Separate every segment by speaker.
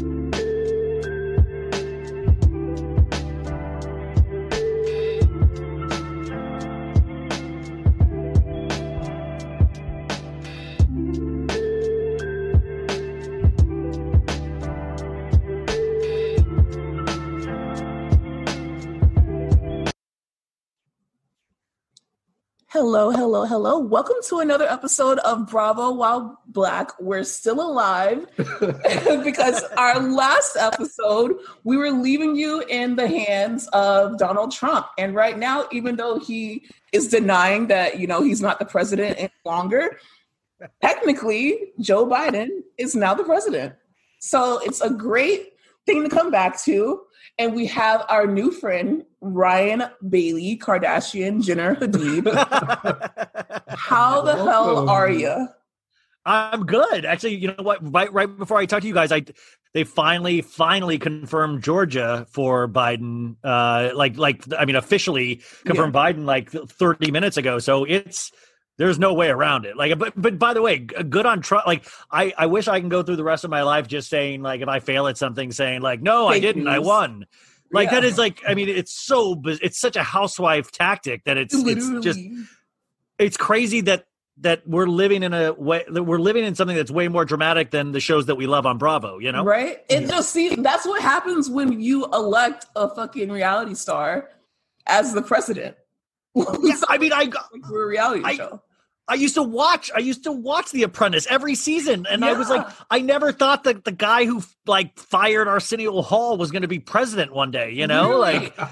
Speaker 1: Hello, hello, hello. Welcome to another episode of Bravo While Black. We're still alive because our last episode, we were leaving you in the hands of Donald Trump. And right now, even though he is denying that, you know, he's not the president any longer, technically, Joe Biden is now the president. So it's a great thing to come back to. And we have our new friend, Ryan Bailey, Kardashian Jenner Hadid. How the hell are you?
Speaker 2: I'm good. Actually, you know what? Right, right before I talk to you guys, I they finally, finally confirmed Georgia for Biden. Uh, like, like I mean, officially confirmed yeah. Biden like 30 minutes ago. So it's there's no way around it. Like, but but by the way, good on Trump. Like, I I wish I can go through the rest of my life just saying like if I fail at something, saying like no, Fake I didn't, news. I won. Like yeah. that is like I mean it's so it's such a housewife tactic that it's Literally. it's just it's crazy that that we're living in a way that we're living in something that's way more dramatic than the shows that we love on Bravo, you know?
Speaker 1: Right? It just see that's what happens when you elect a fucking reality star as the president.
Speaker 2: yeah, I mean I got
Speaker 1: like a reality I, show.
Speaker 2: I used to watch. I used to watch The Apprentice every season, and yeah. I was like, I never thought that the guy who like fired Arsenio Hall was going to be president one day. You know, like.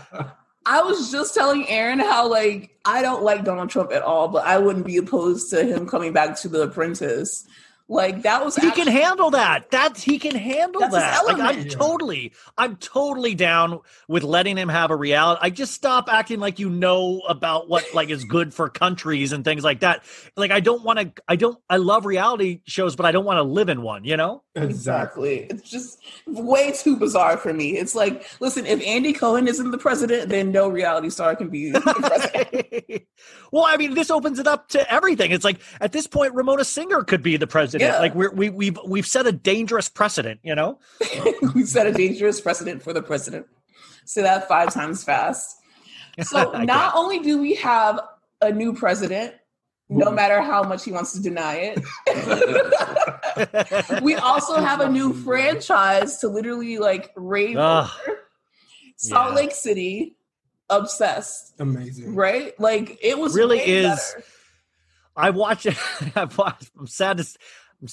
Speaker 1: I was just telling Aaron how like I don't like Donald Trump at all, but I wouldn't be opposed to him coming back to The Apprentice. Like that was
Speaker 2: he actually, can handle that. That's he can handle that. Like I'm totally, I'm totally down with letting him have a reality. I just stop acting like you know about what like is good for countries and things like that. Like I don't want to. I don't. I love reality shows, but I don't want to live in one. You know.
Speaker 1: Exactly. It's just way too bizarre for me. It's like, listen, if Andy Cohen isn't the president, then no reality star can be president.
Speaker 2: well, I mean, this opens it up to everything. It's like at this point, Ramona Singer could be the president yeah. Like we're, we we've we've set a dangerous precedent, you know.
Speaker 1: we've set a dangerous precedent for the president. Say that five times fast. So not only do we have a new president, no matter how much he wants to deny it, we also have a new franchise to literally like rave over. Salt yeah. Lake City, obsessed.
Speaker 3: Amazing,
Speaker 1: right? Like it was
Speaker 2: really is. Better. I watch it. I've watched. I'm sad to.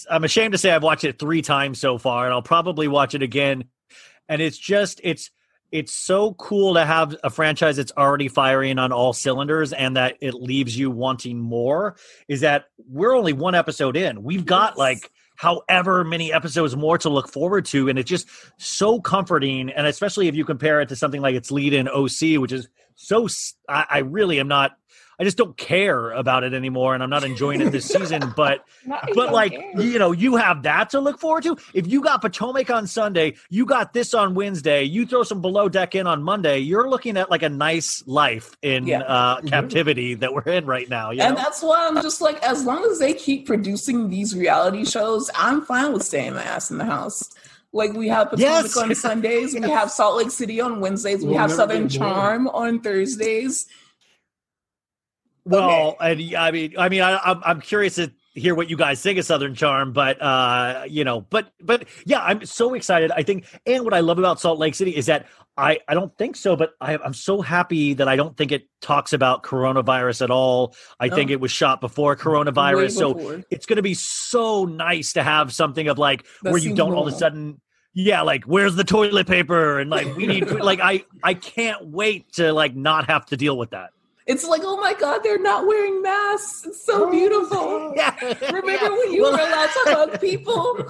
Speaker 2: I'm ashamed to say I've watched it three times so far, and I'll probably watch it again. And it's just it's it's so cool to have a franchise that's already firing on all cylinders and that it leaves you wanting more. Is that we're only one episode in. We've got yes. like however many episodes more to look forward to, and it's just so comforting. And especially if you compare it to something like its lead in OC, which is so I, I really am not I just don't care about it anymore, and I'm not enjoying it this season. But but like care. you know, you have that to look forward to. If you got Potomac on Sunday, you got this on Wednesday. You throw some below deck in on Monday. You're looking at like a nice life in yeah. uh, mm-hmm. captivity that we're in right now. and
Speaker 1: know? that's why I'm just like, as long as they keep producing these reality shows, I'm fine with staying my ass in the house. Like we have Potomac yes. on Sundays, we have Salt Lake City on Wednesdays, we we'll have Southern Charm on Thursdays.
Speaker 2: Well, okay. and I mean, I mean, I, I'm I'm curious to hear what you guys think of Southern Charm, but uh, you know, but but yeah, I'm so excited. I think, and what I love about Salt Lake City is that I I don't think so, but I, I'm so happy that I don't think it talks about coronavirus at all. I think oh. it was shot before coronavirus, so it's going to be so nice to have something of like that where you don't normal. all of a sudden yeah like where's the toilet paper and like we need like i i can't wait to like not have to deal with that
Speaker 1: it's like, oh my God, they're not wearing masks. It's so oh, beautiful. Yeah. Remember yeah. when you well, were allowed to hug people?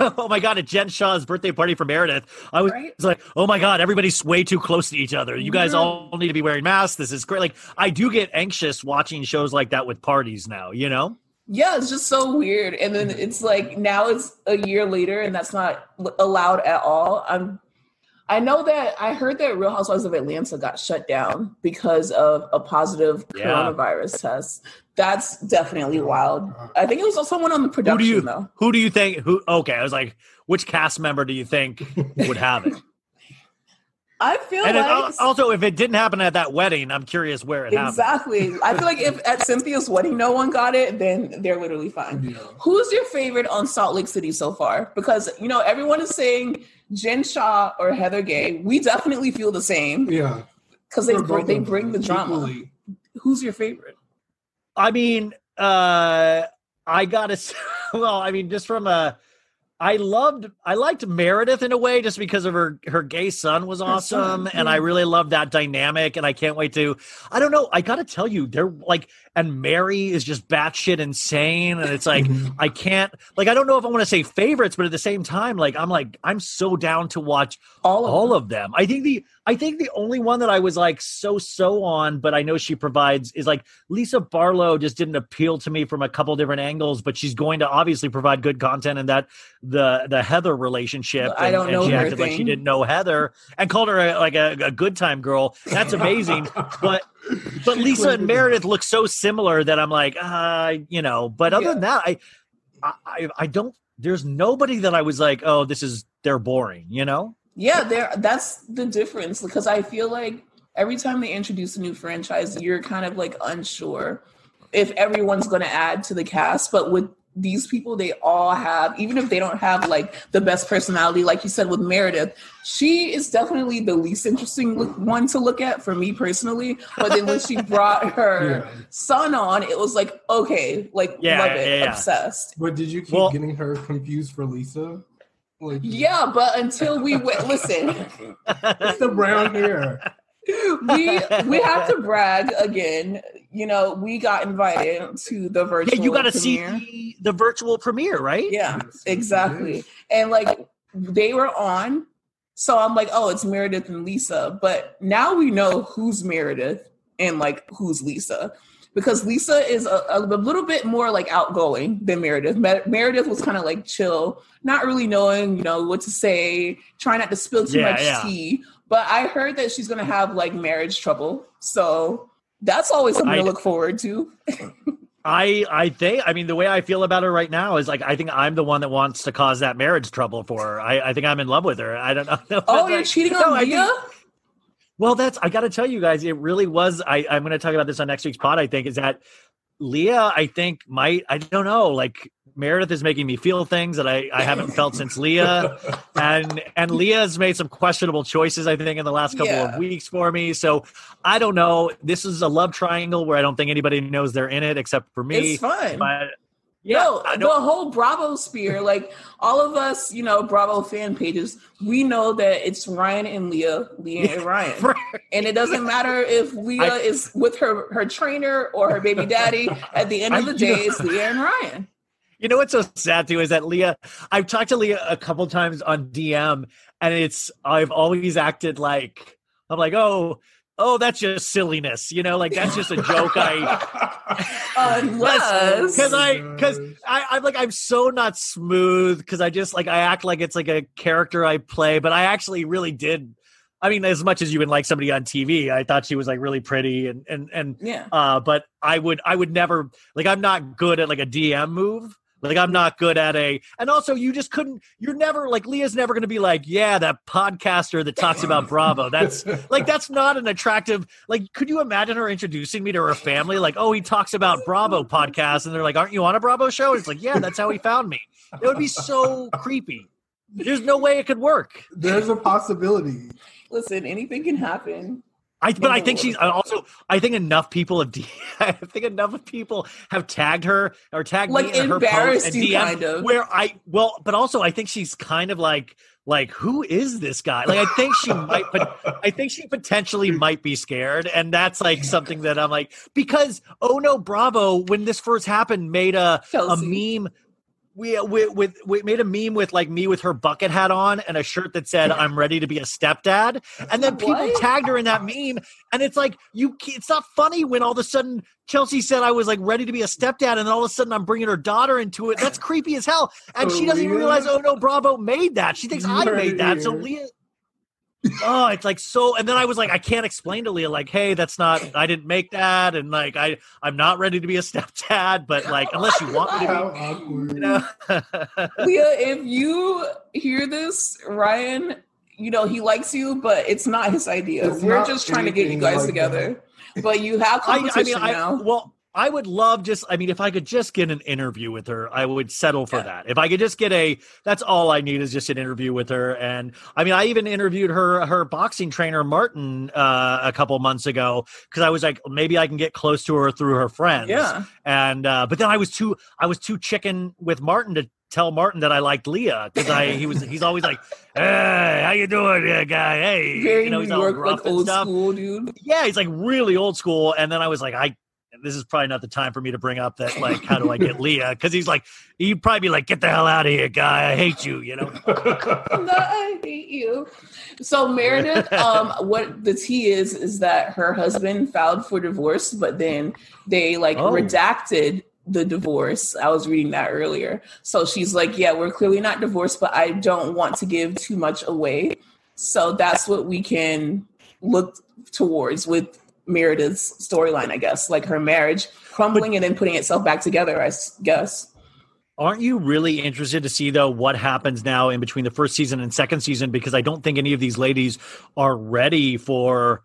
Speaker 2: oh my god! At Jen Shah's birthday party for Meredith, I was, right? like, "Oh my god, everybody's way too close to each other. You guys all need to be wearing masks. This is great." Like, I do get anxious watching shows like that with parties now. You know?
Speaker 1: Yeah, it's just so weird. And then it's like now it's a year later, and that's not allowed at all. I'm I know that I heard that Real Housewives of Atlanta got shut down because of a positive
Speaker 2: Yeah.
Speaker 1: coronavirus test. That's definitely wild. I think it was someone on the production
Speaker 2: Who
Speaker 1: production
Speaker 2: do you
Speaker 1: though.
Speaker 2: who do you think who okay, I was like, which cast member do you think would have it?
Speaker 1: I feel
Speaker 2: and
Speaker 1: like
Speaker 2: al- also if it didn't happen at that wedding, I'm curious where it happened.
Speaker 1: exactly. I feel like if at Cynthia's wedding no one got it, then they're literally fine.
Speaker 3: Yeah.
Speaker 1: Who's your favorite on Salt Lake City so far? Because you know everyone is saying Jen Shah or Heather Gay. We definitely feel the same
Speaker 3: Yeah.
Speaker 1: because they
Speaker 3: We're
Speaker 1: br- they bring the drama.
Speaker 3: equally.
Speaker 1: Who's your favorite?
Speaker 2: I mean, uh I gotta s- well, I mean, just from a I loved I liked Meredith in a way just because of her her gay son was
Speaker 1: Her
Speaker 2: awesome
Speaker 1: son,
Speaker 2: and. I really loved that dynamic and I can't wait to I don't know I gotta tell you they're like and Mary is just batshit insane and it's like
Speaker 3: Mhm.
Speaker 2: I can't like I don't know if I want to say favorites but at the same time like I'm like I'm so down to watch
Speaker 1: All of
Speaker 2: all
Speaker 1: them.
Speaker 2: of them. I think the I think the only one that I was like so so on, but I know she provides is like Lisa Barlow just didn't appeal to me from a couple different angles, but she's going to obviously provide good content and that the the Heather relationship.
Speaker 1: I
Speaker 2: and-
Speaker 1: don't
Speaker 2: and
Speaker 1: know
Speaker 2: she acted like she didn't know Heather and called her a, like a, a good time girl. That's amazing. but but Lisa and. Meredith look so similar that I'm like, uh, you know. But other
Speaker 1: Yeah.
Speaker 2: than that, I, I I I don't. There's nobody that I was like, oh, this is they're boring. You know.
Speaker 1: Yeah, there. That's the difference because I feel like every time they introduce a new franchise, you're kind of like unsure if everyone's going to add to the cast. But with these people, they all have, even if they don't have like the best personality, like you said with Meredith, she is definitely the least interesting look, one to look at for me personally. But then when she brought her
Speaker 3: Yeah.
Speaker 1: son on, it was like okay, like
Speaker 2: Yeah,
Speaker 1: love it,
Speaker 2: yeah, yeah.
Speaker 1: obsessed.
Speaker 3: But did you keep
Speaker 2: Well-
Speaker 3: getting her confused for Lisa? Like,
Speaker 1: Yeah, but until we went, listen.
Speaker 3: it's the brown hair.
Speaker 1: we we have to brag again. You know, we got invited to the virtual.
Speaker 2: Yeah, you got to see the, the virtual premiere, right?
Speaker 1: Yeah, exactly. And like they were on, so I'm like, oh, it's Meredith and Lisa. But now we know who's Meredith and like who's Lisa. Because Lisa is a, a little bit more like outgoing than Meredith. Mer- Meredith was kind of like chill, not really knowing, you know, what to say, trying not to spill too
Speaker 2: Yeah,
Speaker 1: much
Speaker 2: yeah.
Speaker 1: tea. But I heard that she's gonna have like marriage trouble. So that's always something
Speaker 2: I-
Speaker 1: to look forward to.
Speaker 2: I I think I mean the way I feel about her right now is like I think I'm the one that wants to cause that marriage trouble for her. I, I think I'm in love with her. I don't know.
Speaker 1: Oh, you're cheating
Speaker 2: No,
Speaker 1: on Leah?
Speaker 2: Well, that's I got to tell you guys, it really was. I I'm going to talk about this on next week's pod. I think is that Leah. I think might I don't know. Like Meredith is making me feel things that I I haven't felt since Leah, and and Leah's made some questionable choices. I think in the last couple
Speaker 1: Yeah.
Speaker 2: of weeks for me. So I don't know. This is a love triangle where I don't think anybody knows they're in it except for me.
Speaker 1: It's fun.
Speaker 2: But yeah,
Speaker 1: no,
Speaker 2: I
Speaker 1: the whole Bravo sphere, like all of us, you know, Bravo fan pages, we know that it's Ryan and Leah, Leah and Ryan. And it doesn't matter if Leah
Speaker 2: I-
Speaker 1: is with her her trainer or her baby daddy. At the end of
Speaker 2: I-
Speaker 1: the
Speaker 2: know-
Speaker 1: day, it's Leah and Ryan.
Speaker 2: You know what's so sad too is that Leah. I've talked to Leah a couple times on DM, and it's I've always acted like I'm like, oh, oh, that's just silliness, you know, like that's just a joke. I
Speaker 1: Unless
Speaker 2: because I because I I'm like I'm so not smooth because I just like I act like it's like a character I play, but I actually really did. I mean, as much as you would like somebody on TV, I thought she was like really pretty and and and
Speaker 1: yeah.
Speaker 2: uh but i would i would never like i'm not good at like a dm move like i'm not good at a and also you just couldn't you're never like leah's never going to be like yeah that podcaster that talks about bravo. That's like that's not an attractive like could you imagine her introducing me to her family? Like oh he talks about bravo podcast and they're like aren't you on a bravo show? And it's like yeah that's how he found me. It would be so creepy. There's no way it could work.
Speaker 3: There's a possibility.
Speaker 1: Listen, anything can happen.
Speaker 2: I, but I think she's uh, also. I think enough people have. I think enough of people have tagged her or tagged
Speaker 1: Like,
Speaker 2: me in her post and DM
Speaker 1: kind of.
Speaker 2: Where I well, but also I think she's kind of like like who is this guy? Like I think she might, but I think she potentially might be scared, and that's like something that I'm like because oh no, Bravo when this first happened made a a meme. We, uh, we, with, we made a meme with like me with her bucket hat on and a shirt that said "I'm ready to be a stepdad," and then people
Speaker 1: What?
Speaker 2: tagged her in that meme, and it's like you. It's not funny when all of a sudden Chelsea said I was like ready to be a stepdad, and then all of a sudden I'm bringing her daughter into it. That's creepy as hell, and she oh, doesn't even realize. Oh no, Bravo made that. She thinks I made that. So. Leah, oh, it's like so. And then I was like, I can't explain to Leah, like, hey, that's not, I didn't make that, and like, I, I'm not ready to be a stepdad, but like, unless you want me to
Speaker 3: How
Speaker 2: be,
Speaker 3: awkward.
Speaker 2: you know.
Speaker 1: Leah, if you hear this, Ryan, you know he likes you, but it's not his idea.
Speaker 3: It's
Speaker 1: We're
Speaker 3: not
Speaker 1: just trying to get you guys
Speaker 3: like
Speaker 1: together. But you have
Speaker 2: I,
Speaker 1: competition
Speaker 2: I mean, I,
Speaker 1: now.
Speaker 2: well, I would love just, I mean, if I could just get an interview with her, I would settle for
Speaker 1: Yeah.
Speaker 2: that. If I could just get a, that's all I need is just an interview with her. And I mean, I even interviewed her, her boxing trainer, Martin, uh, a couple months ago, because I was like, maybe I can get close to her through her friends.
Speaker 1: yeah.
Speaker 2: And, uh, but then I was too, I was too chicken with Martin to tell Martin that I liked Leah because I, he was, he's always like, hey, how you doing, yeah, guy? Hey,
Speaker 1: Very
Speaker 2: you know, he's
Speaker 1: New
Speaker 2: all
Speaker 1: York, like
Speaker 2: and
Speaker 1: old
Speaker 2: stuff
Speaker 1: school, dude.
Speaker 2: yeah, he's like really old school. And then I was like, I this is probably not the time for me to bring up that like how do I get Leah? Because he's like, he'd probably be like, get the hell out of here, guy. I hate you, you know.
Speaker 1: No, I hate you. So Meredith, um, what the tea is is that her husband filed for divorce, but then they like
Speaker 2: Oh.
Speaker 1: redacted the divorce. I was reading that earlier. So she's like, Yeah, we're clearly not divorced, but I don't want to give too much away. So that's what we can look towards with Meredith's storyline, I guess, like her marriage crumbling and then putting itself back together, I guess.
Speaker 2: Aren't you really interested to see though what happens now in between the first season and second season? Because I don't think any of these ladies are ready for.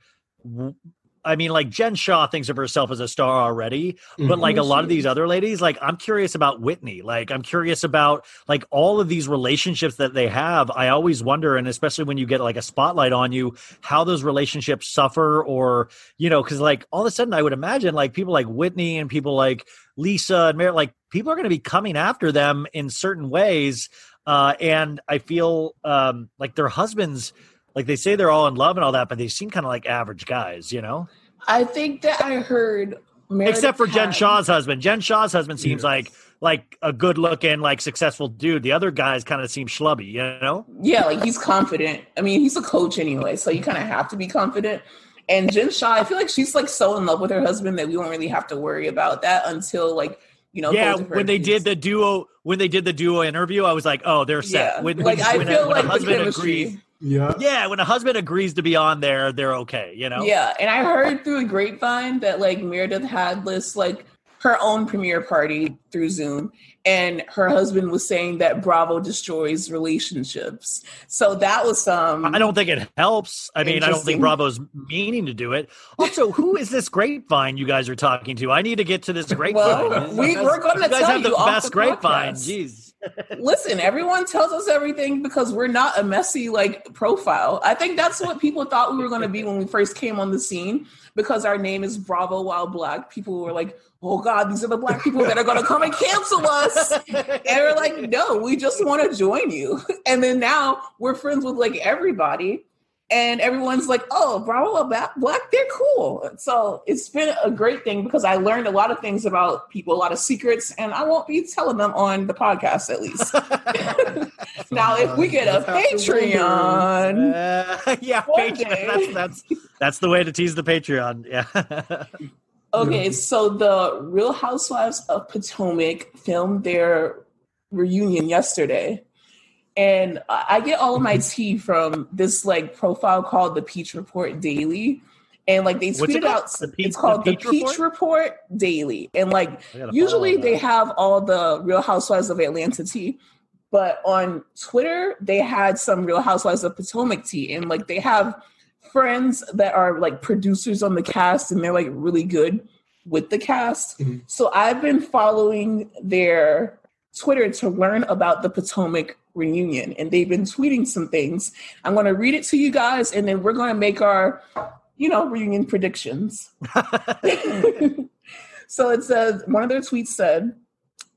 Speaker 2: I mean, like Jen Shah thinks of herself as a star already, but like a lot of these other ladies, like I'm curious about Whitney. Like I'm curious about like all of these relationships that they have. I always wonder, and especially when you get like a spotlight on you, how those relationships suffer, or you know, because like all of a sudden, I would imagine like people like Whitney and people like Lisa and Mary, like people are going to be coming after them in certain ways, uh, and I feel um, like their husbands. Like they say they're all in love and all that, but they seem kind of like average guys, you know?
Speaker 1: I think that I heard Meredith
Speaker 2: except for Jen Shah's husband. Jen Shah's husband seems
Speaker 3: Yes.
Speaker 2: like like a good looking, like successful dude. The other guys kind of seem schlubby, you know?
Speaker 1: Yeah, like he's confident. I mean, he's a coach anyway, so you kind of have to be confident. And Jen Shah, I feel like she's like so in love with her husband that we don't really have to worry about that until like you know.
Speaker 2: yeah,
Speaker 1: both of her
Speaker 2: when they did the duo when they did the duo interview, I was like, oh, they're set.
Speaker 1: yeah,
Speaker 2: When,
Speaker 1: like
Speaker 2: when,
Speaker 1: I
Speaker 2: when,
Speaker 1: feel
Speaker 2: when
Speaker 1: like
Speaker 2: a
Speaker 1: the
Speaker 2: husband
Speaker 1: chemistry.
Speaker 2: agrees,
Speaker 3: Yeah.
Speaker 2: yeah, when a husband agrees to be on there, they're okay, you know?
Speaker 1: Yeah, and I heard through a grapevine that like Meredith had this like her own premiere party through Zoom, and her husband was saying that Bravo destroys relationships. So that was some.
Speaker 2: I don't think it helps. I mean, I don't think Bravo's meaning to do it. Also, who is this grapevine you guys are talking to? I need to get to this grapevine.
Speaker 1: Well, we, we're gonna
Speaker 2: you guys have the
Speaker 1: you
Speaker 2: best
Speaker 1: the
Speaker 2: grapevine. Jeez.
Speaker 1: Listen, everyone tells us everything because we're not a messy like profile. I think that's what people thought we were going to be when we first came on the scene because our name is Bravo While Black. People were like, "Oh God, these are the black people that are going to come and cancel us." And we're like, "No, we just want to join you." And then now we're friends with like everybody. And everyone's like, "Oh, Bravo While Black, they're cool." So it's been a great thing because I learned a lot of things about people, a lot of secrets, and I won't be telling them on the podcast at least. now, if we get a
Speaker 3: Just have to wonder.
Speaker 1: Patreon,
Speaker 2: Uh, yeah, Patreon. That's that's that's the way to tease the Patreon. Yeah.
Speaker 1: okay, so the Real Housewives of Potomac filmed their reunion yesterday. And I I get all of my tea from this like profile called the Peach Report Daily. And like they
Speaker 2: What's it
Speaker 1: out
Speaker 2: The Peach-
Speaker 1: it's called
Speaker 2: the
Speaker 1: the
Speaker 2: Peach
Speaker 1: Peach, Report? Daily. And like usually they have all the Real Housewives of Atlanta tea, but on Twitter they had some Real Housewives of Potomac tea, and like they have friends that are like producers on the cast, and they're like really good with the cast.
Speaker 3: Mhm.
Speaker 1: So I've been following their Twitter to learn about the Potomac reunion, and they've been tweeting some things. I'm going to read it to you guys, and then we're going to make our, you know, reunion predictions. so it says one of their tweets said,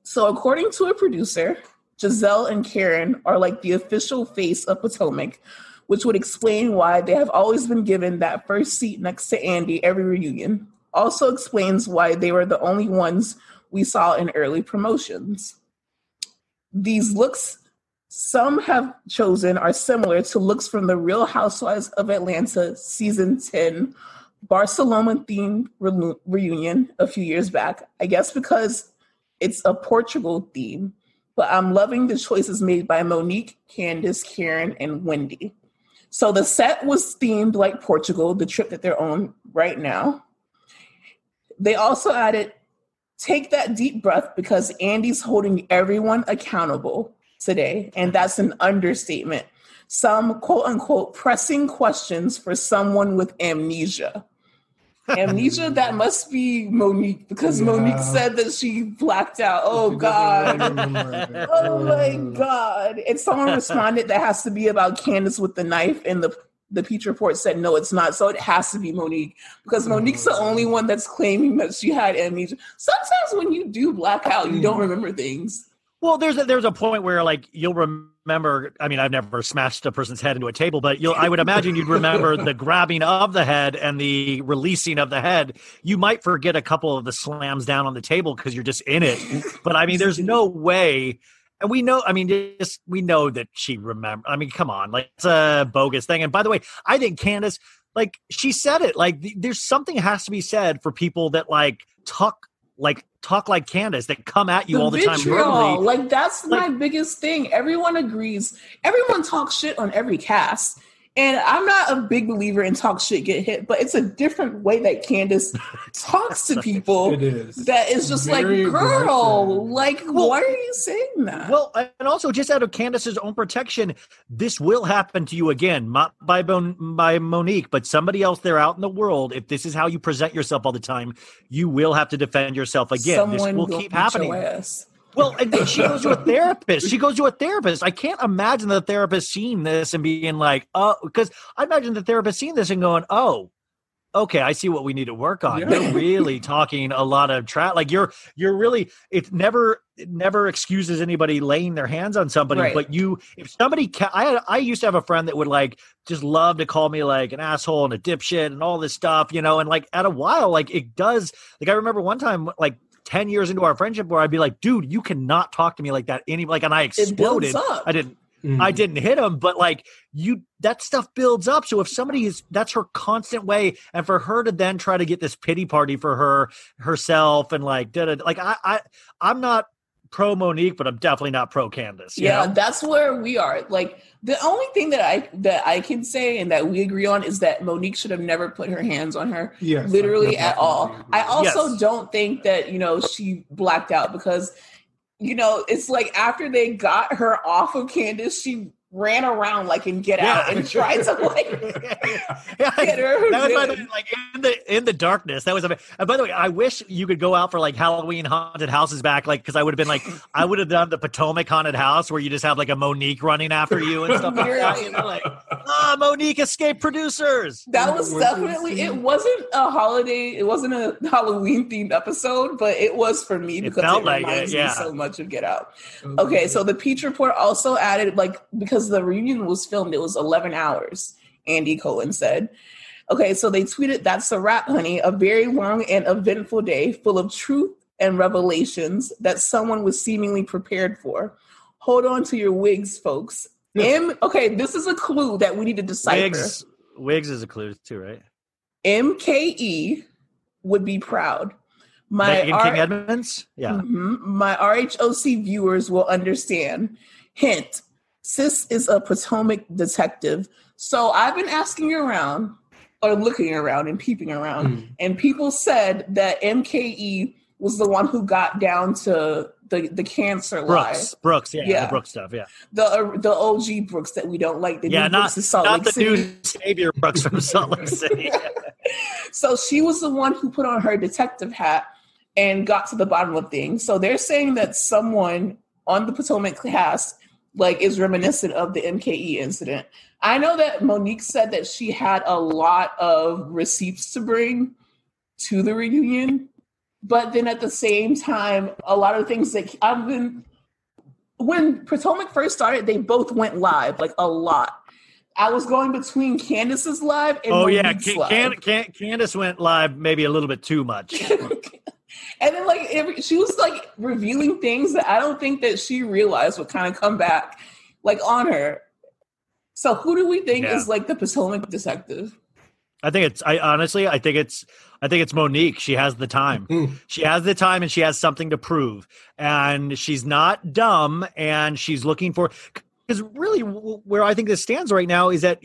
Speaker 1: so according to a producer, Gizelle and Karen are like the official face of Potomac, which would explain why they have always been given that first seat next to Andy every reunion. Also explains why they were the only ones we saw in early promotions. These looks some have chosen are similar to looks from the Real Housewives of Atlanta season 10 Barcelona themed re- reunion a few years back. I guess because it's a Portugal theme, but I'm loving the choices made by Monique, Candiace, Karen, and Wendy. So the set was themed like Portugal, the trip that they're on right now. They also added take that deep breath because Andy's holding everyone accountable today. And that's an understatement. Some quote unquote pressing questions for someone with amnesia. Amnesia, that must be Monique because
Speaker 3: Yeah.
Speaker 1: Monique said that she blacked out. Oh,
Speaker 3: She
Speaker 1: God. Oh my god! And someone responded that has to be about Candiace with the knife, and the the Peach report said no, it's not. So it has to be Monique because Monique's the only one that's claiming that she had amnesia. Sometimes when you do black out, you don't remember things.
Speaker 2: Well, there's a, there's a point where like you'll remember. I mean, I've never smashed a person's head into a table, but you'll. I would imagine you'd remember the grabbing of the head and the releasing of the head. You might forget a couple of the slams down on the table because you're just in it. But I mean, there's no way. And we know. I mean, just we know that she remember. I mean, come on, like it's a bogus thing. And by the way, I think Candiace, like she said it. Like th- there's something has to be said for people that like talk like talk like Candiace that come at you all the time
Speaker 1: vitriol,
Speaker 2: verbally.
Speaker 1: like that's my biggest thing. Everyone agrees. Everyone talks shit on every cast. And I'm not a big believer in talk shit get hit, but it's a different way that Candiace talks to people.
Speaker 3: It is.
Speaker 1: that is just
Speaker 3: Very
Speaker 1: like, girl,
Speaker 3: aggressive.
Speaker 1: like,
Speaker 2: Well-
Speaker 1: why are you saying that?
Speaker 2: Well, and also just out of Candiace's own protection, this will happen to you again, not by Bon- by Monique, but somebody else there out in the world. If this is how you present yourself all the time, you will have to defend yourself again. this will
Speaker 1: gonna
Speaker 2: keep
Speaker 1: beat your
Speaker 2: happening. Well, and she goes to a therapist. She goes to a therapist. I can't imagine the therapist seeing this and being like, "Oh," because I imagine the therapist seeing this and going, "Oh." Okay, I see what we need to work on.
Speaker 3: Yeah.
Speaker 2: You're really talking a lot of trap. Like you're, you're really. It never, it never excuses anybody laying their hands on somebody.
Speaker 1: Right.
Speaker 2: But you, if somebody, ca- I, I used to have a friend that would like just love to call me like an asshole and a dipshit and all this stuff, you know. And like at a while, like it does. Like I remember one time, like 10 years into our friendship where I'd be like, dude, you cannot talk to me like that any like and I exploded. I didn't
Speaker 3: Mhm.
Speaker 2: I didn't hit him, but like you that stuff builds up. So if somebody is that's her constant way, and for her to then try to get this pity party for her herself and like da da like I I I'm not pro Monique, but I'm definitely not pro Candiace.
Speaker 1: yeah,
Speaker 2: know?
Speaker 1: that's where we are. Like the only thing that I that I can say and that we agree on is that Monique should have never put her hands on her.
Speaker 3: Yes,
Speaker 1: literally at all. I also
Speaker 2: Yes.
Speaker 1: don't think that, you know, she blacked out because, you know, it's like after they got her off of Candiace, she ran around like in Get Out
Speaker 2: Yeah.
Speaker 1: and tried to like
Speaker 2: Yeah,
Speaker 1: get her.
Speaker 2: that was by the way, like in the in the darkness. That was. ama- And by the way, I wish you could go out for like Halloween haunted houses back, like because I would have been like, I would have done the Potomac haunted house where you just have like a Monique running after you and stuff like that. You know, like ah, Monique escape producers.
Speaker 1: That was definitely it
Speaker 3: it?
Speaker 1: wasn't a holiday, it wasn't a Halloween themed episode, but it was for me because it,
Speaker 2: felt like it,
Speaker 1: reminds
Speaker 2: yeah.
Speaker 1: me so much of Get Out. Okay, so the Peach Report also added, like, because the reunion was filmed, it was 11 hours, Andy Cohen said. Okay, so they tweeted, That's a wrap, honey. A very long and eventful day full of truth and revelations that someone was seemingly prepared for. Hold on to your wigs, folks. M, okay, this is a clue that we need to decipher.
Speaker 2: Wigs, Wigs is a clue too, right?
Speaker 1: MKE would be proud. My
Speaker 2: Megan
Speaker 1: R-
Speaker 2: King Edmonds. Yeah.
Speaker 1: Mhm. My RHOC viewers will understand. Hint: Sis is a Potomac detective. So I've been asking around, or looking around and peeping around,
Speaker 3: Mm.
Speaker 1: and people said that MKE was the one who got down to the the cancer lie.
Speaker 2: Brooks. Brooks. Yeah.
Speaker 1: Yeah.
Speaker 2: The Brooks stuff. Yeah.
Speaker 1: The uh, the OG Brooks that we don't like. The
Speaker 2: Yeah. Not
Speaker 1: Brooks
Speaker 2: not
Speaker 1: Lake
Speaker 2: the
Speaker 1: City.
Speaker 2: new savior Brooks from Salt Lake City.
Speaker 1: So she was the one who put on her detective hat and got to the bottom of things. So they're saying that someone on the Potomac cast like is reminiscent of the MKE incident. I know that Monique said that she had a lot of receipts to bring to the reunion, but then at the same time, a lot of things that I've been when Potomac first started, they both went live like a lot. I was going between Candiace's live and
Speaker 2: oh yeah.
Speaker 1: Monique's
Speaker 2: Can,
Speaker 1: live.
Speaker 2: Can, Can, Candiace went live maybe a little bit too much.
Speaker 1: and then like every, she was like revealing things that I don't think that she realized would kind of come back like on her. So who do we think
Speaker 2: Yeah.
Speaker 1: is like the Potomac detective?
Speaker 2: I think it's. I honestly, I think it's. I think it's Monique. She has the time.
Speaker 3: Mm.
Speaker 2: She has the time, and she has something to prove. And she's not dumb, and she's looking for. because really where I think this stands right now is that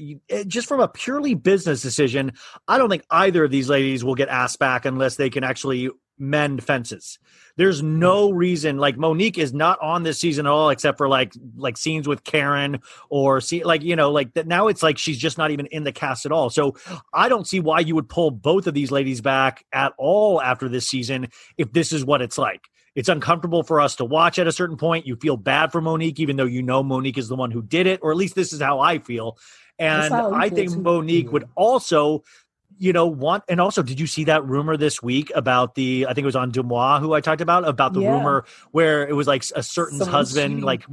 Speaker 2: just from a purely business decision, I don't think either of these ladies will get asked back unless they can actually mend fences. There's no reason like Monique is not on this season at all, except for like like scenes with Karen or see like you know like that. Now it's like she's just not even in the cast at all. So I don't see why you would pull both of these ladies back at all after this season if this is what it's like. It's uncomfortable for us to watch at a certain point. You feel bad for Monique, even though you know Monique is the one who did it, or at least this is how I feel. And
Speaker 1: I
Speaker 2: I think. Monique would also, you know, want. And also, did you see that rumor this week about the? I think it was on Deux Moi who I talked about about the
Speaker 1: Yeah.
Speaker 2: rumor where it was like a certain
Speaker 1: Someone
Speaker 2: husband,
Speaker 1: cheating.
Speaker 2: like,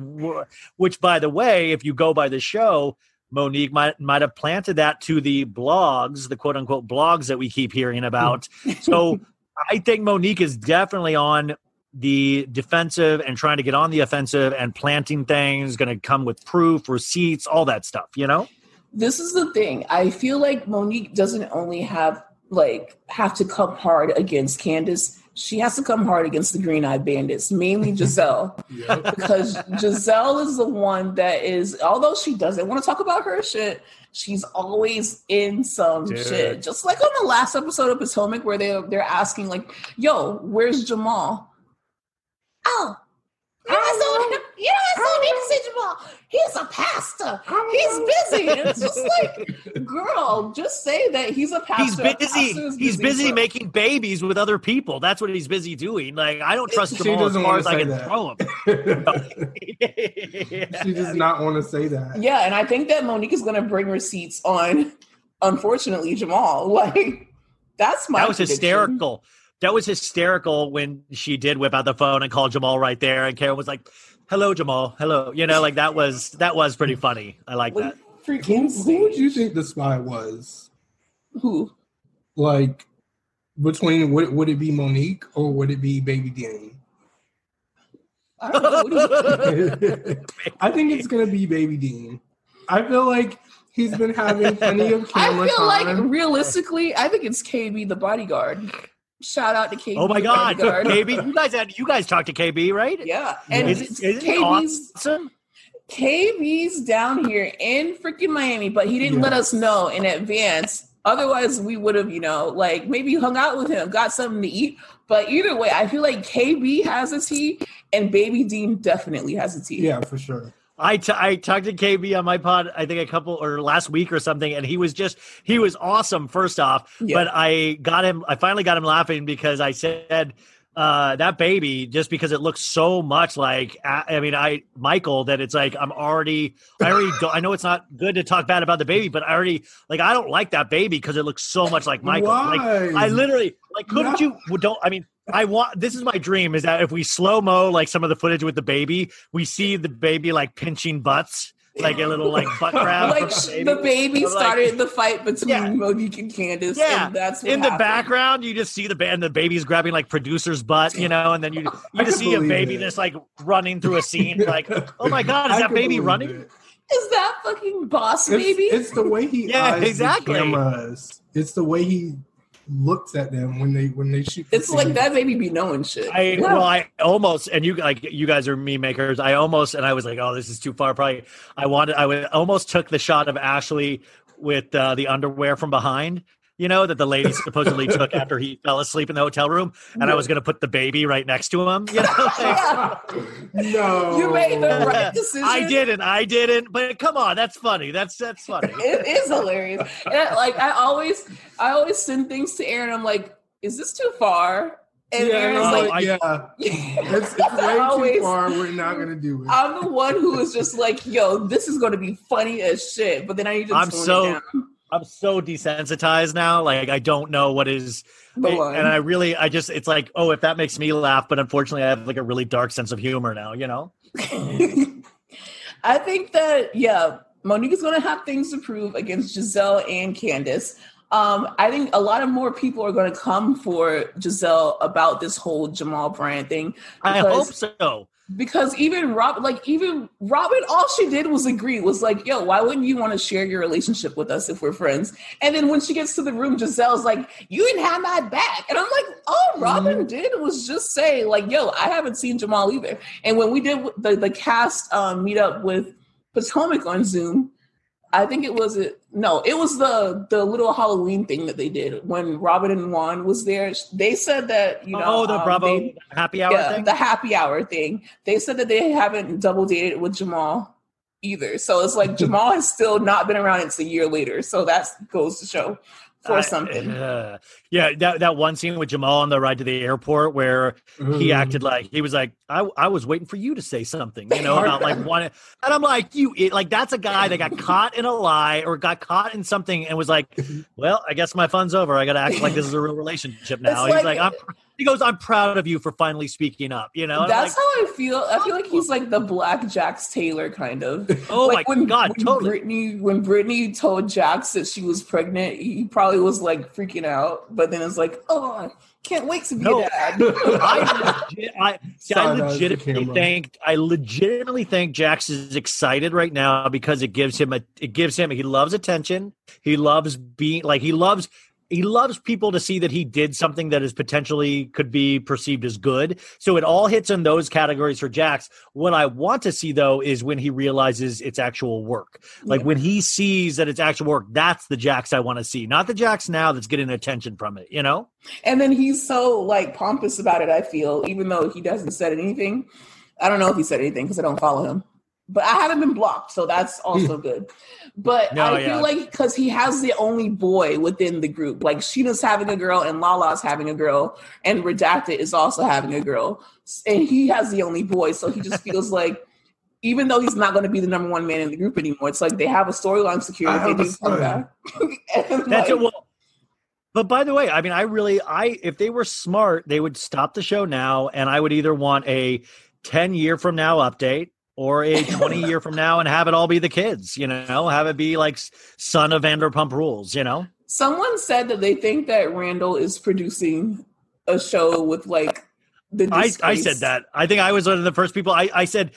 Speaker 2: which by the way, if you go by the show. Monique might might have planted that to the blogs, the quote unquote blogs that we keep hearing hmm. about. So I think Monique is definitely on the defensive and trying to get on the offensive and planting things, going to come with proof, receipts, all that stuff, you know?
Speaker 1: This is the thing. I feel like Monique doesn't only have like have to come hard against Candiace. She has to come hard against the Green Eye Bandits, mainly Gizelle,
Speaker 3: Yep.
Speaker 1: because Gizelle is the one that is. Although she doesn't want to talk about her shit, she's always in some
Speaker 2: Dude.
Speaker 1: shit. Just like on the last episode of Potomac, where they they're asking like, "Yo, where's Jamal?" Oh. You know, I saw him. You know, I saw him Jamal. He's a pastor. He's busy. And it's just like, girl, just say that he's a pastor.
Speaker 2: He's
Speaker 1: A
Speaker 2: busy. He's busy
Speaker 1: so-
Speaker 2: making babies with other people. That's what he's busy doing. Like, I don't trust
Speaker 3: She
Speaker 2: Jamal as
Speaker 3: doesn't
Speaker 2: far
Speaker 3: wanna
Speaker 2: as I
Speaker 3: say
Speaker 2: can
Speaker 3: that.
Speaker 2: throw him.
Speaker 3: she does not want to say that.
Speaker 1: Yeah, and I think that Monique is going to bring receipts on, unfortunately, Jamal. Like, that's my
Speaker 2: that was
Speaker 1: prediction.
Speaker 2: hysterical. That was hysterical when she did whip out the phone and call Jamal right there, and Karen was like, "Hello, Jamal. Hello." You know, like that was that was pretty funny. I like
Speaker 1: Like,
Speaker 2: that.
Speaker 3: Who,
Speaker 1: freaking
Speaker 3: who would you think the spy was?
Speaker 1: Who?
Speaker 3: Like between would, would it be Monique or would it be Baby Danny?
Speaker 1: I don't know. What do you-
Speaker 3: I think it's gonna be Baby Dean. I feel like he's been having plenty of fun.
Speaker 1: I
Speaker 3: camera
Speaker 1: feel like realistically, I think it's KB the bodyguard. Shout out to KB.
Speaker 2: Oh my god,
Speaker 1: bodyguard.
Speaker 2: KB! You guys had you guys talked to KB, right?
Speaker 1: Yeah, and
Speaker 2: Is,
Speaker 1: it's
Speaker 2: it
Speaker 1: KB's
Speaker 2: awesome?
Speaker 1: KB's down here in freaking Miami, but he didn't let us know in advance. Otherwise, we would have, you know, like maybe hung out with him, got something to eat. But either way, I feel like KB has a tea, and Baby Dean definitely has a tea.
Speaker 3: Yeah, for sure.
Speaker 2: I, t- I talked to KB on my pod, I think a couple or last week or something, and he was just he was awesome. First off,
Speaker 1: Yeah.
Speaker 2: but I got him. I finally got him laughing because I said uh, that baby just because it looks so much like I I mean I Michael that it's like I'm already I already I know it's not good to talk bad about the baby, but I already like I don't like that baby because it looks so much like Michael. Like I literally like couldn't
Speaker 3: No.
Speaker 2: you don't I mean I want this is my dream is that if we slow mo like some of the footage with the baby, we see the baby like pinching butts, like a little like butt grab.
Speaker 1: Like
Speaker 2: of
Speaker 1: sh-
Speaker 2: the
Speaker 1: the
Speaker 2: baby.
Speaker 1: baby
Speaker 2: I'm like-
Speaker 1: started the fight between
Speaker 2: Yeah.
Speaker 1: Monique and Candiace.
Speaker 2: Yeah.
Speaker 1: and that's what
Speaker 2: in the
Speaker 1: happened.
Speaker 2: background, you just see the band, the baby's grabbing like producer's butt, you know, and then you you just see a baby
Speaker 3: it.
Speaker 2: just like running through a scene, like, oh my god, is
Speaker 3: I
Speaker 2: that baby running?
Speaker 3: it.
Speaker 1: Is that fucking boss baby?
Speaker 3: it's the way he
Speaker 2: Yeah,
Speaker 3: eyes the
Speaker 2: exactly.
Speaker 3: cameras. It's the way he looks at them when they when they shoot.
Speaker 1: It's like
Speaker 3: scene.
Speaker 1: that baby be knowing shit.
Speaker 2: I
Speaker 1: Yeah.
Speaker 2: well, I almost and you like you guys are meme makers. I almost and I was like, oh, this is too far. Probably I wanted I would almost took the shot of Ashley with uh, the underwear from behind. You know that the lady supposedly took after he fell asleep in the hotel room, and I was going to put the baby right next to him. You know, like,
Speaker 3: no,
Speaker 1: You made the right decision.
Speaker 2: I didn't, I didn't. But come on, that's funny. That's that's funny.
Speaker 1: It is hilarious. And I, like I always, I always send things to Aaron. I'm like, is this too far? And
Speaker 3: yeah,
Speaker 1: Aaron's
Speaker 3: no,
Speaker 1: like,
Speaker 2: I-
Speaker 3: yeah, it's, it's way
Speaker 1: always-
Speaker 3: too far. We're not gonna do it.
Speaker 1: I'm the one who is just like, yo, this is going to be funny as shit. But then I need to
Speaker 2: I'm so-
Speaker 1: it down.
Speaker 2: I'm so desensitized now. Like I don't know what is,
Speaker 1: The
Speaker 2: and. I really, I just, it's like, oh, if that makes me laugh. But unfortunately, I have like a really dark sense of humor now. You know.
Speaker 1: I think that yeah, Monique is going to have things to prove against Gizelle and Candiace. Um, I think a lot of more people are going to come for Gizelle about this whole Jamal Bryant thing.
Speaker 2: I hope so.
Speaker 1: Because even Rob, like even Robyn, all she did was agree. Was like, "Yo, why wouldn't you want to share your relationship with us if we're friends?" And then when she gets to the room, Gizelle's like, "You didn't have my back," and I'm like, "All Robyn did was just say like, yo, I haven't seen Jamal either." And when we did the the cast um, meet up with Potomac on Zoom. I think it was it. No, it was the the little Halloween thing that they did when Robyn and Juan was there. They said that you know,
Speaker 2: oh, the
Speaker 1: um,
Speaker 2: Bravo
Speaker 1: they-
Speaker 2: happy hour
Speaker 1: yeah,
Speaker 2: thing.
Speaker 1: the happy hour thing. They said that they haven't double dated with Jamal either. So it's like Jamal has still not been around. It's a year later. So that goes to show for
Speaker 2: I-
Speaker 1: something.
Speaker 2: uh, yeah, that that one scene with Jamal on the ride to the airport where he acted mm. like he was like I, I was waiting for you to say something you know about like one and i'm like you like that's a guy that got caught in a lie or got caught in something and was like well i guess my fun's over i gotta act like this is a real relationship now
Speaker 1: It's
Speaker 2: he's
Speaker 1: like-
Speaker 2: like, i'm he goes i'm proud of you for finally speaking up you know And
Speaker 1: That's
Speaker 2: like,
Speaker 1: how I feel. I feel like he's like the Black Jax Taylor kind of.
Speaker 2: oh
Speaker 1: like
Speaker 2: my god
Speaker 1: when
Speaker 2: totally
Speaker 1: Brittany, when Brittany told Jax that she was pregnant, he probably was like freaking out. But then it's like, oh, I can't wait to be
Speaker 2: No.
Speaker 1: a dad.
Speaker 2: I, legit, I, see, I
Speaker 3: Side eyes the
Speaker 2: legitimately think I legitimately think Jax is excited right now because it gives him a it gives him he loves attention. He loves being like he loves he loves people to see that he did something that is potentially could be perceived as good. So it all hits in those categories for Jax. What I want to see though is when he realizes it's actual work. Like when he sees that it's actual work, that's the Jax I want to see. Not the Jax now that's getting attention from it, you know?
Speaker 1: And then he's so like pompous about it, I feel, even though he doesn't said anything. I don't know if he said anything because I don't follow him. But I haven't been blocked, so that's also good. But
Speaker 2: No,
Speaker 1: I
Speaker 2: yeah.
Speaker 1: feel like because he has the only boy within the group, like Sheena's having a girl and Lala's having a girl, and Redacted is also having a girl, and he has the only boy, so he just feels like. Even though he's not going to be the number one man in the group anymore, it's like they have a storyline secured.
Speaker 3: I
Speaker 1: They
Speaker 3: have a
Speaker 1: to come back.
Speaker 2: That's
Speaker 1: like,
Speaker 2: it. Well, but by the way, I mean, I really, I if they were smart, they would stop the show now, and I would either want a ten year from now update or a twenty year from now, and have it all be the kids. You know, have it be like son of Vanderpump Rules. You know,
Speaker 1: Someone said that they think that Randall is producing a show with like the.
Speaker 2: I, I said that. I think I was one of the first people. I, I said,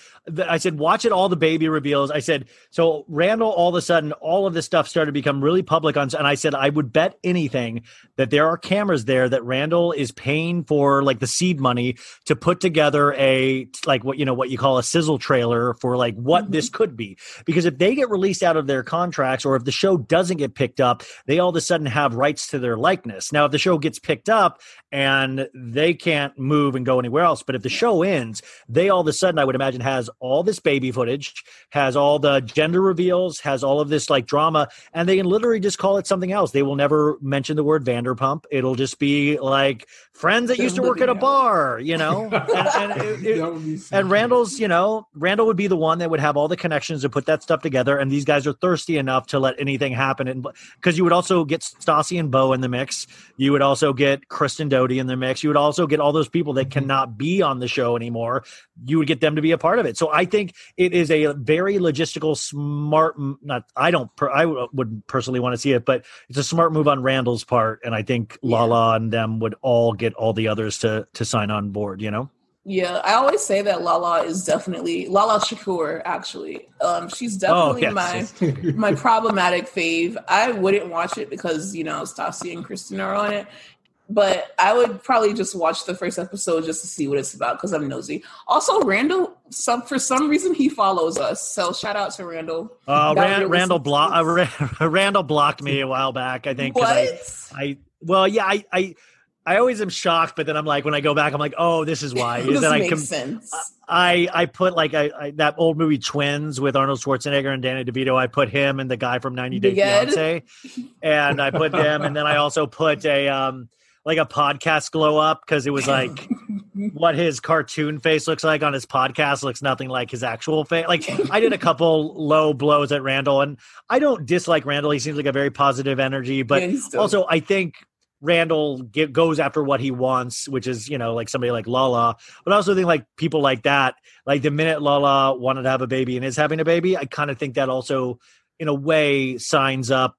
Speaker 2: I said, watch it all the baby reveals. I said, so Randall, all of a sudden, all of this stuff started to become really public on. And I said, I would bet anything that there are cameras there that Randall is paying for like the seed money to put together a like what you know what you call a sizzle trailer for like what
Speaker 1: Mhm.
Speaker 2: this could be. Because if they get released out of their contracts, or if the show doesn't get picked up, they all of a sudden have rights to their likeness. Now, if the show gets picked up and they can't move and go anywhere else. But if the show ends, they all of a sudden, I would imagine, has all this baby footage, has all the gender reveals, has all of this like drama, and they can literally just call it something else. They will never mention the word Vanderpump. It'll just be like friends that used to work at a bar, you know? And, and, it- it-
Speaker 3: That would be so
Speaker 2: and. Randall's, you know, Randall would be the one that would have all the connections to put that stuff together. And these guys are thirsty enough to let anything happen. And because you would also get Stassi and Beau in the mix, you would also get Kristen Doute in the mix. You would also get all those people that mm-hmm. cannot be on the show anymore. You would get them to be a part of it. So I think it is a very logistical, smart. Not, I don't, per, I would personally want to see it, but it's a smart move on Randall's part. And I think
Speaker 1: Yeah.
Speaker 2: Lala and them would all get all the others to to sign on board. You know.
Speaker 1: Yeah, I always say that Lala is definitely Lala Shakur. Actually, um, she's definitely
Speaker 2: Oh, yes,
Speaker 1: my my problematic fave. I wouldn't watch it because you know Stassi and Kristen are on it, but I would probably just watch the first episode just to see what it's about because I'm nosy. Also, Randall, some for some reason he follows us, so shout out to Randall.
Speaker 2: Uh,
Speaker 1: That
Speaker 2: Ran-
Speaker 1: really
Speaker 2: Randall block uh, Randall blocked me a while back. I think.
Speaker 1: What?
Speaker 2: I, I well yeah I, I I always am shocked, but then I'm like when I go back I'm like oh this is why.
Speaker 1: this
Speaker 2: then I
Speaker 1: makes
Speaker 2: com-
Speaker 1: sense.
Speaker 2: I I put like I, I that old movie Twins with Arnold Schwarzenegger and Danny DeVito. I put him and the guy from 90 Day Fiance, and I put them, and then I also put a um like a podcast glow up because it was like what his cartoon face looks like on his podcast looks nothing like his actual face. Like I did a couple low blows at Randall, and I don't dislike Randall. He seems like a very positive energy, but
Speaker 1: Yeah,
Speaker 2: also I think Randall get, goes after what he wants, which is you know like somebody like Lala. But I also think like people like that, like the minute Lala wanted to have a baby and is having a baby, I kind of think that also in a way signs up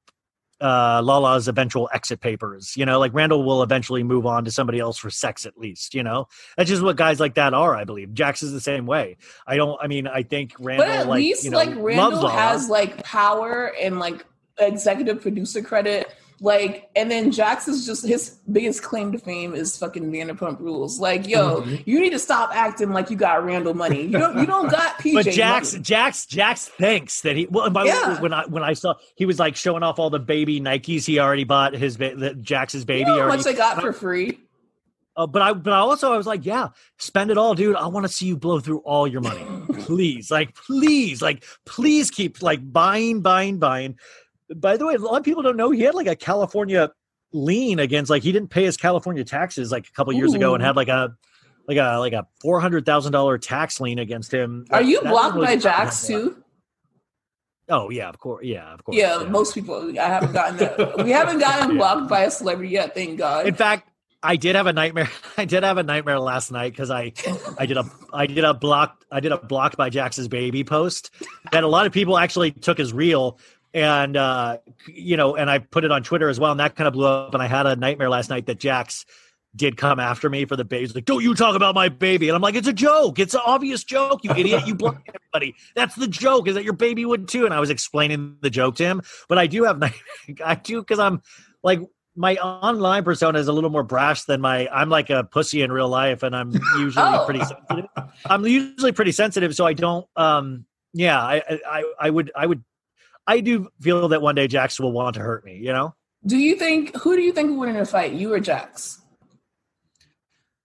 Speaker 2: uh Lala's eventual exit papers. You know, like Randall will eventually move on to somebody else for sex at least, you know. That's just what guys like that are, I believe. Jax is the same way. I don't I mean, I think Randall
Speaker 1: but at
Speaker 2: like,
Speaker 1: least
Speaker 2: you know,
Speaker 1: like Randall has like power and like executive producer credit Like, and then Jax is just his biggest claim to fame is fucking Vanderpump Rules. Like, yo,
Speaker 3: Mhm.
Speaker 1: you need to stop acting like you got Randall money. You don't, you don't got PJ.
Speaker 2: But Jax,
Speaker 1: money.
Speaker 2: Jax, Jax thinks that he. Well, and by
Speaker 1: Yeah.
Speaker 2: when I when I saw he was like showing off all the baby Nikes he already bought his ba- Jax's
Speaker 1: You
Speaker 2: baby.
Speaker 1: know how
Speaker 2: already.
Speaker 1: much they got for free.
Speaker 2: Uh, but I but I also I was like, yeah, spend it all, dude. I want to see you blow through all your money, please. Like, please, like, please keep like buying, buying, buying. By the way, a lot of people don't know he had like a California lien against like he didn't pay his California taxes like a couple years ago and had like a like a like a four hundred thousand dollar tax lien against him.
Speaker 1: Are you blocked
Speaker 2: was-
Speaker 1: by Jax too?
Speaker 2: Oh yeah, of course. Yeah, of course.
Speaker 1: Yeah, most people. I haven't gotten that. We haven't gotten
Speaker 2: Yeah.
Speaker 1: blocked by a celebrity yet. Thank God.
Speaker 2: In fact, I did have a nightmare. I did have a nightmare last night because I, I did a, I did a blocked, I did a blocked by Jax's baby post that a lot of people actually took as real, and uh, you know, and I put it on Twitter as well, and that kind of blew up. And I had a nightmare last night that Jax did come after me for the baby. He's like, "Don't you talk about my baby?" And I'm like, "It's a joke. It's an obvious joke, you idiot. You block everybody. That's the joke. Is that your baby would too?" And I was explaining the joke to him, but I do have, night- I do because I'm like my online persona is a little more brash than my I'm like a pussy in real life and I'm usually
Speaker 1: Oh.
Speaker 2: pretty sensitive. I'm usually pretty sensitive so I don't um yeah, I I I would I would I do feel that one day Jax will want to hurt me, you know?
Speaker 1: do you think who do you think would win in a fight, you or Jax?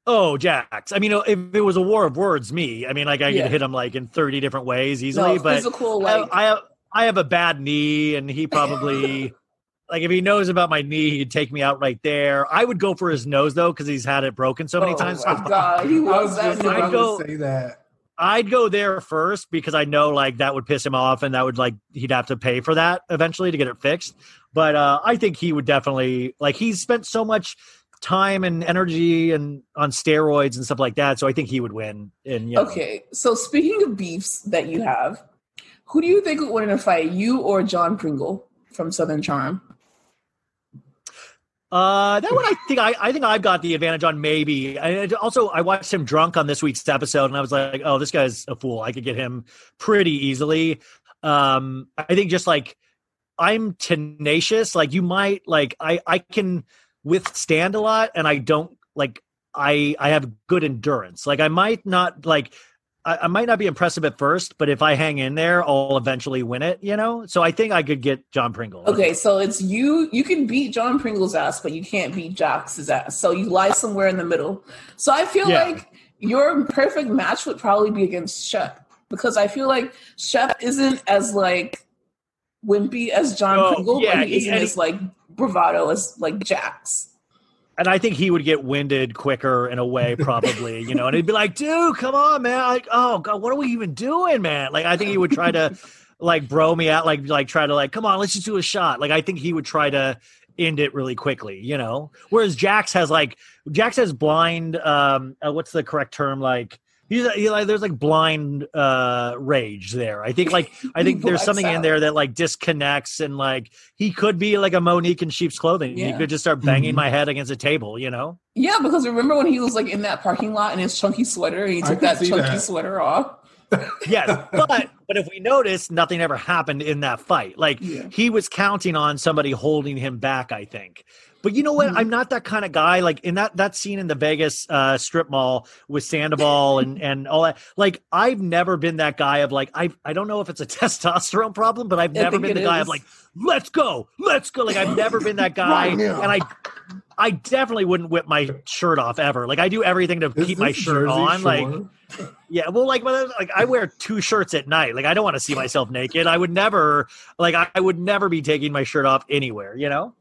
Speaker 2: Oh, Jax. I mean, if it was a war of words, me. I mean, like I
Speaker 1: Yeah.
Speaker 2: could hit him like in 30 different ways easily,
Speaker 1: No,
Speaker 2: but
Speaker 1: physical
Speaker 2: I,
Speaker 1: like
Speaker 2: I have I have a bad knee, and he probably like if he knows about my knee, he'd take me out right there. I would go for his nose though, because he's had it broken so many
Speaker 1: oh
Speaker 2: times.
Speaker 1: My God, he
Speaker 3: I was
Speaker 1: that.
Speaker 3: just.
Speaker 2: I'd
Speaker 3: about
Speaker 2: go-
Speaker 3: to say that.
Speaker 2: I'd go there first because I know like that would piss him off, and that would like he'd have to pay for that eventually to get it fixed. But uh, I think he would definitely like he's spent so much time and energy and on steroids and stuff like that, so I think he would win. And you know,
Speaker 1: Okay, so speaking of beefs that you have, who do you think would win in a fight, you or John Pringle from Southern Charm?
Speaker 2: Uh, that one I think I, I think I've got the advantage on maybe. I, also, I watched him drunk on this week's episode, and I was like, oh, this guy's a fool. I could get him pretty easily. Um, I think just like I'm tenacious. Like you might like I I can withstand a lot, and I don't like I I have good endurance. Like I might not like. I, I might not be impressive at first, but if I hang in there, I'll eventually win it. You know, so I think I could get John Pringle.
Speaker 1: Okay, so it's you. You can beat John Pringle's ass, but you can't beat Jax's ass. So you lie somewhere in the middle. So I feel
Speaker 2: Yeah.
Speaker 1: like your perfect match would probably be against Shep because I feel like Shep isn't as like wimpy as John
Speaker 2: Oh,
Speaker 1: Pringle,
Speaker 2: yeah,
Speaker 1: but he
Speaker 2: he-
Speaker 1: isn't
Speaker 2: and
Speaker 1: as like bravado as like Jax.
Speaker 2: And I think he would get winded quicker in a way, probably, you know, and he'd be like, dude, come on, man. Like, oh god, what are we even doing, man? Like, I think he would try to like bro me out, like like try to like, come on, let's just do a shot. Like, I think he would try to end it really quickly, you know. Whereas Jax has like Jax has blind um uh, what's the correct term? Like he's, he like there's like blind uh rage there. I think like I think there's
Speaker 1: Blacks
Speaker 2: something in there that like disconnects and like he could be like a Monique in sheep's clothing. He could just start banging
Speaker 3: Mhm.
Speaker 2: my head against a table, you know?
Speaker 1: Yeah, because remember when he was like in that parking lot in his chunky sweater and he took that chunky
Speaker 3: that.
Speaker 1: sweater off?
Speaker 2: Yes. but but if we notice, nothing ever happened in that fight. Like
Speaker 1: Yeah.
Speaker 2: he was counting on somebody holding him back, I think. But you know what?
Speaker 1: Mhm.
Speaker 2: I'm not that kind of guy. Like in that that scene in the Vegas uh, strip mall with Sandoval and and all that. Like I've never been that guy of like I I don't know if it's a testosterone problem, but I've never been the guy of like let's go, let's go. Like I've never been that guy,
Speaker 3: Right
Speaker 2: and I I definitely wouldn't whip my shirt off ever. Like I do everything to
Speaker 3: Is
Speaker 2: keep my shirt
Speaker 3: Jersey
Speaker 2: on. Like yeah, well, like, I- like I wear two shirts at night. Like, I don't want to see myself naked. I would never, like, I, I would never be taking my shirt off anywhere. You know?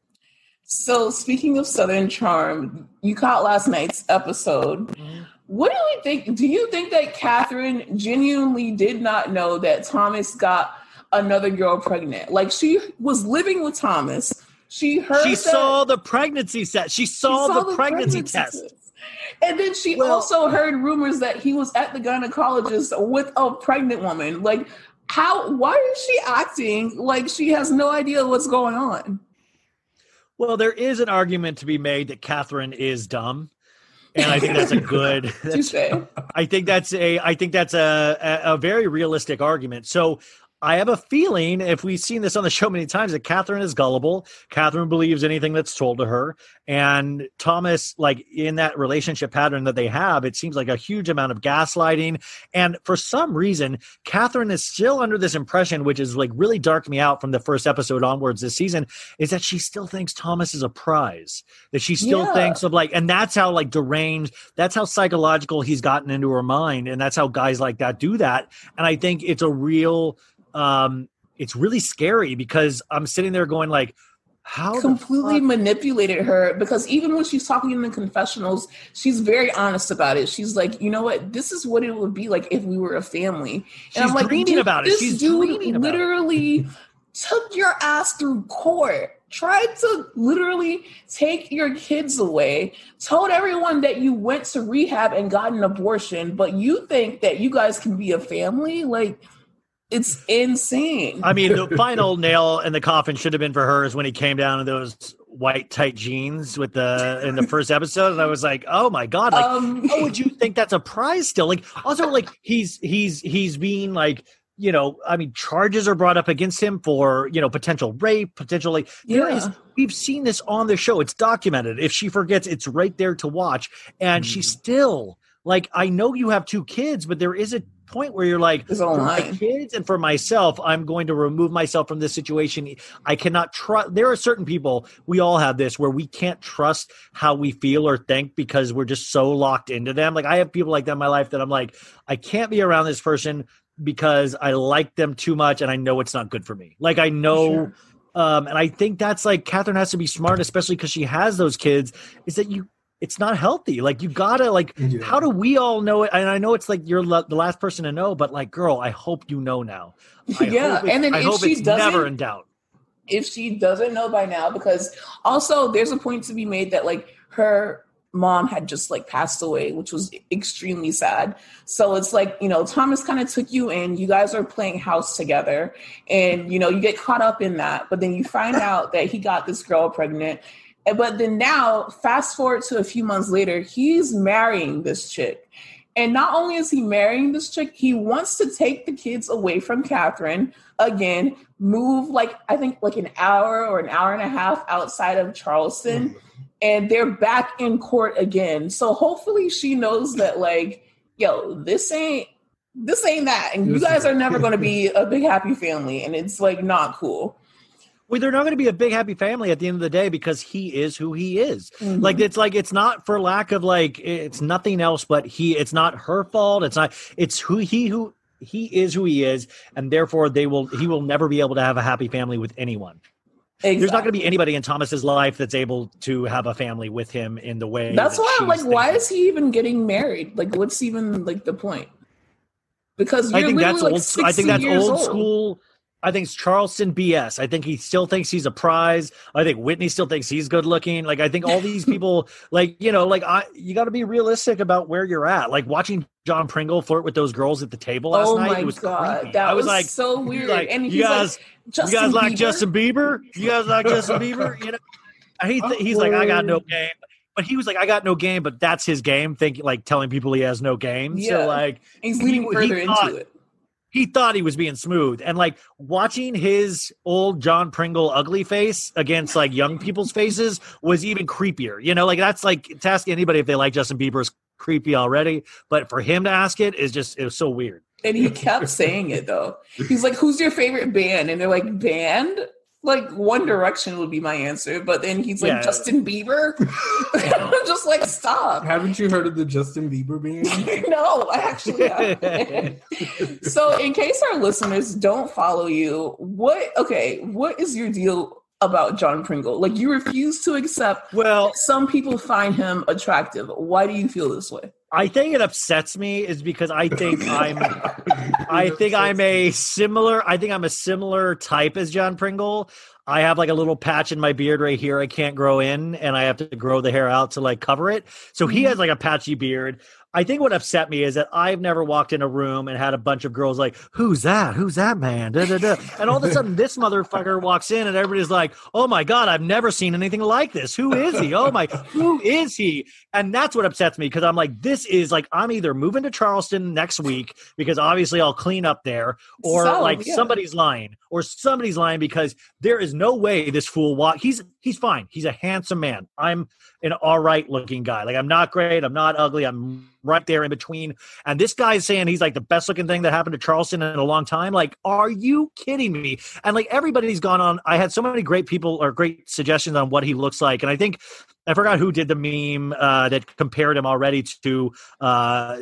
Speaker 1: So speaking of Southern Charm, you caught last night's episode. Mm-hmm. What do we think? Do you think that Catherine genuinely did not know that Thomas got another girl pregnant? Like she was living with Thomas. She heard
Speaker 2: She
Speaker 1: that-
Speaker 2: saw the pregnancy set. She
Speaker 1: she
Speaker 2: saw,
Speaker 1: saw
Speaker 2: the, pregnancy, test.
Speaker 1: And then she
Speaker 2: Well-
Speaker 1: also heard rumors that he was at the gynecologist with a pregnant woman. Like, how? Why is she acting like she has no idea what's going on?
Speaker 2: Well, there is an argument to be made that Catherine is dumb, and I think that's a good. that's- I think that's a I think that's a, a, a very realistic argument. So I have a feeling if we've seen this on the show many times that Catherine is gullible. Catherine believes anything that's told to her. And Thomas, like in that relationship pattern that they have, it seems like a huge amount of gaslighting. And for some reason, Catherine is still under this impression, which is like really darked me out from the first episode onwards this season, is that she still thinks Thomas is a prize. That she still
Speaker 1: Yeah.
Speaker 2: thinks of like, and that's how like deranged, that's how psychological he's gotten into her mind. And that's how guys like that do that. And I think it's a real um it's really scary because i'm sitting there going like how
Speaker 1: completely manipulated her because even when she's talking in the confessionals, she's very honest about it. She's like, you know what, this is what it would be like if we were a family.
Speaker 2: And she's dreaming
Speaker 1: dude,
Speaker 2: about it. She's
Speaker 1: dude
Speaker 2: dreaming
Speaker 1: literally took your ass through court, tried to literally take your kids away, told everyone that you went to rehab and got an abortion, but you think that you guys can be a family? Like, it's insane.
Speaker 2: i mean the final nail in the coffin should have been for her is when he came down in those white tight jeans with the in the first episode and i was like oh my god like
Speaker 1: um,
Speaker 2: how would you think that's a prize still like also like he's he's he's being like you know i mean charges are brought up against him for you know potential rape potentially
Speaker 1: Yeah.
Speaker 2: is we've seen this on the show it's documented if she forgets it's right there to watch and she
Speaker 3: Mhm.
Speaker 2: still like i know you have two kids but there is a point where you're like for my kids and for myself i'm going to remove myself from this situation i cannot trust there are certain people we all have this where we can't trust how we feel or think because we're just so locked into them like i have people like that in my life that i'm like i can't be around this person because i like them too much and i know it's not good for me like i know
Speaker 1: Sure.
Speaker 2: um, and I think that's like Catherine has to be smart, especially because she has those kids. Is that you? It's not healthy. Like you gotta like.
Speaker 3: Yeah.
Speaker 2: How do we all know it? And I know it's like you're the last person to know, but like, girl, I hope you know now. I
Speaker 1: Yeah,
Speaker 2: hope it's-
Speaker 1: and then
Speaker 2: I
Speaker 1: if she
Speaker 2: it's never
Speaker 1: doesn't-
Speaker 2: in doubt.
Speaker 1: if she doesn't know by now because also there's a point to be made that like her mom had just like passed away which was extremely sad so it's like you know thomas kind of took you in you guys are playing house together and you know you get caught up in that but then you find out that he got this girl pregnant but then now fast forward to a few months later he's marrying this chick. And not only is he marrying this chick, he wants to take the kids away from Catherine. Again, move like I think like an hour or an hour and a half outside of Charleston, and they're back in court again. So hopefully she knows that like, yo, this ain't this ain't that, and you guys are never going to be a big happy family, and it's like not cool.
Speaker 2: Well, they're not going to be a big happy family at the end of the day because he is who he is.
Speaker 1: Mhm.
Speaker 2: Like it's like it's not for lack of like it's nothing else but he. It's not her fault. It's not. It's who he who he is who he is, and therefore they will. He will never be able to have a happy family with anyone. There's not going to be anybody in Thomas's life that's able to have a family with him in the way.
Speaker 1: That's
Speaker 2: that
Speaker 1: why I'm like, why is he even getting married? Like, what's even like the point? Because
Speaker 2: I think that's
Speaker 1: literally,
Speaker 2: old. I think that's
Speaker 1: years
Speaker 2: old, school. I think it's Charleston BS. I think he still thinks he's a prize. I think Whitney still thinks he's good looking. Like I think all these people, like you know, like I, you got to be realistic about where you're at. Like watching John Pringle flirt with those girls at the table last
Speaker 1: Oh
Speaker 2: night.
Speaker 1: my
Speaker 2: it was
Speaker 1: god,
Speaker 2: creepy.
Speaker 1: that
Speaker 2: I
Speaker 1: was,
Speaker 2: was, like,
Speaker 1: so weird.
Speaker 2: like,
Speaker 1: and
Speaker 2: you
Speaker 1: he's
Speaker 2: guys,
Speaker 1: like, Justin
Speaker 2: you guys like
Speaker 1: Bieber?
Speaker 2: Justin Bieber? You guys like Justin Bieber? You know, he th- he's like, I got no oh. game. But he was like, I got no game, but that's his game. Thinking like telling people he has no game.
Speaker 1: Yeah.
Speaker 2: So like,
Speaker 1: He's
Speaker 2: he-
Speaker 1: leading
Speaker 2: he
Speaker 1: further
Speaker 2: thought-
Speaker 1: into it.
Speaker 2: He thought he was being smooth and like watching his old John Pringle ugly face against like young people's faces was even creepier. You know, like that's like to ask anybody if they like Justin Bieber is creepy already, but for him to ask it is just it was so weird.
Speaker 1: And he kept saying it though. He's like, "Who's your favorite band?" And they're like, "Band." Like One Direction would be my answer, but then he's like
Speaker 2: Yeah.
Speaker 1: Justin Bieber. I'm just like, stop.
Speaker 3: Haven't you heard of the Justin Bieber band?
Speaker 1: no, I actually haven't. so, in case our listeners don't follow you, what? Okay, what is your deal about John Pringle? Like, you refuse to accept.
Speaker 2: Well,
Speaker 1: Some people find him attractive. Why do you feel this way?
Speaker 2: I think it upsets me is because I think I'm I think I'm a similar I think I'm a similar type as John Pringle. I have like a little patch in my beard right here. I can't grow in, and I have to grow the hair out to like cover it. So he
Speaker 1: Mhm.
Speaker 2: has like a patchy beard. I think what upset me is that I've never walked in a room and had a bunch of girls like, "Who's that? Who's that man?" Da, da, da. And all of a sudden, this motherfucker walks in, and everybody's like, "Oh my god, I've never seen anything like this. Who is he? Oh my, who is he?" And that's what upsets me because I'm like, this is like I'm either moving to Charleston next week because obviously I'll clean up there, or
Speaker 1: So,
Speaker 2: like
Speaker 1: yeah.
Speaker 2: somebody's lying, or somebody's lying because there is no way this fool walk. He's he's fine. He's a handsome man. I'm an all right looking guy. Like I'm not great. I'm not ugly. I'm right there in between. And this guy's saying he's like the best looking thing that happened to Charleston in a long time. Like, are you kidding me? And like everybody's gone on. I had so many great people or great suggestions on what he looks like. And I think I forgot who did the meme uh, that compared him already to uh,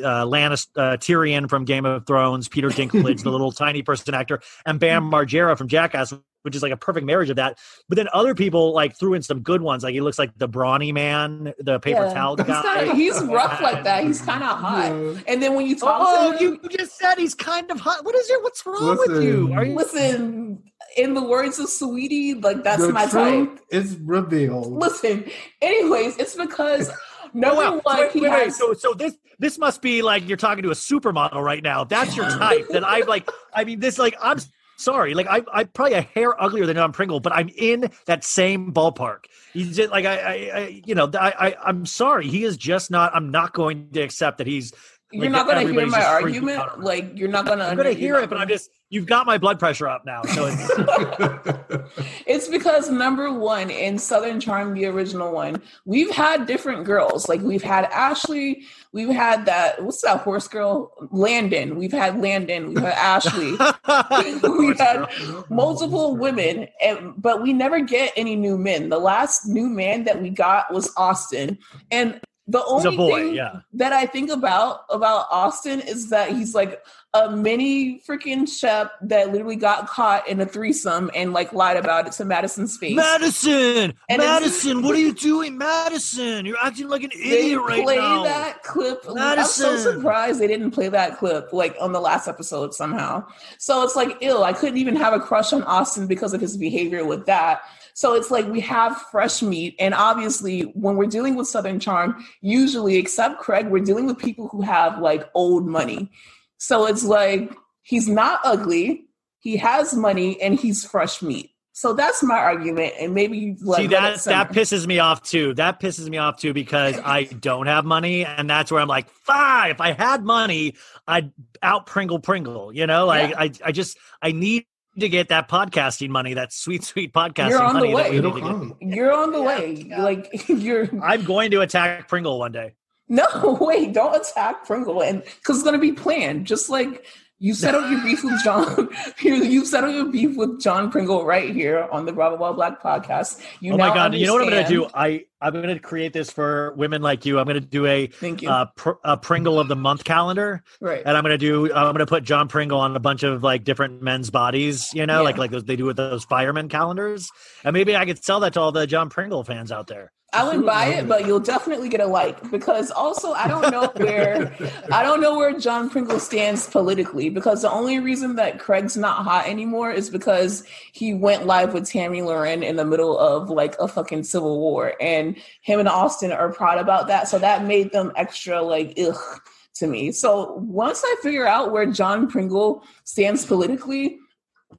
Speaker 2: uh, Lannis, uh, Tyrion from Game of Thrones, Peter Dinklage, the little tiny person actor, and Bam Margera from Jackass, which is like a perfect marriage of that. But then other people like threw in some good ones. Like he looks like the brawny man, the paper
Speaker 1: Yeah.
Speaker 2: towel guy.
Speaker 1: kinda- he's rough like that. He's kind of hot.
Speaker 3: Yeah.
Speaker 1: And then when you talk
Speaker 2: Oh,
Speaker 1: to him,
Speaker 2: you you just said he's kind of hot. What is it? What's wrong with you?
Speaker 3: Listen.
Speaker 2: Are you
Speaker 1: listen, in the words of Sweetie, like that's
Speaker 3: the
Speaker 1: my
Speaker 3: truth
Speaker 1: type.
Speaker 3: is revealed.
Speaker 1: Listen, anyways, it's because
Speaker 2: No,
Speaker 1: number
Speaker 2: wow.
Speaker 1: one,
Speaker 2: Wait,
Speaker 1: he
Speaker 2: wait, wait.
Speaker 1: has.
Speaker 2: So, so this this must be like you're talking to a supermodel right now. That's your type. that I like. I mean, this like I'm sorry. Like I I probably a hair uglier than John Pringle, but I'm in that same ballpark. He's just like I, I, I you know I, I I'm sorry. He is just not. I'm not going to accept that he's.
Speaker 1: you're
Speaker 2: like,
Speaker 1: not going to hear my argument.
Speaker 2: out on him.
Speaker 1: Like you're not going to.
Speaker 2: I'm gonna hear it, but I'm just. You've got my blood pressure up now. So it's.
Speaker 1: It's because number one in Southern Charm, the original one, we've had different girls. Like we've had Ashley, we've had that what's that horse girl? Landon. We've had Landon, we've had Ashley. we've had multiple women, and, but we never get any new men. The last new man that we got was Austin, and the only
Speaker 2: boy,
Speaker 1: thing
Speaker 2: yeah.
Speaker 1: that I think about about Austin is that he's like a mini freaking Shep that literally got caught in a threesome and like lied about it to Madison's face.
Speaker 2: Madison,
Speaker 1: And
Speaker 2: Madison, what are you doing, Madison? You're acting like an idiot right now.
Speaker 1: play
Speaker 2: now.
Speaker 1: that clip. I'm so surprised they didn't play that clip like on the last episode somehow. So it's like ill. I couldn't even have a crush on Austin because of his behavior with that. So it's like we have fresh meat, and obviously when we're dealing with Southern Charm, usually except Craig, we're dealing with people who have like old money. So it's like he's not ugly, he has money, and he's fresh meat. So that's my argument, and maybe you like
Speaker 2: See that that pisses me off too. That pisses me off too because I don't have money, and that's where I'm like, fine. If I had money, I'd out Pringle Pringle. You know, like
Speaker 1: Yeah.
Speaker 2: I I just I need to get that podcasting money, that sweet sweet podcasting
Speaker 1: You're on the
Speaker 2: money. that
Speaker 1: way.
Speaker 2: we
Speaker 3: It'll
Speaker 2: need to get.
Speaker 3: come.
Speaker 1: You're on the
Speaker 2: Yeah,
Speaker 1: way.
Speaker 2: yeah.
Speaker 1: Like you're
Speaker 2: I'm going to attack Pringle one day.
Speaker 1: no wait, don't attack Pringle and because it's gonna be planned. Just like you settled your beef with John, you you settled your beef with John Pringle right here on the Bravo While Black podcast. You
Speaker 2: oh my god! You know what I'm going to do? I I'm going to create this for women like you. I'm going to do a
Speaker 1: Thank you.
Speaker 2: uh, pr- a Pringle of the month calendar.
Speaker 1: right.
Speaker 2: and I'm gonna do. I'm gonna put John Pringle on a bunch of like different men's bodies, you know,
Speaker 1: Yeah.
Speaker 2: like like those, they do with those firemen calendars, and maybe I could sell that to all the John Pringle fans out there.
Speaker 1: I wouldn't buy it, but you'll definitely get a like because also I don't know where I don't know where John Pringle stands politically because the only reason that Craig's not hot anymore is because he went live with Tomi Lahren in the middle of like a fucking civil war and him and Austin are proud about that. So that made them extra like ugh to me. So once I figure out where John Pringle stands politically,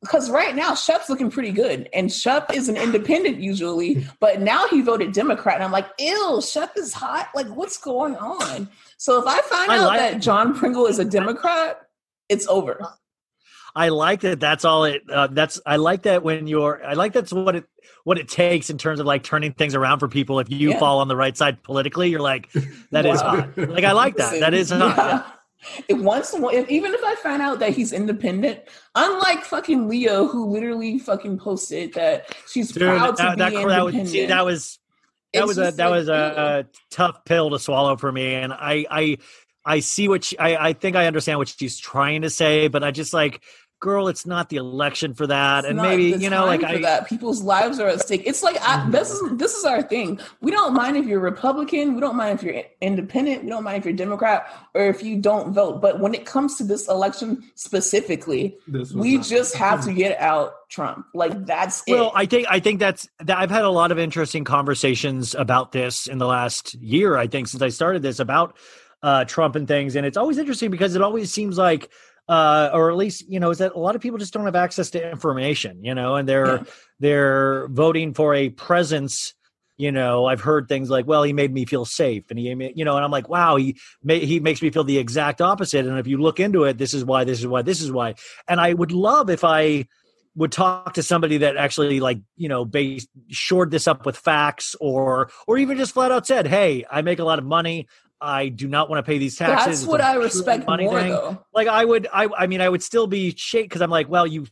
Speaker 1: because right now Shep's looking pretty good, and Shep is an independent usually, but now he voted Democrat, and I'm like, ew, Shep is hot. Like, what's going on? So if I find
Speaker 2: I
Speaker 1: out
Speaker 2: like-
Speaker 1: that John Pringle is a Democrat, it's over.
Speaker 2: I like that. That's all it. Uh, that's I like that when you're. I like that's what it what it takes in terms of like turning things around for people. If you
Speaker 1: Yeah.
Speaker 2: fall on the right side politically, you're like, that is
Speaker 1: Wow.
Speaker 2: hot. Like I like that. That is hot.
Speaker 1: Yeah. If once, if, even if I find out that he's independent, unlike fucking Leva, who literally fucking posted that she's
Speaker 2: Dude,
Speaker 1: proud to
Speaker 2: that,
Speaker 1: be
Speaker 2: that, that was
Speaker 1: independent.
Speaker 2: see, that was that
Speaker 1: It's
Speaker 2: was a that
Speaker 1: like,
Speaker 2: was a, a tough pill to swallow for me, and I I I see what she, I I think I understand what she's trying to say, but I just like girl, it's not the election for that,
Speaker 1: It's
Speaker 2: and maybe you know, like
Speaker 1: for
Speaker 2: I,
Speaker 1: that people's lives are at stake. It's like I, this is this is our thing. We don't mind if you're Republican. We don't mind if you're independent. We don't mind if you're Democrat or if you don't vote. But when it comes to this election specifically,
Speaker 3: This
Speaker 1: we
Speaker 3: not-
Speaker 1: just have to get out Trump. Like that's
Speaker 2: Well,
Speaker 1: it.
Speaker 2: I think I think that's that I've had a lot of interesting conversations about this in the last year. I think since I started this about uh, Trump and things, and it's always interesting because it always seems like, uh, or at least you know, is that a lot of people just don't have access to information, you know, and they're
Speaker 1: Yeah.
Speaker 2: they're voting for a presence. You know, I've heard things like, "Well, he made me feel safe," and he, you know, and I'm like, "Wow, he ma- he makes me feel the exact opposite." And if you look into it, this is why, this is why, this is why. And I would love if I would talk to somebody that actually like you know based shored this up with facts or or even just flat out said hey i make a lot of money i do not want to pay these taxes
Speaker 1: that's what I respect
Speaker 2: money
Speaker 1: more
Speaker 2: thing."
Speaker 1: though.
Speaker 2: like i would i i mean i would still be shake because i'm like well you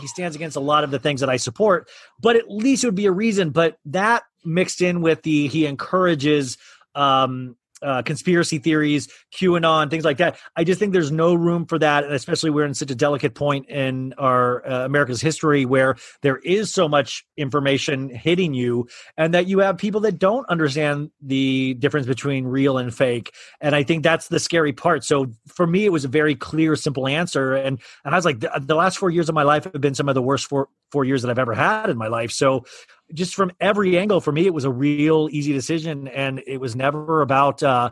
Speaker 2: he stands against a lot of the things that i support but at least it would be a reason but that mixed in with the he encourages um uh, conspiracy theories, QAnon, things like that. I just think there's no room for that, and especially we're in such a delicate point in our uh, America's history where there is so much information hitting you, and that you have people that don't understand the difference between real and fake. And I think that's the scary part. So for me, it was a very clear, simple answer, and and I was like, the, the last four years of my life have been some of the worst four four years that I've ever had in my life. So just from every angle for me it was a real easy decision and it was never about uh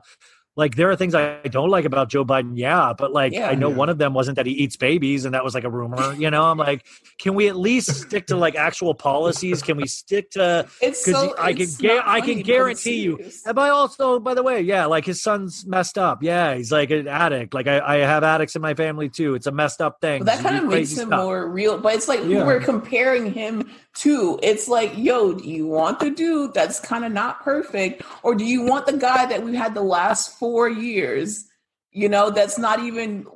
Speaker 2: like there are things I don't like about Joe Biden, yeah, but like
Speaker 1: Yeah.
Speaker 2: I know
Speaker 3: Yeah.
Speaker 2: one of them wasn't that he eats babies, and that was like a rumor. You know, I'm like, can we at least stick to like actual policies? Can we stick to?
Speaker 1: It's so
Speaker 2: I can ga- I can guarantee you. And by also, by the way, yeah, like his son's messed up. Yeah, he's like an addict. Like I, I have addicts in my family too. It's a messed up thing.
Speaker 1: But that kind of makes him
Speaker 2: stuff.
Speaker 1: more real. But it's like
Speaker 3: Yeah.
Speaker 1: we're comparing him to. It's like, yo, do you want the dude that's kind of not perfect, or do you want the guy that we've had the last four years? You know, that's not even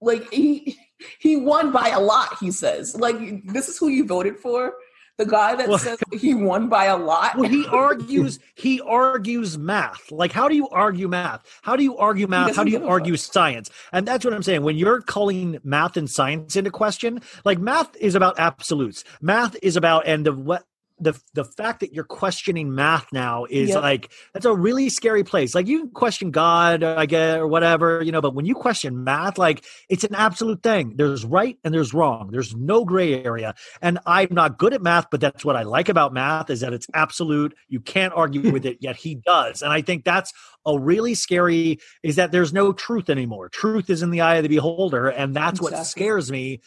Speaker 1: like he he won by a lot. He says, like, this is who you voted for. The guy that
Speaker 2: Well-
Speaker 1: says he won by a lot.
Speaker 2: Well, he argues. He argues math. Like, how do you argue math? How do you argue math? How do you argue science? And that's what I'm saying. When you're calling math and science into question, like math is about absolutes. Math is about and the what the the fact that you're questioning math now is
Speaker 1: Yep.
Speaker 2: like that's a really scary place. Like you can question God, I guess, or whatever, you know, but when you question math, like it's an absolute thing. There's right and there's wrong. There's no gray area. And I'm not good at math, but that's what I like about math is that it's absolute. You can't argue hmm. with it, yet he does. And I think that's a really scary is that there's no truth anymore. Truth is in the eye of the beholder, and that's what scares me.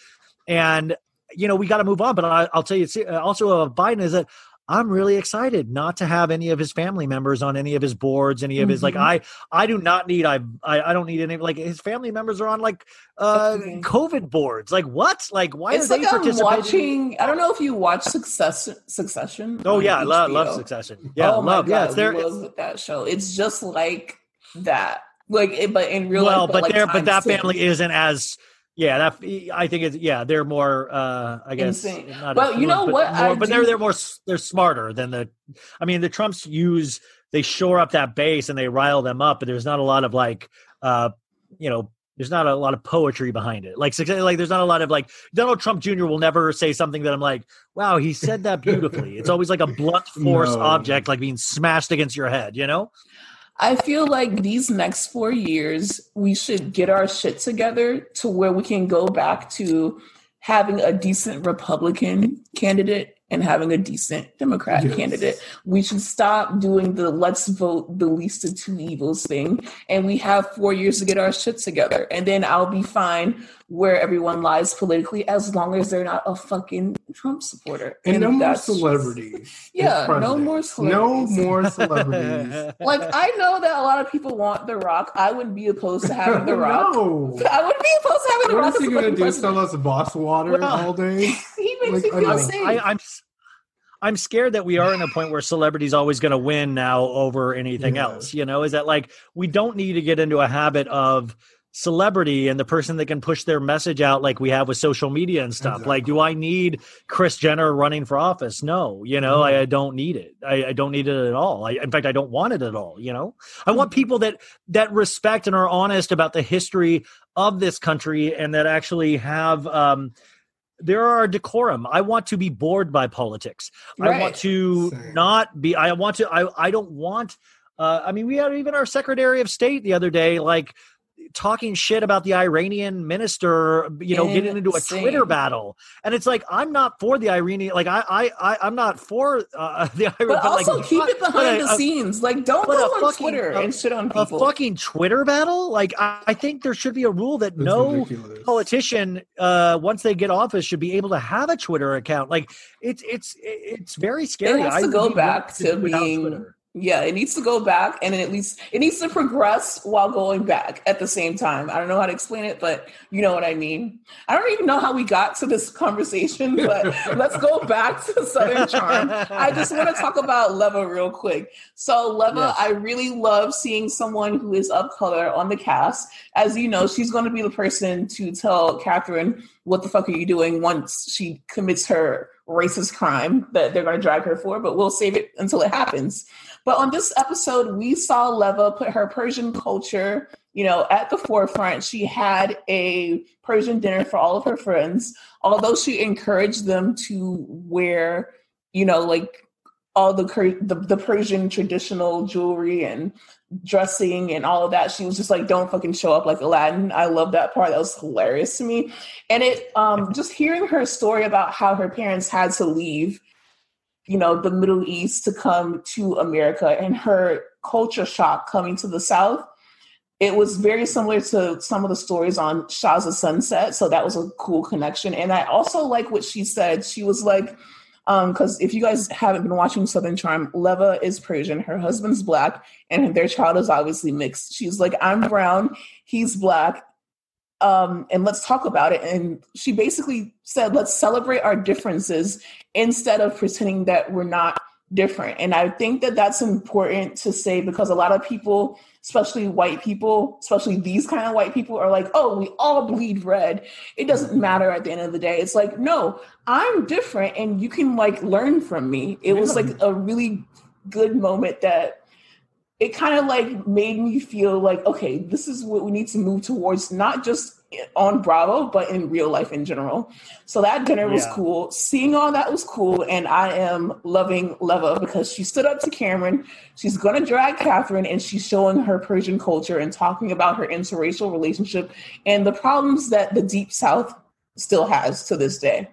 Speaker 2: And you know, we got to move on. But I, I'll tell you, it's, uh, also uh, Biden is that I'm really excited not to have any of his family members on any of his boards, any of his like
Speaker 1: Mhm.
Speaker 2: I I do not need I I, I don't need any like his family members are on like uh
Speaker 1: Everything.
Speaker 2: COVID boards. Like what? Like why
Speaker 1: it's
Speaker 2: are
Speaker 1: like
Speaker 2: they
Speaker 1: I'm
Speaker 2: participating?
Speaker 1: watching. I don't know if you watch Success Succession.
Speaker 2: Oh yeah, I love, love Succession. Yeah,
Speaker 1: oh my
Speaker 2: love. yeah,
Speaker 1: God,
Speaker 2: it's there.
Speaker 1: love that show. It's just like that. Like, it, but in real
Speaker 2: well,
Speaker 1: life.
Speaker 2: but
Speaker 1: like
Speaker 2: there, but that
Speaker 1: 10.
Speaker 2: family isn't as. Yeah, that I think it's yeah they're more uh I guess
Speaker 1: Insane.
Speaker 2: not
Speaker 1: Well, you know
Speaker 2: but
Speaker 1: what
Speaker 2: more,
Speaker 1: I
Speaker 2: but they're they're more they're smarter than the I mean the Trumps use they shore up that base and they rile them up but there's not a lot of like uh you know there's not a lot of poetry behind it like like there's not a lot of like Donald Trump Jr. will never say something that I'm like wow he said that beautifully it's always like a blunt force
Speaker 3: No.
Speaker 2: object like being smashed against your head you know
Speaker 1: I feel like these next four years, we should get our shit together to where we can go back to having a decent Republican candidate and having a decent Democrat
Speaker 3: Yes.
Speaker 1: candidate. We should stop doing the let's vote the least of two evils thing. And we have four years to get our shit together. And then I'll be fine where everyone lies politically as long as they're not a fucking Trump supporter.
Speaker 3: And, no more
Speaker 1: that's just-
Speaker 3: celebrities.
Speaker 1: Yeah, no
Speaker 3: president.
Speaker 1: more
Speaker 3: No
Speaker 1: celebrities.
Speaker 3: more celebrities.
Speaker 1: Like I know that a lot of people want The Rock. I wouldn't be opposed to having The Rock.
Speaker 3: no.
Speaker 1: I wouldn't be opposed to having The
Speaker 3: What
Speaker 1: Rock.
Speaker 3: is
Speaker 1: as
Speaker 3: he
Speaker 1: a
Speaker 3: gonna
Speaker 1: fucking
Speaker 3: do?
Speaker 1: president.
Speaker 3: Sell us Voss water
Speaker 2: Well-
Speaker 3: all day?
Speaker 1: He makes
Speaker 3: Like,
Speaker 1: me
Speaker 3: I
Speaker 1: feel
Speaker 3: know.
Speaker 1: safe.
Speaker 2: I, I'm s- I'm scared that we are in a point where celebrity's always going to win now over anything
Speaker 3: Yeah.
Speaker 2: else. You know, is that like we don't need to get into a habit of celebrity and the person that can push their message out like we have with social media and stuff.
Speaker 3: Exactly.
Speaker 2: Like, do I need Kris Jenner running for office? No, you know, I, I don't need it. I, I don't need it at all. I, in fact, I don't want it at all. You know, I want people that that respect and are honest about the history of this country and that actually have. um there are decorum. I want to be bored by politics. I want to
Speaker 3: Same.
Speaker 2: not be. I want to. I. I don't want. Uh, I mean, we had even our Secretary of State the other day, like talking shit about the Iranian minister. You know, getting into a Twitter battle, and it's like I'm not for the Iranian. Like I. I. I I'm not for uh, the Iranian.
Speaker 1: But also
Speaker 2: like,
Speaker 1: keep it behind
Speaker 2: a-
Speaker 1: the
Speaker 2: a-
Speaker 1: scenes. Like don't go on
Speaker 2: fucking-
Speaker 1: Twitter
Speaker 2: a-
Speaker 1: and shit on people.
Speaker 2: a fucking Twitter battle. Like I, I think there should be a rule that
Speaker 3: That's
Speaker 2: no
Speaker 3: ridiculous.
Speaker 2: politician uh once they get office should be able to have a twitter account like it's it's it's very scary
Speaker 1: has
Speaker 2: I
Speaker 1: to
Speaker 2: would
Speaker 1: go back to being-
Speaker 2: Twitter.
Speaker 1: Yeah, it needs to go back and at least it needs to progress while going back at the same time. I don't know how to explain it, but you know what I mean. I don't even know how we got to this conversation, but let's go back to Southern Charm. I just want to talk about Leva real quick. So Leva,
Speaker 2: Yes.
Speaker 1: I really love seeing someone who is of color on the cast. As you know, she's going to be the person to tell Catherine what the fuck are you doing once she commits her racist crime that they're going to drag her for, but we'll save it until it happens. But on this episode, we saw Leva put her Persian culture, you know, at the forefront. She had a Persian dinner for all of her friends, although she encouraged them to wear, you know, like all the the, the Persian traditional jewelry and dressing and all of that. She was just like, "Don't fucking show up like Aladdin." I love that part. That was hilarious to me. And it, um, just hearing her story about how her parents had to leave you know, the Middle East to come to America and her culture shock coming to the South. It was very similar to some of the stories on of Sunset. So that was a cool connection. And I also like what she said. She was like, because if you guys haven't been watching Southern Charm, Leva is Persian, her husband's black, and their child is obviously mixed. She's like, I'm brown, he's black, um, and let's talk about it. And she basically said, let's celebrate our differences instead of pretending that we're not different. And I think that that's important to say because a lot of people, especially white people, especially these kind of white people, are like, oh, we all bleed red. It doesn't mm-hmm. matter at the end of the day. It's like, no, I'm different and you can like learn from me. It was like a really good moment that it kind of like made me feel like okay this is what we need to move towards not just on bravo but in real life in general so that dinner was
Speaker 2: Yeah.
Speaker 1: cool seeing all that was cool and i am loving leva because she stood up to cameron she's going to drag catherine and she's showing her persian culture and talking about her interracial relationship and the problems that the deep south still has to this day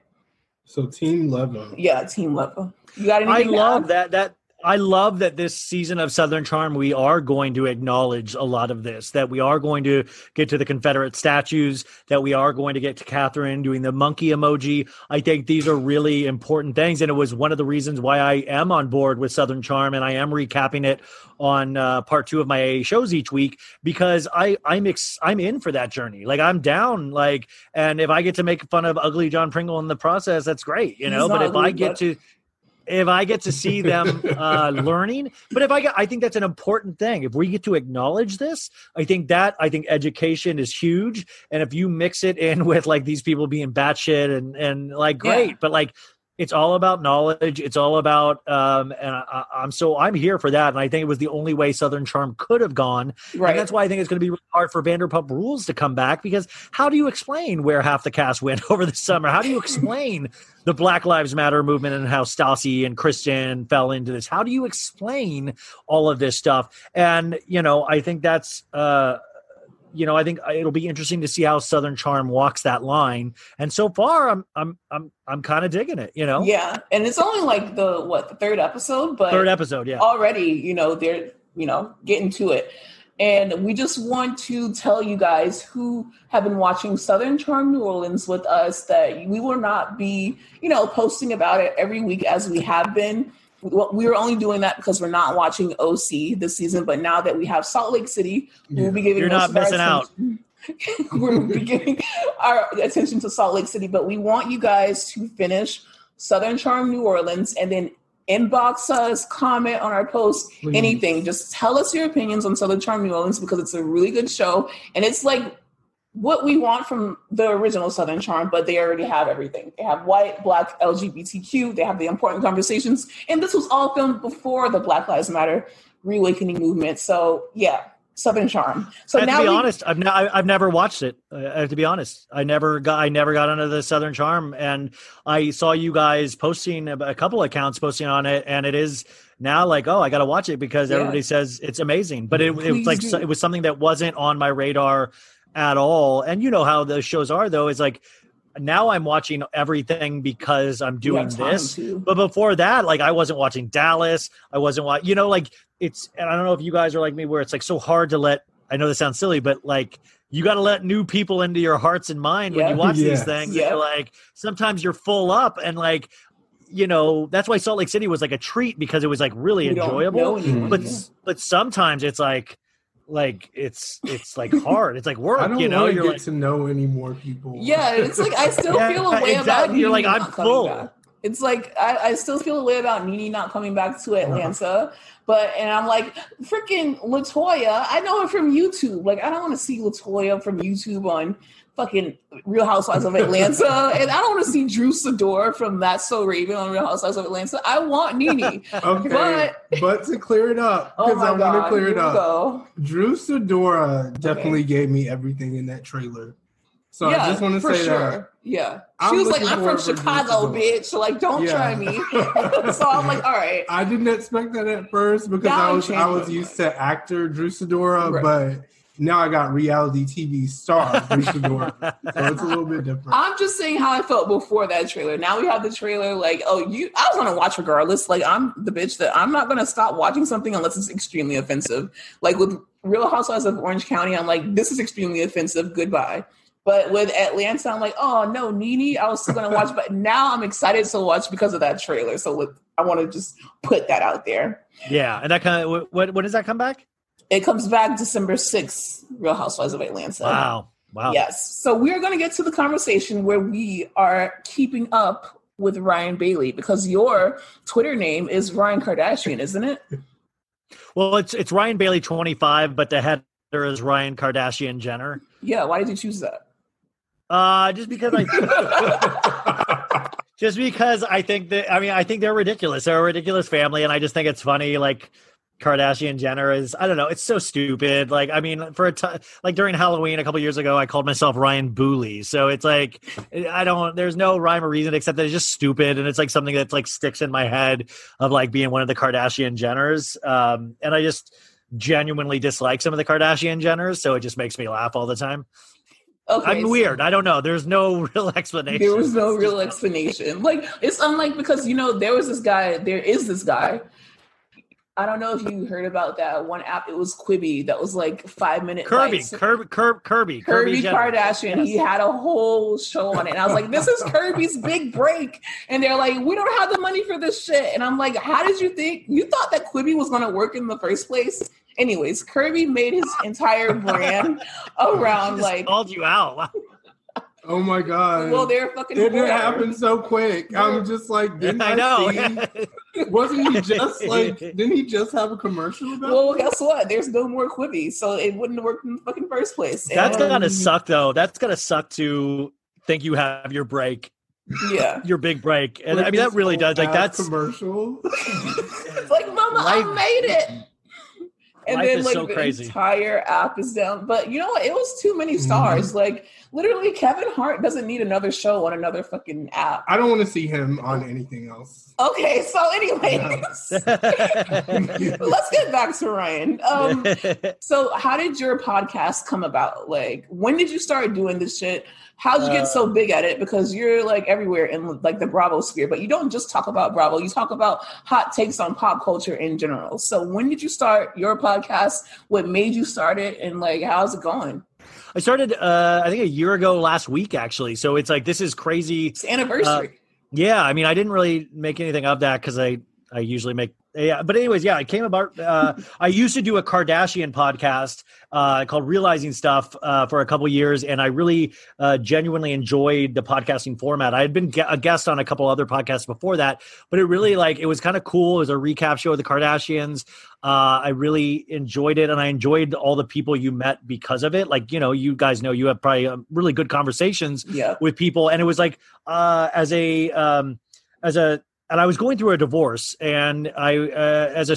Speaker 3: So Team Leva.
Speaker 1: yeah team leva you got
Speaker 2: I
Speaker 1: anything to
Speaker 2: love
Speaker 1: add?
Speaker 2: that that I love that this season of Southern Charm we are going to acknowledge a lot of this that we are going to get to the Confederate statues that we are going to get to Catherine doing the monkey emoji. I think these are really important things and it was one of the reasons why I am on board with Southern Charm and I am recapping it on uh, part 2 of my shows each week because I I'm ex- I'm in for that journey. Like I'm down like and if I get to make fun of ugly John Pringle in the process that's great you know but if I get
Speaker 1: but-
Speaker 2: to if I get to see them uh, learning, but if I get, I think that's an important thing. If we get to acknowledge this, I think that I think education is huge. And if you mix it in with like these people being batshit and and like
Speaker 1: Yeah.
Speaker 2: great, but like it's all about knowledge. It's all about um, and I, I'm so I'm here for that. And I think it was the only way Southern Charm could have gone.
Speaker 1: right
Speaker 2: And that's why I think it's going to be really hard for Vanderpump Rules to come back because how do you explain where half the cast went over the summer? How do you explain the Black Lives Matter movement and how Stassi and Kristen fell into this? How do you explain all of this stuff? And you know, I think that's uh you know, I think uh, it'll be interesting to see how Southern Charm walks that line. And so far, I'm I'm I'm I'm kind of digging it. You know,
Speaker 1: Yeah, and it's only like the what the third episode, but
Speaker 2: third episode, yeah.
Speaker 1: already you know they're you know getting to it, and we just want to tell you guys who have been watching Southern Charm New Orleans with us that we will not be you know posting about it every week as we have been. Well, We were only doing that because we're not watching OC this season, but now that we have Salt Lake City, we'll be giving
Speaker 2: You're
Speaker 1: most
Speaker 2: not
Speaker 1: of our
Speaker 2: missing out.
Speaker 1: attention- we're beginning our attention to Salt Lake City, but we want you guys to finish Southern Charm New Orleans and then inbox us, comment on our post,
Speaker 3: Please.
Speaker 1: anything. Just tell us your opinions on Southern Charm New Orleans because it's a really good show and it's like what we want from the original Southern Charm, but they already have everything. They have white, black, LGBTQ. They have the important conversations, and this was all filmed before the Black Lives Matter reawakening movement. So yeah, Southern Charm. So now
Speaker 2: to be
Speaker 1: we-
Speaker 2: honest, I've, I- I've never watched it. Uh, I have to be honest. I never got I never got into the Southern Charm, and I saw you guys posting a a couple accounts posting on it, and it is now like oh I got to watch it because
Speaker 1: Yeah.
Speaker 2: everybody says it's amazing. But it, it was like so- it was something that wasn't on my radar at all. And you know how those shows are though. Is like now I'm watching everything because I'm doing this.
Speaker 1: to.
Speaker 2: But before that, like I wasn't watching Dallas. I wasn't watching, you know, like it's, and I don't know if you guys are like me where it's like so hard to let, I know this sounds silly, but like you got to let new people into your hearts and mind when you watch these things.
Speaker 1: Yeah.
Speaker 2: Like, sometimes you're full up and like, you know, that's why Salt Lake City was like a treat because it was like really
Speaker 1: We
Speaker 2: enjoyable.
Speaker 1: anyone,
Speaker 2: But,
Speaker 1: yeah.
Speaker 2: but sometimes it's like, like it's it's like hard. It's like work,
Speaker 3: I don't
Speaker 2: you know. You're
Speaker 3: get
Speaker 2: like,
Speaker 3: to know any more people.
Speaker 1: Yeah, it's like I still
Speaker 2: Yeah,
Speaker 1: feel a way about
Speaker 2: exactly. You're
Speaker 1: Nene
Speaker 2: like, I'm
Speaker 1: coming
Speaker 2: full.
Speaker 1: back. It's like I, I still feel a way about Nene not coming back to uh-huh. Atlanta. But and I'm like, freaking Latoya, I know her from YouTube. Like, I don't want to see Latoya from YouTube on fucking Real Housewives of Atlanta. and I don't want to see Drew Sidora from That's So Raven on Real Housewives of Atlanta. I want Nene.
Speaker 3: Okay,
Speaker 1: But-
Speaker 3: but, to clear it up,
Speaker 1: Oh
Speaker 3: because
Speaker 1: my
Speaker 3: I want to clear it up.
Speaker 1: go.
Speaker 3: Drew Sidora definitely gave me everything in that trailer. So
Speaker 1: yeah,
Speaker 3: I just want to say
Speaker 1: sure.
Speaker 3: that.
Speaker 1: Yeah. She
Speaker 3: I'm
Speaker 1: was like, I'm from
Speaker 3: forward for Drew
Speaker 1: Chicago, bitch. Like, don't
Speaker 3: Yeah.
Speaker 1: try me. so I'm like, all right.
Speaker 3: I didn't expect that at first because I was I was used to actor Drew Sidora,
Speaker 1: Right.
Speaker 3: but now I got reality TV star Drew Sidora, so it's a little bit different.
Speaker 1: I'm just saying how I felt before that trailer. Now we have the trailer. Like, oh, you, I was gonna watch regardless. Like, I'm the bitch that I'm not gonna stop watching something unless it's extremely offensive. Like with Real Housewives of Orange County, I'm like, this is extremely offensive. Goodbye. But with Atlanta, I'm like, oh no, Nene, I was still gonna watch, but now I'm excited to watch because of that trailer. So with, I want to just put that out there.
Speaker 2: yeah. And that kind of, what when does that come back?
Speaker 1: It comes back December 6th, Real Housewives of Atlanta.
Speaker 2: Wow. Wow.
Speaker 1: Yes. So we are going to get to the conversation where we are keeping up with Ryan Bailey because your Twitter name is Ryan Kardashian, isn't it?
Speaker 2: Well, it's it's Ryan Bailey 25, but the header is Ryan Kardashian Jenner.
Speaker 1: Yeah. Why did you choose that?
Speaker 2: Uh, just because I just because I think that I mean I think they're ridiculous. They're a ridiculous family, and I just think it's funny. Like Kardashian Jenner is I don't know. It's so stupid. Like I mean, for a t- like during Halloween a couple years ago, I called myself Ryan Booley. So it's like I don't. There's no rhyme or reason except that it's just stupid, and it's like something that's like sticks in my head of like being one of the Kardashian Jenners. Um, and I just genuinely dislike some of the Kardashian Jenners, so it just makes me laugh all the time.
Speaker 1: Okay.
Speaker 2: I'm
Speaker 1: so
Speaker 2: weird. I don't know. There's no real explanation.
Speaker 1: There was no real explanation. Like it's unlike because you know there was this guy. There is this guy. I don't know if you heard about that one app. It was Quibi. That was like five minute.
Speaker 2: Kirby. Kirby, Kirby, Kirby,
Speaker 1: Kirby
Speaker 2: Jenner.
Speaker 1: Kardashian. He had a whole show on it. And I was like, this is Kirby's big break. And they're like, we don't have the money for this shit. And I'm like, how did you think you thought that Quibi was gonna work in the first place? Anyways, Kirby made his entire brand oh, around
Speaker 2: Just
Speaker 1: like,
Speaker 2: called you out.
Speaker 3: oh my god!
Speaker 1: well, they're fucking
Speaker 3: it didn't
Speaker 1: poor.
Speaker 3: happen so quick. I'm just like, didn't I,
Speaker 2: I know.
Speaker 3: See? Wasn't he just like? Didn't he just have a commercial about?
Speaker 1: Well, guess what? There's no more Quibi, so it wouldn't have worked in the fucking first place. And,
Speaker 2: That's
Speaker 3: Um,
Speaker 2: gonna suck, though. That's gonna suck to think you have your break,
Speaker 1: yeah.
Speaker 2: your big break, and
Speaker 3: Like
Speaker 2: I mean that really does. Like
Speaker 3: whole
Speaker 2: that's
Speaker 3: commercial.
Speaker 1: It's like, Mama, I made it. And
Speaker 2: Life
Speaker 1: then
Speaker 2: is
Speaker 1: like
Speaker 2: so
Speaker 1: the
Speaker 2: crazy.
Speaker 1: entire app is down. But you know what? It was too many stars. Like literally, Kevin Hart doesn't need another show on another fucking app.
Speaker 3: I don't want to see him on anything else.
Speaker 1: Okay, so anyways, let's get back to Ryan. Um, so how did your podcast come about? Like, when did you start doing this shit? How did you get
Speaker 2: Uh,
Speaker 1: so big at it? Because you're like everywhere in like the Bravo sphere, but you don't just talk about Bravo. You talk about hot takes on pop culture in general. So when did you start your podcast? What made you start it? And like, how's it going?
Speaker 2: I started, uh, I think, a year ago last week, actually. So it's like this is crazy.
Speaker 1: It's anniversary.
Speaker 2: Yeah, I mean, I didn't really make anything of that because I I usually make yeah but anyways yeah i came about uh i used to do a kardashian podcast uh called realizing stuff uh for a couple years and i really uh genuinely enjoyed the podcasting format. I had been a guest on a couple other podcasts before that but it really like it was kind of cool. It was a recap show of the kardashians. Uh i really enjoyed it and i enjoyed all the people you met because of it. Like you know you guys know you have probably um, really good conversations
Speaker 1: Yeah.
Speaker 2: with people and it was like uh as a um as a and I was going through a divorce, and I, uh, as a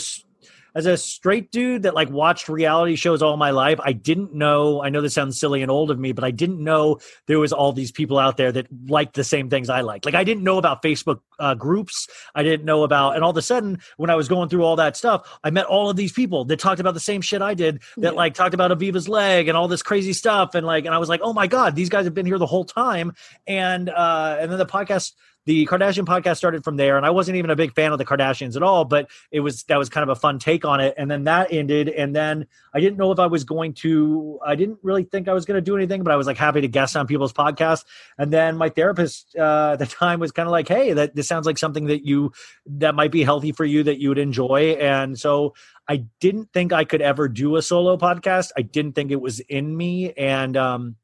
Speaker 2: as a straight dude that like watched reality shows all my life, I didn't know. I know this sounds silly and old of me, but I didn't know there was all these people out there that liked the same things I like. Like I didn't know about Facebook uh, groups. I didn't know about, and all of a sudden, when I was going through all that stuff, I met all of these people that talked about the same shit I did. That
Speaker 1: Yeah.
Speaker 2: like talked about Aviva's leg and all this crazy stuff, and like, and I was like, oh my god, these guys have been here the whole time. And uh, and then the podcast the Kardashian podcast started from there, and I wasn't even a big fan of the Kardashians at all, but it was that was kind of a fun take on it. And then that ended, and then I didn't know if I was going to. I didn't really think I was going to do anything, but I was like happy to guest on people's podcasts. And then my therapist uh, at the time was kind of like, "Hey, that this sounds like something that you that might be healthy for you that you would enjoy." And so I didn't think I could ever do a solo podcast. I didn't think it was in me, and um,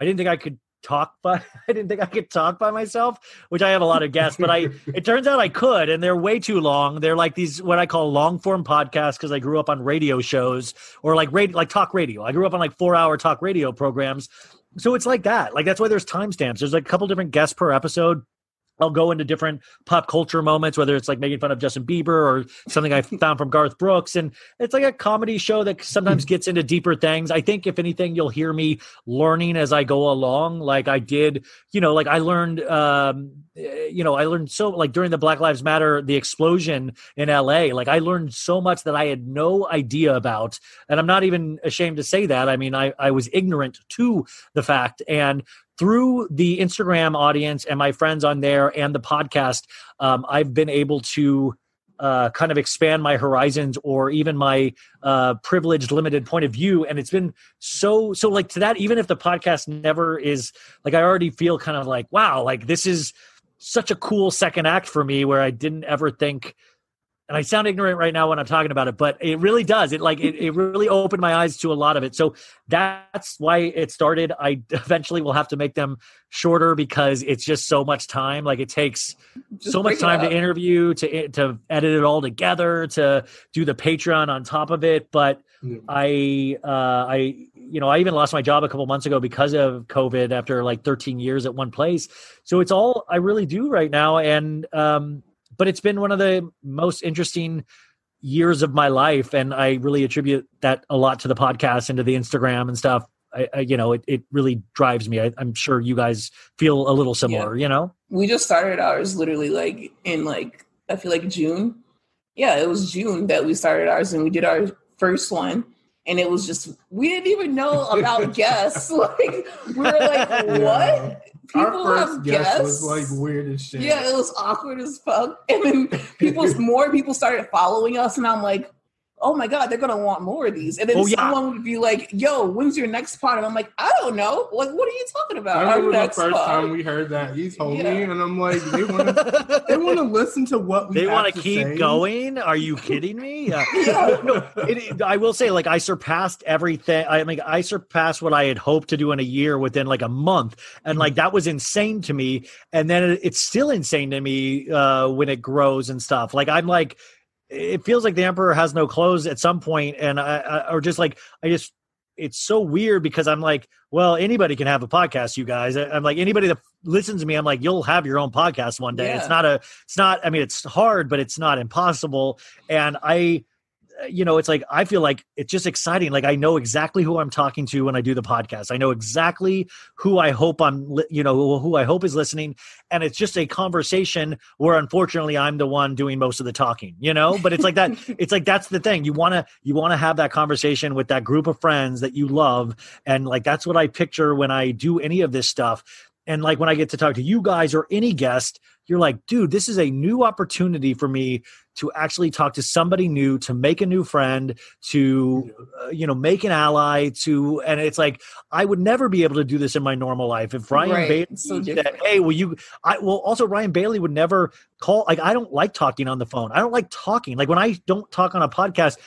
Speaker 2: I didn't think I could talk by I didn't think I could talk by myself, which I have a lot of guests, but I it turns out I could and they're way too long. They're like these what I call long form podcasts because I grew up on radio shows or like radio like talk radio. I grew up on like 4-hour talk radio programs. So it's like that. Like that's why there's timestamps. There's like a couple different guests per episode. I'll go into different pop culture moments, whether it's like making fun of Justin Bieber or something I found from Garth Brooks. And it's like a comedy show that sometimes gets into deeper things. I think, if anything, you'll hear me learning as I go along. Like I did, you know, like I learned, um, eh, you know, I learned so, like during the Black Lives Matter, the explosion in LA, like I learned so much that I had no idea about. And I'm not even ashamed to say that. I mean, I, I was ignorant to the fact. And through the Instagram audience and my friends on there and the podcast, um, I've been able to uh, kind of expand my horizons or even my uh, privileged, limited point of view. And it's been so, so like to that, even if the podcast never is like, I already feel kind of like, wow, like this is such a cool second act for me where I didn't ever think. And I sound ignorant right now when I'm talking about it, but it really does. It like it, it really opened my eyes to a lot of it. So that's why it started. I eventually will have to make them shorter because it's just so much time. Like it takes
Speaker 1: Just
Speaker 2: so much time to interview, to to edit it all together, to do the Patreon on top of it. But
Speaker 3: Yeah.
Speaker 2: I uh I you know, I even lost my job a couple months ago because of COVID after like 13 years at one place. So it's all I really do right now and um but it's been one of the most interesting years of my life and I really attribute that a lot to the podcast and to the Instagram and stuff. I, I you know, it it really drives me. I, I'm sure you guys feel a little similar, you know?
Speaker 1: we just started ours literally like in like I feel like June. Yeah, it was June that we started ours and we did our first one. And it was just we didn't even know about guests. Like we were like,
Speaker 3: Yeah.
Speaker 1: What?
Speaker 3: Our
Speaker 1: People
Speaker 3: first
Speaker 1: have
Speaker 3: guest was like weird as shit.
Speaker 1: Yeah, it was awkward as fuck. And then people more people started following us, and I'm like, oh my god, they're gonna want more of these. And then
Speaker 2: Oh, yeah.
Speaker 1: someone would be like, yo, when's your next pod? And I'm like, I don't know. Like, what are you talking about?
Speaker 3: I
Speaker 1: Our
Speaker 3: remember the first
Speaker 1: pod.
Speaker 3: time we heard that. You told me,
Speaker 1: Yeah.
Speaker 3: and I'm like, they want to, they want to listen to what we.
Speaker 2: they
Speaker 3: want
Speaker 2: want to keep
Speaker 3: say.
Speaker 2: going are you kidding me yeah.
Speaker 1: Yeah.
Speaker 2: no it, it- i will say like i surpassed everything i mean i surpassed what i had hoped to do in a year within like a month and like that was insane to me and then it, it's still insane to me uh when it grows and stuff like i'm like it feels like the emperor has no clothes at some point and i, I or just like i just it's so weird because I'm like, well, anybody can have a podcast, you guys. I- I'm like, anybody that listens to me, I'm like, you'll have your own podcast one day. It's not a, it's not, I mean, it's hard, but it's not impossible. And I, Uh, you know, it's like, I feel like it's just exciting. Like, I know exactly who I'm talking to when I do the podcast. I know exactly who I hope I'm, li- you know, who, who I hope is listening. And it's just a conversation where unfortunately I'm the one doing most of the talking, you know, but it's like that it's like that's the thing you want to you want to have that conversation with that group of friends that you love and like that's what i picture when i do any of this stuff and like when I get to talk to you guys or any guest, you're like, dude, this is a new opportunity for me to actually talk to somebody new, to make a new friend, to uh, you know make an ally. To and it's like I would never be able to do this in my normal life if Ryan
Speaker 1: Right.
Speaker 2: Bailey
Speaker 1: so
Speaker 2: said, "Hey, will you?" I well also Ryan Bailey would never call. Like I don't like talking on the phone. I don't like talking. Like when I don't talk on a podcast.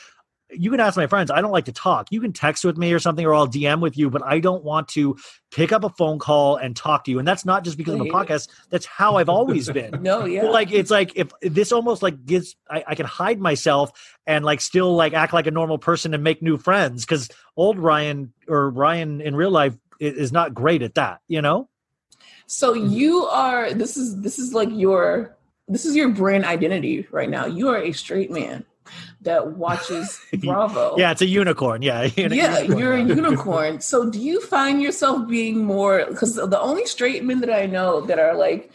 Speaker 2: You can ask my friends. I don't like to talk. You can text with me or something, or I'll DM with you, but I don't want to pick up a phone call and talk to you. And that's not just because of the
Speaker 1: hate it.
Speaker 2: podcast. That's how I've always been.
Speaker 1: No, yeah.
Speaker 2: Well, like it's like if this almost like gives I, I can hide myself and like still like act like a normal person and make new friends because old Ryan or Ryan in real life is not great at that, you know.
Speaker 1: So mm-hmm. you are this is this is like your this is your brand identity right now. You are a straight man that watches Bravo.
Speaker 2: Yeah, it's a unicorn. Yeah,
Speaker 1: Yeah,
Speaker 2: unicorn.
Speaker 1: you're a unicorn. So do you find yourself being more because the only straight men that I know that are like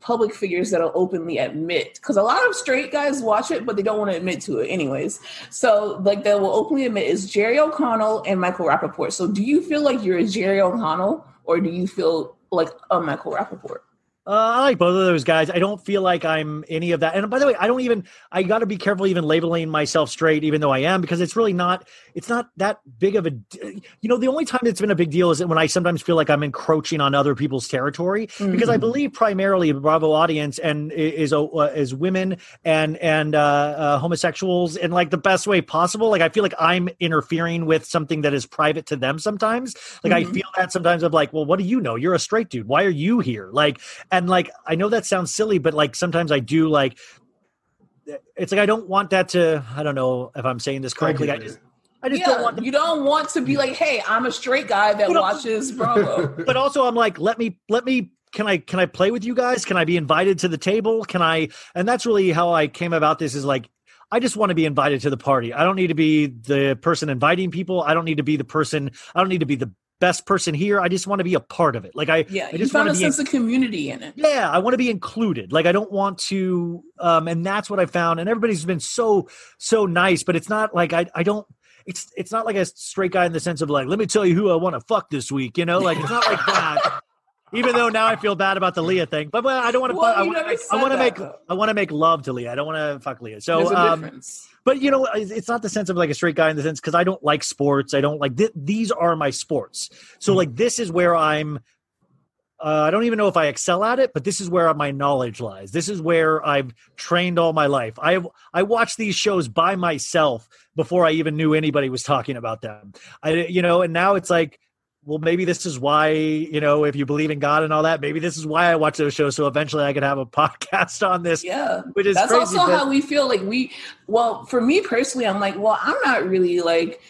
Speaker 1: public figures that'll openly admit because a lot of straight guys watch it but they don't want to admit to it anyways so like they will openly admit is jerry o'connell and michael rapaport so do you feel like you're a jerry o'connell or do you feel like a michael rapaport
Speaker 2: Uh, I like both of those guys. I don't feel like I'm any of that. And by the way, I don't even. I got to be careful even labeling myself straight, even though I am, because it's really not. It's not that big of a. You know, the only time it's been a big deal is when I sometimes feel like I'm encroaching on other people's territory, because I
Speaker 1: Mhm.
Speaker 2: believe primarily the Bravo audience and is uh, is women and and uh, uh, homosexuals in like the best way possible. Like I feel like I'm interfering with something that is private to them sometimes. Like I
Speaker 1: Mhm.
Speaker 2: feel that sometimes of like, well, what do you know? You're a straight dude. Why are you here? Like and like i know that sounds silly but like sometimes i do like it's like i don't want that to i don't know if i'm saying this correctly i just i just
Speaker 1: yeah,
Speaker 2: don't want
Speaker 1: you don't want to be like hey i'm a straight guy that
Speaker 2: But-
Speaker 1: watches bravo
Speaker 2: but also i'm like let me let me can i can i play with you guys can i be invited to the table can i and that's really how i came about this is like I just want to be invited to the party. I don't need to be the person inviting people. I don't need to be the person. I don't need to be the best person here. I just want to be a part of it. Like I,
Speaker 1: yeah
Speaker 2: I
Speaker 1: you
Speaker 2: just
Speaker 1: found
Speaker 2: want
Speaker 1: a
Speaker 2: to be
Speaker 1: sense of community in it.
Speaker 2: Yeah i want to be included. Like i don't want to um and that's what i found. And everybody's been so so nice but it's not like i i don't it's it's not like a straight guy in the sense of like let me tell you who i want to fuck this week you know? Like it's not like that. Even though now i feel bad about the leah thing but, i don't want to
Speaker 1: Well,
Speaker 2: i
Speaker 1: you
Speaker 2: want to make i want to make
Speaker 1: though.
Speaker 2: i want to make love to leah. I don't want to fuck leah. So
Speaker 1: there's a
Speaker 2: um
Speaker 1: difference
Speaker 2: but you know it's not the sense of like a straight guy in the sense because i don't like sports. I don't like th- these are my sports. So
Speaker 3: Mhm.
Speaker 2: like this is where i'm uh, i don't even know if i excel at it but this is where my knowledge lies. This is where i've trained all my life. I i watched these shows by myself before i even knew anybody was talking about them. I you know and now it's like well maybe this is why you know if you believe in god and all that maybe this is why i watch those shows so eventually i could have a podcast on this
Speaker 1: yeah.
Speaker 2: which is
Speaker 1: that's
Speaker 2: crazy
Speaker 1: also
Speaker 2: but-
Speaker 1: how we feel like we well for me personally i'm like well i'm not really like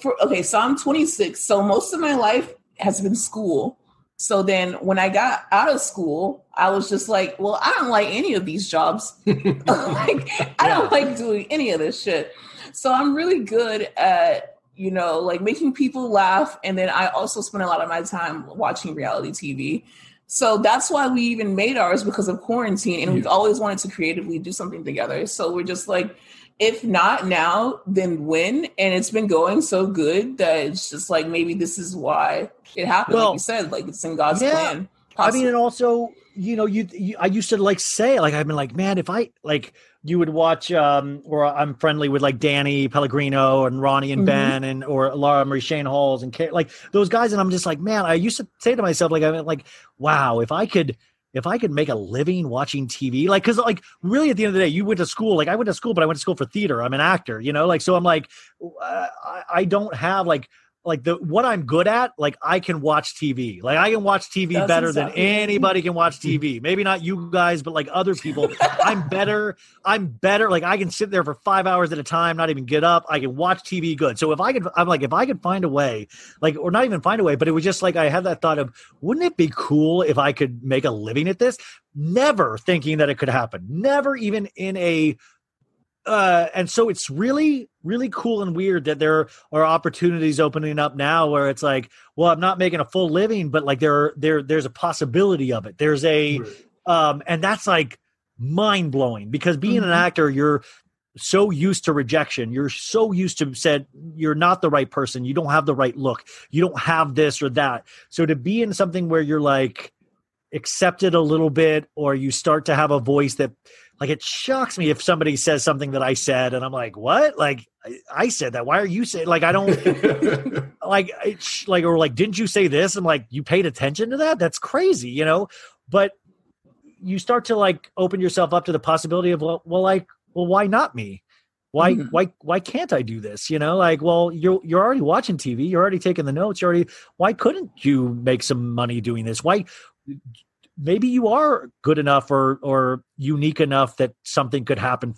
Speaker 1: for okay so i'm 26 so most of my life has been school. So then when i got out of school i was just like well i don't like any of these jobs. Like i don't like doing any of this shit. So i'm really good at you know like making people laugh and then i also spend a lot of my time watching reality tv so that's why we even made ours because of quarantine and we've always wanted to creatively do something together. So we're just like if not now then when? And it's been going so good that it's just like maybe this is why it happened
Speaker 2: Well,
Speaker 1: like you said like it's in god's
Speaker 2: yeah.
Speaker 1: plan.
Speaker 2: I mean, and also, you know, you, you I used to like say, like, I've been like, man, if I like, you would watch, um, or I'm friendly with like Danny Pellegrino and Ronnie and
Speaker 1: Mhm.
Speaker 2: Ben and or Laura Marie Shane Halls and Kate, like those guys, and I'm just like, man, I used to say to myself, like, I'm like, wow, if I could. If I could make a living watching TV, like, cause like really at the end of the day, you went to school, like I went to school, but I went to school for theater. I'm an actor, you know, like, so I'm like, I, I don't have like, like the what I'm good at, like I can watch TV. Like I can watch TV
Speaker 1: That's
Speaker 2: better
Speaker 1: exactly-
Speaker 2: than anybody can watch TV. Maybe not you guys, but like other people. I'm better. I'm better. Like I can sit there for five hours at a time, not even get up. I can watch TV good. So if I could, I'm like, if I could find a way, like, or not even find a way, but it was just like I had that thought of, wouldn't it be cool if I could make a living at this? Never thinking that it could happen. Never even in a uh, and so it's really, really cool and weird that there are opportunities opening up now where it's like, well, I'm not making a full living, but like there, there, there's a possibility of it. There's a, um, and that's like mind blowing because being an
Speaker 1: Mhm.
Speaker 2: actor, you're so used to rejection. You're so used to said you're not the right person. You don't have the right look. You don't have this or that. So to be in something where you're like, accepted a little bit or you start to have a voice that like it shocks me if somebody says something that I said and I'm like, what? Like I, I said that. Why are you saying like I don't like it's like or like didn't you say this? I'm like, you paid attention to that? That's crazy, you know? But you start to like open yourself up to the possibility of well, well like well why not me? Why
Speaker 1: Mhm.
Speaker 2: why why can't I do this? You know, like well you're you're already watching TV, you're already taking the notes, you're already why couldn't you make some money doing this? Why maybe you are good enough or or unique enough that something could happen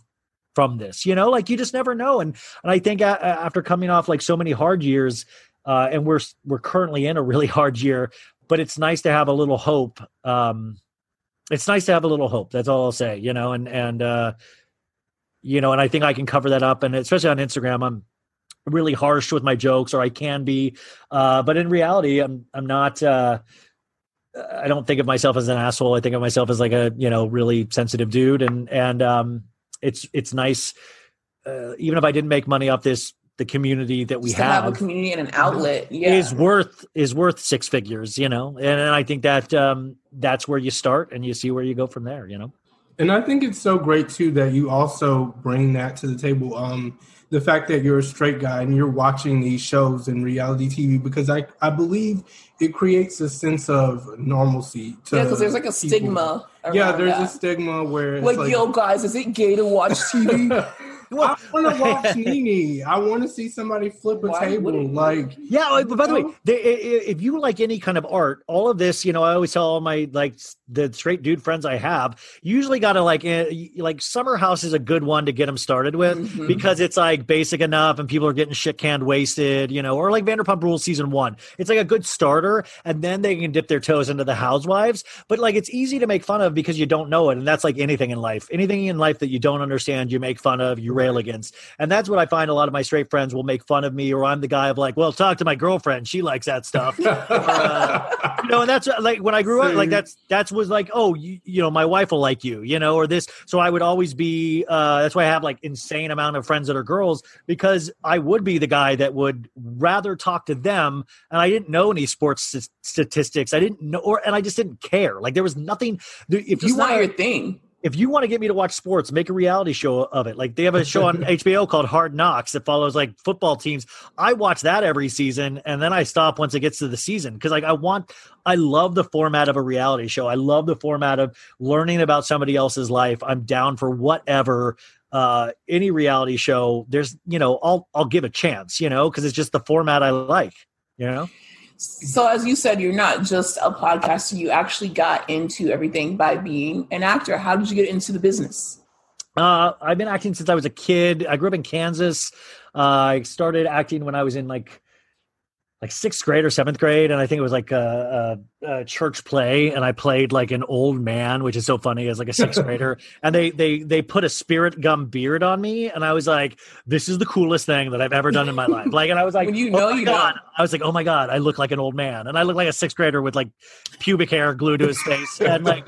Speaker 2: from this you know like you just never know. And and i think a- after coming off like so many hard years uh and we're we're currently in a really hard year but it's nice to have a little hope um it's nice to have a little hope that's all i'll say you know and and uh you know and i think i can cover that up and especially on instagram i'm really harsh with my jokes or i can be uh but in reality i'm i'm not uh I don't think of myself as an asshole. I think of myself as like a you know really sensitive dude, and and um, it's it's nice. Uh, even if I didn't make money off this, the community that we
Speaker 1: Just to have a community and an outlet. Yeah.
Speaker 2: is worth is worth six figures. You know, and, and I think that um, that's where you start, and you see where you go from there. You know,
Speaker 3: And I think it's so great too that you also bring that to the table. Um, the fact that you're a straight guy and you're watching these shows and reality TV because I, I believe it creates a sense of normalcy. To
Speaker 1: yeah, because there's like a
Speaker 3: people.
Speaker 1: stigma.
Speaker 3: Yeah, there's
Speaker 1: that.
Speaker 3: a stigma where it's
Speaker 1: like,
Speaker 3: like,
Speaker 1: yo, guys, is it gay to watch TV?
Speaker 3: I want to watch NeNe. I want to see somebody flip a
Speaker 1: Why
Speaker 3: table. Like,
Speaker 2: Yeah, like, but by the way, they, i- i- if you like any kind of art, all of this, you know, I always tell all my like the straight dude friends I have, usually got to like eh, like Summer House is a good one to get them started with
Speaker 1: Mhm.
Speaker 2: because it's like basic enough and people are getting shit canned wasted, you know, or like Vanderpump Rules season one. It's like a good starter, and then they can dip their toes into the Housewives. But like it's easy to make fun of because you don't know it, and that's like anything in life. Anything in life that you don't understand, you make fun of, you rail against. And that's what I find a lot of my straight friends will make fun of me, or I'm the guy of like, well, talk to my girlfriend. She likes that stuff. you know, and that's uh, like when I grew up, like that's that's was like, oh, you, you know, my wife will like you, you know, or this. So I would always be. uh That's why I have like insane amount of friends that are girls because I would be the guy that would rather talk to them, and I didn't know any sports s- statistics. I didn't know, or and I just didn't care. Like there was nothing. If
Speaker 1: It's
Speaker 2: you want
Speaker 1: your thing.
Speaker 2: If you want to get me to watch sports, make a reality show of it. Like they have a show on HBO called Hard Knocks that follows like football teams. I watch that every season and then I stop once it gets to the season because like I want I love the format of a reality show. I love the format of learning about somebody else's life. I'm down for whatever uh any reality show. There's, you know, I'll I'll give a chance, you know, because it's just the format I like, you know?
Speaker 1: So, as you said, you're not just a podcaster. You actually got into everything by being an actor. How did you get into the business?
Speaker 2: Uh, I've been acting since I was a kid. I grew up in Kansas. Uh, I started acting when I was in like like sixth grade or seventh grade, and I think it was like a, a, a church play, and I played like an old man, which is so funny as like a sixth grader. And they they they put a spirit gum beard on me, and I was like, "This is the coolest thing that I've ever done in my life." Like, and I was like,
Speaker 1: When you
Speaker 2: "Oh
Speaker 1: know,
Speaker 2: my
Speaker 1: you
Speaker 2: god!"
Speaker 1: know.
Speaker 2: I was like, "Oh my god!" I look like an old man, and I look like a sixth grader with like pubic hair glued to his face, and like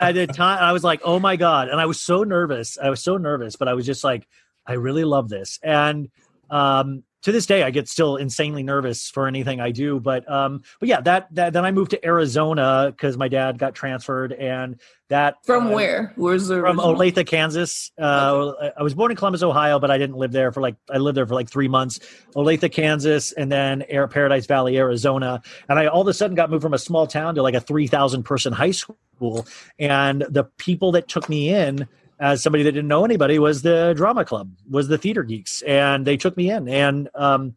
Speaker 2: at the time i was like oh my god and i was so nervous i was so nervous but i was just like i really love this and um to this day i get still insanely nervous for anything i do but um but yeah that, that then i moved to arizona because my dad got transferred and that
Speaker 1: From
Speaker 2: uh,
Speaker 1: where? Where's the
Speaker 2: from
Speaker 1: original?
Speaker 2: Olathe, Kansas. Uh, I was born in Columbus, Ohio, but I didn't live there for like I lived there for like three months. Olathe, Kansas, and then Air Paradise Valley, Arizona. And I all of a sudden got moved from a small town to like a three thousand person high school. And the people that took me in as somebody that didn't know anybody was the drama club, was the theater geeks, and they took me in. And um,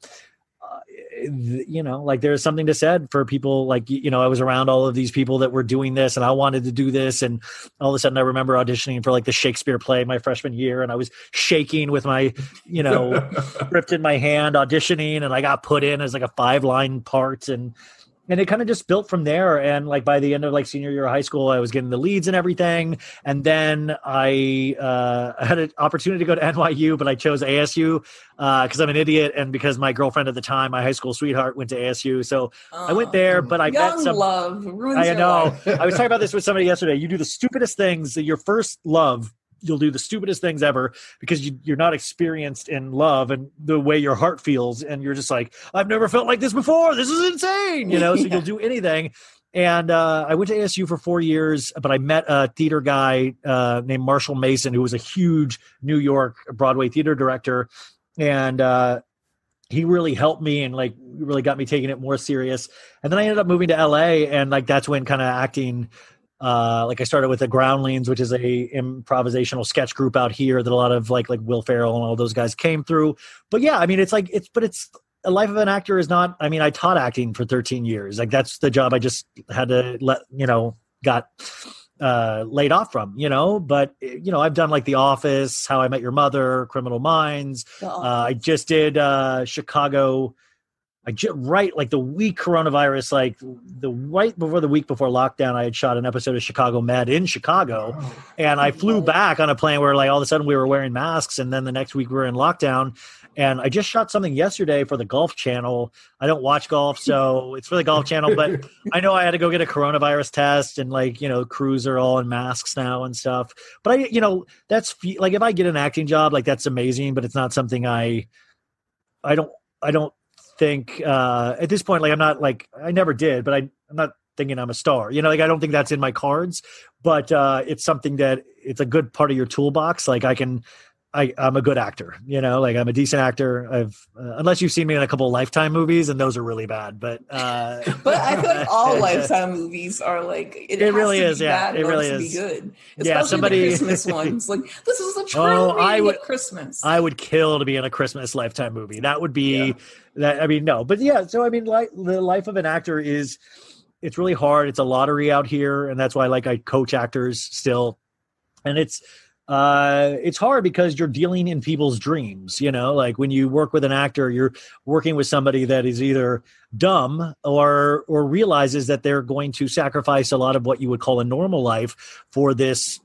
Speaker 2: uh, you know, like there's something to said for people like you know, I was around all of these people that were doing this, and I wanted to do this, and all of a sudden I remember auditioning for like the Shakespeare play my freshman year, and I was shaking with my you know script in my hand auditioning, and I got put in as like a five line part, and and it kind of just built from there and like by the end of like senior year of high school i was getting the leads and everything and then i uh, had an opportunity to go to nyu but i chose asu because i'm an idiot and because my girlfriend at the time my high school sweetheart went to asu so i went there but i met some
Speaker 1: love ruins
Speaker 2: I know. I was talking about this with somebody yesterday. You do the stupidest things your first love. You'll do the stupidest things ever because you, you're not experienced in love and the way your heart feels, and you're just like, I've never felt like this before. This is insane, you know. So
Speaker 1: Yeah.
Speaker 2: you'll do anything, and uh, I went to ASU for four years, but I met a theater guy uh, named Marshall Mason, who was a huge New York Broadway theater director, and uh, he really helped me and like really got me taking it more serious. And then I ended up moving to LA, and like that's when kind of acting. Uh, like I started with the Groundlings, which is a improvisational sketch group out here that a lot of like like Will Ferrell and all those guys came through. But yeah, I mean, it's like it's but it's a life of an actor is not i mean i taught acting for 13 years. Like that's the job i just had to let you know got uh laid off from you know? But you know i've done like the office how i met your mother criminal minds. Uh, i just did uh chicago I just right like the week coronavirus, like the right before the week before lockdown, I had shot an episode of Chicago Med in Chicago, and I flew back on a plane where like all of a sudden we were wearing masks, and then the next week we were in lockdown, and I just shot something yesterday for the Golf Channel. I don't watch golf, so it's for the Golf Channel. But I know I had to go get a coronavirus test, and like you know, crews are all in masks now and stuff. But I, you know, that's like if I get an acting job, like that's amazing. But it's not something I, I don't, I don't think uh at this point. Like I'm not like I never did, but I, I'm not thinking I'm a star. You know, like I don't think that's in my cards. But uh it's something that it's a good part of your toolbox. Like I can I, I'm a good actor, you know, like I'm a decent actor. I've, uh, unless you've seen me in a couple Lifetime movies, and those are really bad. But, uh,
Speaker 1: but I feel like all Lifetime movies are like
Speaker 2: it, it really is. Yeah, it really is.
Speaker 1: Be good. Especially yeah, somebody the Christmas ones. Like this is a true oh, I would, Christmas.
Speaker 2: I would kill to be in a Christmas Lifetime movie. That would be yeah. that. I mean, no, but yeah. So I mean, like the life of an actor is it's really hard. It's a lottery out here, and that's why like I coach actors still, and it's uh, it's hard because you're dealing in people's dreams. You know, like when you work with an actor, you're working with somebody that is either dumb or or realizes that they're going to sacrifice a lot of what you would call a normal life for this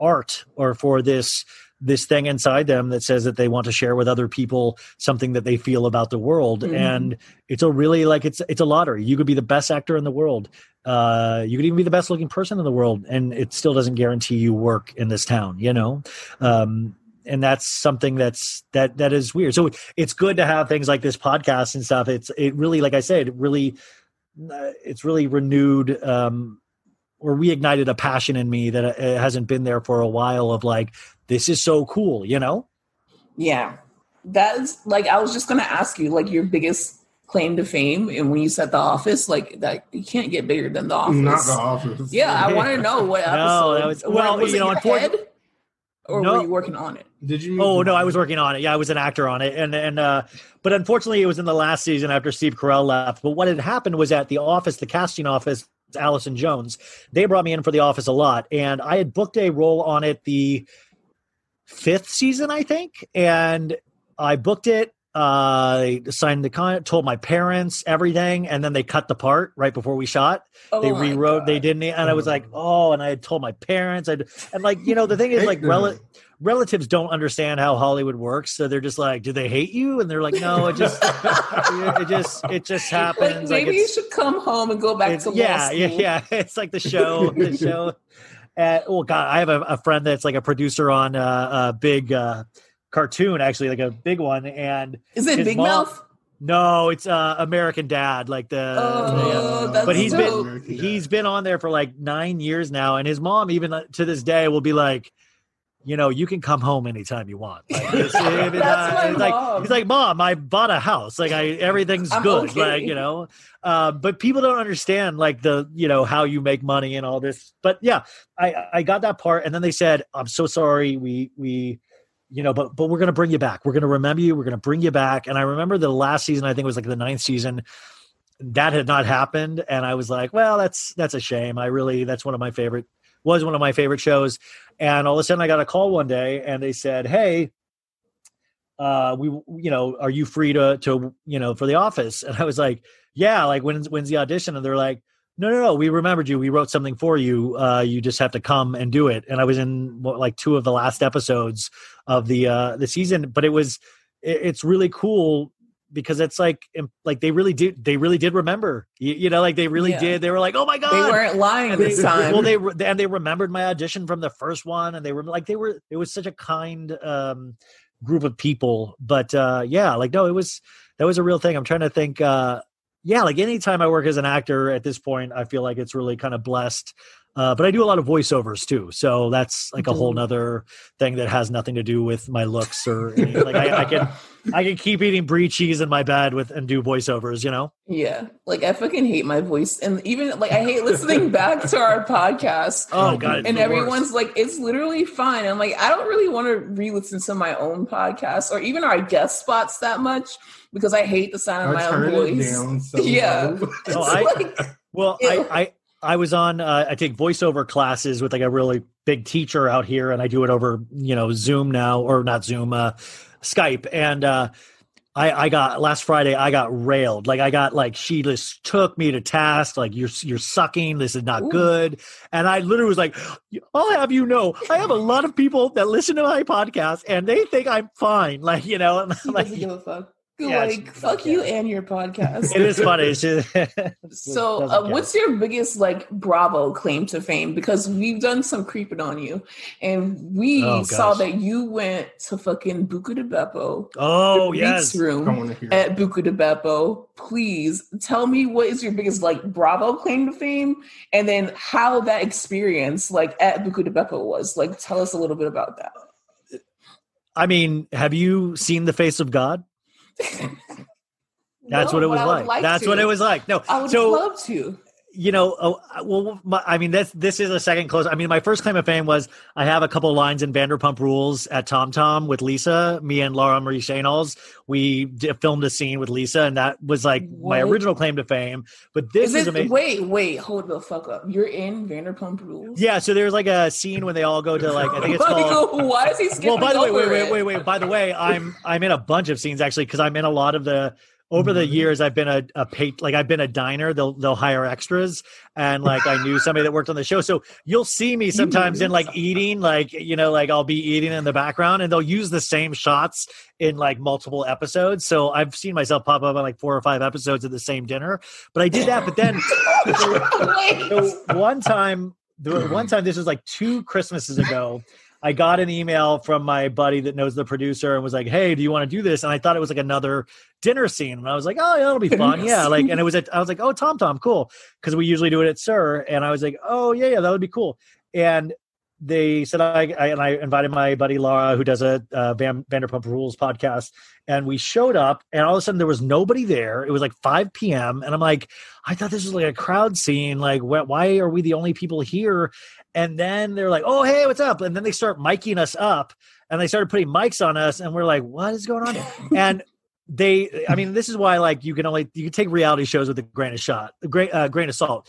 Speaker 2: art or for this this thing inside them that says that they want to share with other people something that they feel about the world. Mm-hmm. and it's a really like it's it's a lottery. You could be the best actor in the world. Uh you could even be the best looking person in the world and it still doesn't guarantee you work in this town you know? Um and that's something that's that that is weird. So it's good to have things like this podcast and stuff. It's it really like i said it really uh, it's really renewed um or reignited a passion in me that uh, hasn't been there for a while of like this is so cool, you know?
Speaker 1: Yeah. That's like I was just gonna ask you, like your biggest claim to fame and when you said the office like that you can't get bigger than the office
Speaker 3: not the office
Speaker 1: yeah i want to know what episode no, that was, well was you know unfortunately or no. were you working on it
Speaker 3: did you
Speaker 2: oh no i was working on it yeah i was an actor on it and and uh but unfortunately it was in the last season after steve carell left but what had happened was at the office the casting office allison jones they brought me in for the office a lot and i had booked a role on it the fifth season, I think, and I booked it. Uh, signed the con, told my parents everything, and then they cut the part right before we shot. Oh they rewrote, God. they didn't, and I was like, oh, and I had told my parents, I and like you know the thing is like rel- relatives don't understand how Hollywood works, so they're just like, do they hate you? And they're like, no, it just it just it just happens.
Speaker 1: Like maybe
Speaker 2: like
Speaker 1: you should come home and go back to
Speaker 2: yeah, yeah, yeah. It's like the show, the show uh, oh God, I have a, a, friend that's like a producer on uh, a big uh, cartoon, actually, like a big one. And
Speaker 1: is it Big mom, Mouth?
Speaker 2: No, it's uh, American Dad, like the.
Speaker 1: Oh, the, but
Speaker 2: he's
Speaker 1: dope.
Speaker 2: been he's been on there for like nine years now, and his mom even uh, to this day will be like, you know, you can come home anytime you want. Like, it's,
Speaker 1: That's my
Speaker 2: like,
Speaker 1: mom.
Speaker 2: he's like, mom, I bought a house. Like, I everything's good.
Speaker 1: okay.
Speaker 2: Like, you know, uh, but people don't understand like the you know how you make money and all this. But yeah, I I got that part, and then they said, I'm so sorry. We we you know, but but we're gonna bring you back. We're gonna remember you. We're gonna bring you back. And I remember the last season. I think it was like the ninth season. That had not happened, and I was like, well, that's that's a shame. I really that's one of my favorite was one of my favorite shows. And all of a sudden, I got a call one day, and they said, "Hey, uh, we, you know, are you free to, to, you know, for the office?" And I was like, "Yeah." Like, when's when's the audition? And they're like, "No, no, no. We remembered you. We wrote something for you. Uh, you just have to come and do it." And I was in what, like two of the last episodes of the uh, the season, but it was it, it's really cool because it's like like they really did they really did remember you, you know like they really yeah. did they were like oh my god
Speaker 1: they weren't lying
Speaker 2: and
Speaker 1: this
Speaker 2: they,
Speaker 1: time
Speaker 2: well they and they remembered my audition from the first one and they were like they were it was such a kind um group of people but uh yeah like no it was that was a real thing i'm trying to think uh yeah, like anytime I work as an actor at this point, I feel like it's really kind of blessed. Uh, but I do a lot of voiceovers too, so that's like a whole nother thing that has nothing to do with my looks or any, like I, I can I can keep eating brie cheese in my bed with and do voiceovers, you know.
Speaker 1: Yeah, like I fucking hate my voice, and even like I hate listening back to our podcast.
Speaker 2: Oh god,
Speaker 1: and everyone's worst. like, it's literally fine. I'm like, I don't really want to re-listen to my own podcast or even our guest spots that much because I hate the sound of my own voice. Down, so yeah.
Speaker 2: oh, I, like, well, I, I I was on. Uh, I take voiceover classes with like a really big teacher out here, and I do it over you know Zoom now or not Zoom, uh, Skype. And uh, I, I got last Friday. I got railed. Like I got like she just took me to task. Like you're you're sucking. This is not Ooh. good. And I literally was like, I'll have you know, I have a lot of people that listen to my podcast, and they think I'm fine. Like you know, like
Speaker 1: yeah, like fuck you and your podcast.
Speaker 2: It is funny.
Speaker 1: so, uh, what's your biggest like Bravo claim to fame? Because we've done some creeping on you, and we oh, saw that you went to fucking Buca di Beppo.
Speaker 2: Oh yes,
Speaker 1: room at Buca di Beppo. Please tell me what is your biggest like Bravo claim to fame, and then how that experience like at Buca di Beppo was. Like, tell us a little bit about that.
Speaker 2: I mean, have you seen the face of God? That's no, what it was like. like. That's to. what it was like. No,
Speaker 1: I would so, love to.
Speaker 2: You know, oh, well, my, I mean, this this is a second close. I mean, my first claim of fame was I have a couple lines in Vanderpump Rules at Tom Tom with Lisa. Me and Laura Marie Shanoles, we did, filmed a scene with Lisa, and that was like what? my original claim to fame. But this is, is amazing.
Speaker 1: Wait, wait, hold the fuck up! You're in Vanderpump Rules.
Speaker 2: Yeah, so there's like a scene when they all go to like I think it's called.
Speaker 1: Why is he?
Speaker 2: Well, by the way, wait,
Speaker 1: wait,
Speaker 2: wait, wait. By the way, I'm I'm in a bunch of scenes actually because I'm in a lot of the over the mm-hmm. years i've been a, a pay, like i've been a diner. They'll they'll hire extras and like i knew somebody that worked on the show. So you'll see me sometimes in like eating like you know like i'll be eating in the background and they'll use the same shots in like multiple episodes. So i've seen myself pop up on like four or five episodes of the same dinner. But i did that but then so one time the one time this was like two christmases ago I got an email from my buddy that knows the producer and was like, "Hey, do you want to do this?" And I thought it was like another dinner scene, and I was like, "Oh, yeah, that'll be fun." Yeah, like, and it was at, I was like, "Oh, Tom Tom, cool," because we usually do it at SUR, and I was like, "Oh, yeah, yeah, that would be cool." And they said I, I, and I invited my buddy Laura, who does a uh, Van, Vanderpump Rules podcast, and we showed up, and all of a sudden there was nobody there. It was like 5 p.m., and I'm like, I thought this was like a crowd scene. Like, wh- why are we the only people here? And then they're like, "Oh, hey, what's up?" And then they start miking us up, and they started putting mics on us, and we're like, "What is going on?" and they, I mean, this is why like you can only you can take reality shows with a grain of shot, a grain, uh, grain of salt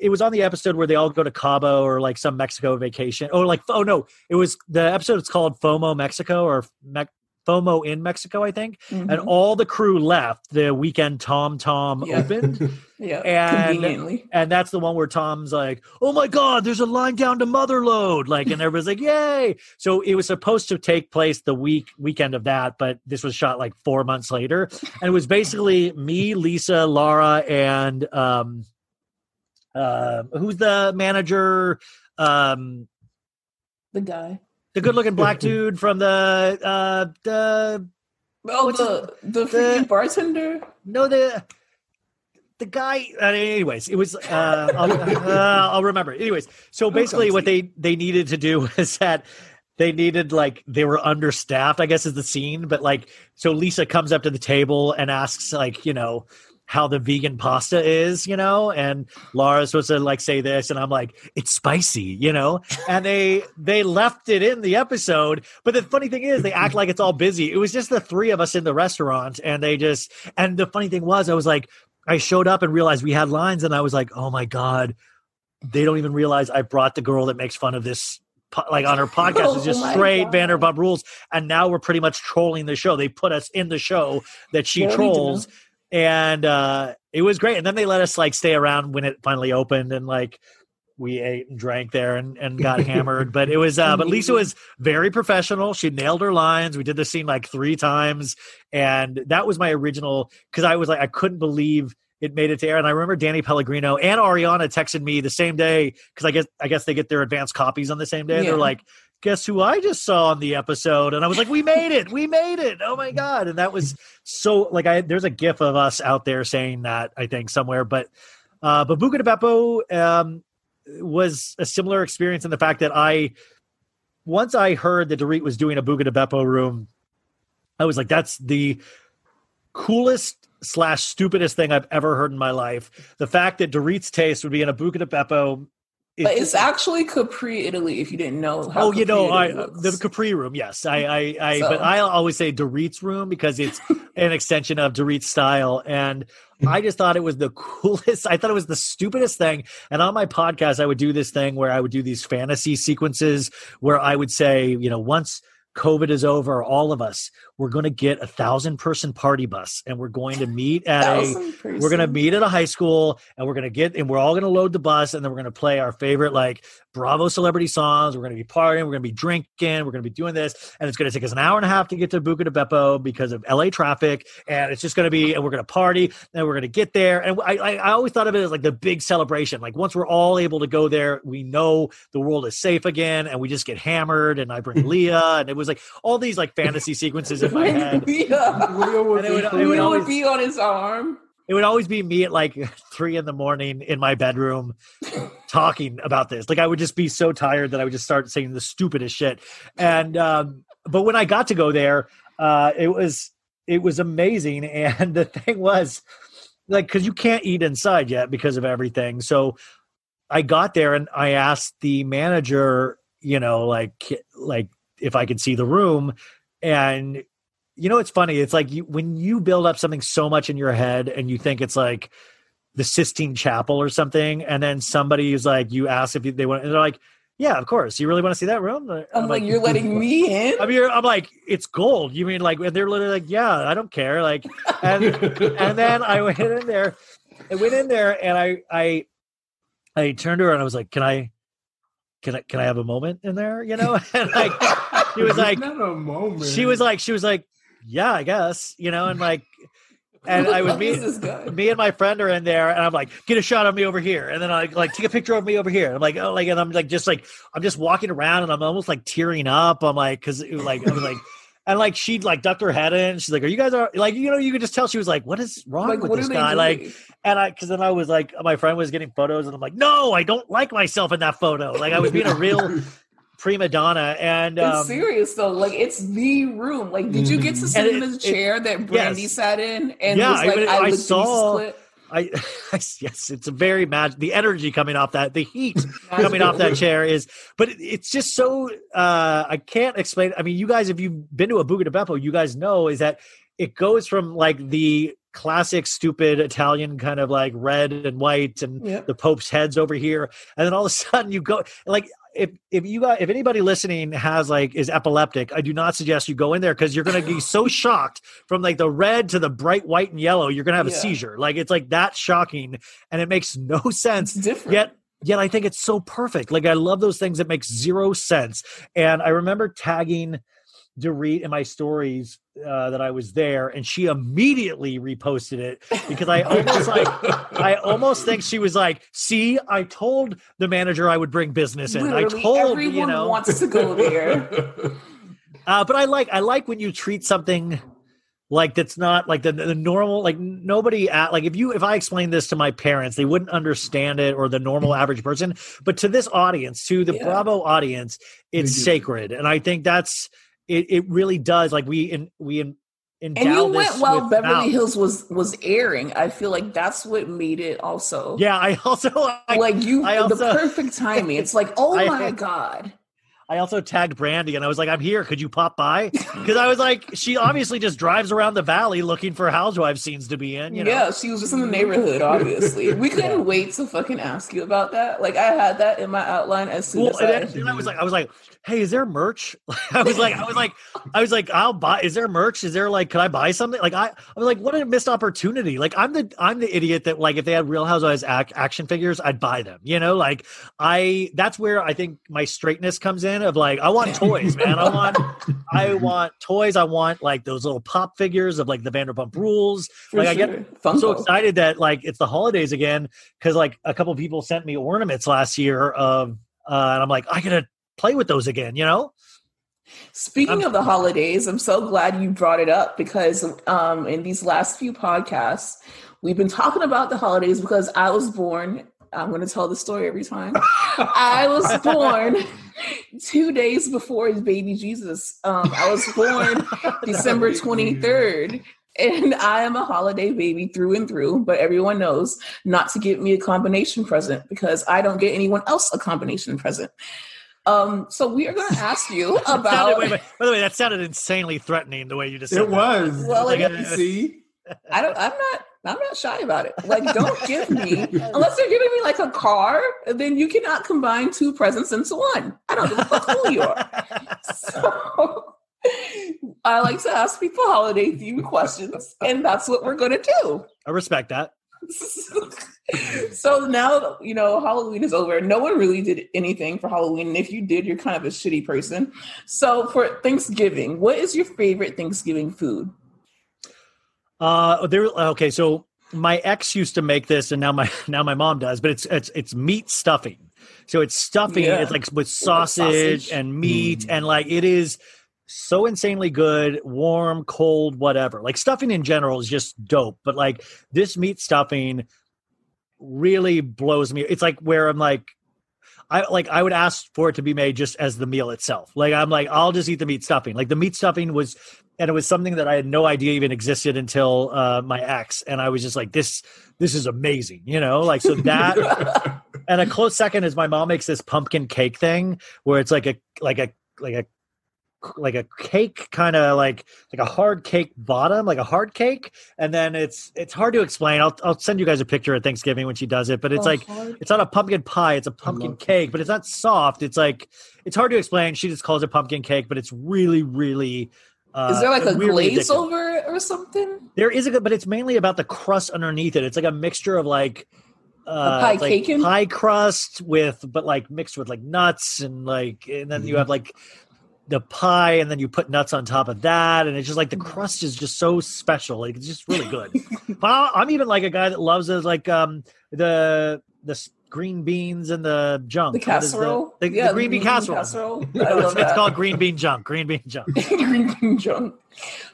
Speaker 2: it was on the episode where they all go to Cabo or like some Mexico vacation. Oh, like oh no, it was the episode. It's called FOMO Mexico or Me- FOMO in Mexico, I think. Mm-hmm. And all the crew left the weekend. Tom Tom yeah. opened.
Speaker 1: yeah,
Speaker 2: and and that's the one where Tom's like, "Oh my God, there's a line down to Motherlode!" Like, and everybody's like, "Yay!" So it was supposed to take place the week weekend of that, but this was shot like four months later, and it was basically me, Lisa, Laura, and um uh, who's the manager? Um,
Speaker 1: the guy,
Speaker 2: the good-looking black dude from the uh, the
Speaker 1: oh the the, the bartender.
Speaker 2: No, the the guy. Uh, anyways, it was. Uh, I'll, uh, I'll remember. Anyways, so basically, what they they needed to do was that they needed like they were understaffed. I guess is the scene, but like so Lisa comes up to the table and asks like you know how the vegan pasta is, you know, and Laura's supposed to like say this, and I'm like, it's spicy, you know, and they they left it in the episode. But the funny thing is, they act like it's all busy. It was just the three of us in the restaurant, and they just and the funny thing was, I was like, I showed up and realized we had lines, and I was like, oh my god, they don't even realize I brought the girl that makes fun of this like on her podcast is just oh straight God. Vanderpump Rules, and now we're pretty much trolling the show. They put us in the show that she trolls, and uh, it was great. And then they let us like stay around when it finally opened, and like we ate and drank there and, and got hammered. But it was, uh, but Lisa was very professional. She nailed her lines. We did the scene like three times, and that was my original because I was like, I couldn't believe it made it to air. And I remember Danny Pellegrino and Ariana texted me the same day because I guess I guess they get their advanced copies on the same day. Yeah. They're like, guess who I just saw on the episode? And I was like, we made it, we made it. Oh my god! And that was so like I there's a gif of us out there saying that I think somewhere, but uh, but Buca di Beppo um, was a similar experience in the fact that I once I heard that Dorit was doing a Buca di Beppo room, I was like, that's the coolest slash stupidest thing I've ever heard in my life. The fact that Dorit's taste would be in a Buca di Beppo.
Speaker 1: But it's actually Capri, Italy. If you didn't know,
Speaker 2: oh, you know, I, uh, the Capri room. Yes, I, I, I so. but I always say Dorit's room because it's an extension of Dorit's style, and hmm. I just thought it was the coolest. I thought it was the stupidest thing. And on my podcast, I would do this thing where I would do these fantasy sequences where I would say, you know, once COVID is over, all of us, we're going to get a thousand person party bus and we're going to meet at a, we're going to meet at a high school and we're going to get, and we're all going to load the bus and then we're going to play our favorite like Bravo celebrity songs. We're going to be partying. We're going to be drinking. We're going to be doing this. And it's going to take us an hour and a half to get to Buca di Beppo because of LA traffic. And it's just going to be, and we're going to party and we're going to get there. And I, I, I always thought of it as like the big celebration. Like once we're all able to go there, we know the world is safe again and we just get hammered. And I bring Leah. And it was like all these like fantasy sequences in my head. Leah.
Speaker 1: Leah would, it would, it would always, be on his arm
Speaker 2: it would always be me at like three in the morning in my bedroom talking about this. Like I would just be so tired that I would just start saying the stupidest shit. And um, but when I got to go there, uh, it was it was amazing. And the thing was, like, because you can't eat inside yet because of everything. So I got there and I asked the manager, you know, like like if I could see the room, and you know it's funny it's like you, when you build up something so much in your head and you think it's like the sistine chapel or something and then somebody is like you ask if they want and they're like yeah of course. You really want to see that room?
Speaker 1: I'm, I'm like, like, you're letting me in?
Speaker 2: I mean i'm like it's gold. You mean like And they're literally like yeah i don't care. Like and and then i went in there i went in there and i i i turned to her and i was like can i can I can I have a moment in there? You know, and like she was like,
Speaker 3: not a moment.
Speaker 2: She was like, she was like, yeah, I guess, you know, and like, and I would meet me and my friend are in there, and I'm like, get a shot of me over here, and then I like take a picture of me over here. I'm like, oh, like, and I'm like, just like, I'm just walking around, and I'm almost like tearing up. I'm like, because like, I was like. And like she'd like ducked her head in. She's like, "Are you guys are like you know?" You could just tell she was like, "What is wrong like, with this guy?" Like, and I because then I was like, my friend was getting photos, and I'm like, "No, I don't like myself in that photo." Like I was being a real prima donna and
Speaker 1: um, it's serious though like it's the room like did you get to mm-hmm. sit in the chair it, that brandi yes. sat in and yeah, was like i, I, I saw
Speaker 2: I, yes, it's a very magic. The energy coming off that, the heat coming off that chair is, but it, it's just so. uh I can't explain. I mean, you guys, if you've been to a Buca di Beppo, you guys know is that it goes from like the classic stupid Italian kind of like red and white and yep. the Pope's heads over here, and then all of a sudden you go like if if you got if anybody listening has like is epileptic, I do not suggest you go in there because you're gonna be so shocked from like the red to the bright white and yellow, you're gonna have yeah. a seizure. Like it's like that shocking, and it makes no sense.
Speaker 1: It's different.
Speaker 2: Yet yet I think it's so perfect. Like I love those things that make zero sense. And I remember tagging Dorit in my stories uh, that I was there, and she immediately reposted it because I almost like I almost think she was like, "See, I told the manager I would bring business in. Literally, I told
Speaker 1: everyone
Speaker 2: you know
Speaker 1: wants to go there."
Speaker 2: uh, but I like I like when you treat something like that's not like the, the normal like nobody at like if you if i explained this to my parents they wouldn't understand it or the normal average person but to this audience to the yeah. bravo audience it's sacred and i think that's it, it really does. Like we in we in and you went
Speaker 1: while Beverly Hills was was airing. I feel like that's what made it also.
Speaker 2: Yeah, I also I,
Speaker 1: like you I also, the perfect timing. It's like, oh I, my god.
Speaker 2: I also tagged Brandi and I was like, I'm here. Could you pop by? Because I was like, she obviously just drives around the valley looking for housewife scenes to be in. You know?
Speaker 1: Yeah, she was just in the neighborhood, obviously. we couldn't yeah. wait to fucking ask you about that. Like I had that in my outline as soon well, as I,
Speaker 2: then, I was like, I was like, hey, is there merch? I was like, I was like, I was like, I'll buy. Is there merch? Is there like, could I buy something? Like, I, I was like, what a missed opportunity. Like, I'm the, I'm the idiot that like, if they had Real Housewives ac- action figures, I'd buy them. You know, like I, that's where I think my straightness comes in. Of like, I want toys, man. I want, I want toys. I want like those little pop figures of like the Vanderpump Rules. For like, sure. I get Funko. so excited that like it's the holidays again because like a couple people sent me ornaments last year of, uh, and I'm like, I gotta play with those again. You know.
Speaker 1: Speaking of the holidays, I'm so glad you brought it up because um, in these last few podcasts, we've been talking about the holidays because I was born. I'm going to tell the story every time. I was born two days before his baby Jesus. Um, I was born December 23rd. And I am a holiday baby through and through, but everyone knows not to get me a combination present because I don't get anyone else a combination present. Um, so we are going to ask you about.
Speaker 2: sounded, wait, wait, by the way, that sounded insanely threatening the way you just said
Speaker 3: It was.
Speaker 1: Well,
Speaker 3: Like,
Speaker 1: it-
Speaker 3: see,
Speaker 1: I don't. I'm not. I'm not shy about it. Like, don't give me unless they're giving me like a car. Then you cannot combine two presents into one. I don't give a fuck who you are. So I like to ask people holiday themed questions, and that's what we're going to do.
Speaker 2: I respect that.
Speaker 1: so now you know Halloween is over. No one really did anything for Halloween, and if you did, you're kind of a shitty person. So for Thanksgiving, what is your favorite Thanksgiving food?
Speaker 2: Uh, there. Okay, so my ex used to make this, and now my now my mom does, but it's it's it's meat stuffing. So it's stuffing.
Speaker 1: Yeah.
Speaker 2: It's like with sausage,
Speaker 1: sausage.
Speaker 2: and meat,
Speaker 3: Mm.
Speaker 2: and like it is so insanely good, warm, cold, whatever. Like stuffing in general is just dope, but like this meat stuffing really blows me. It's like where I'm like. I like I would ask for it to be made just as the meal itself. Like I'm like I'll just eat the meat stuffing. Like the meat stuffing was and it was something that I had no idea even existed until uh, my ex, and I was just like, "This, this is amazing," you know. Like so that, and a close second is my mom makes this pumpkin cake thing where it's like a like a like a like a cake kind of like like a hard cake bottom like a hard cake and then it's it's hard to explain i'll, I'll send you guys a picture at thanksgiving when she does it but it's
Speaker 1: Oh,
Speaker 2: like
Speaker 1: hard-
Speaker 2: it's not a pumpkin pie it's a pumpkin
Speaker 3: love
Speaker 2: cake but it's not soft it's like it's hard to explain she just calls it pumpkin cake but it's really really uh,
Speaker 1: is there like a glaze
Speaker 2: addictive.
Speaker 1: over it or something?
Speaker 2: There is a good, but it's mainly about the crust underneath it. It's like a mixture of like uh,
Speaker 1: pie
Speaker 2: like
Speaker 1: caking?
Speaker 2: pie crust with, but like mixed with like nuts and like, and then you have like the pie, and then you put nuts on top of that, and it's just like the crust is just so special. Like it's just really good. but I'm even like a guy that loves it, like um the the green beans and the junk.
Speaker 1: The casserole?
Speaker 2: The, the,
Speaker 1: Yeah,
Speaker 2: the green bean casserole.
Speaker 1: casserole.
Speaker 2: It's, it's called green bean junk. Green bean junk.
Speaker 1: green bean junk.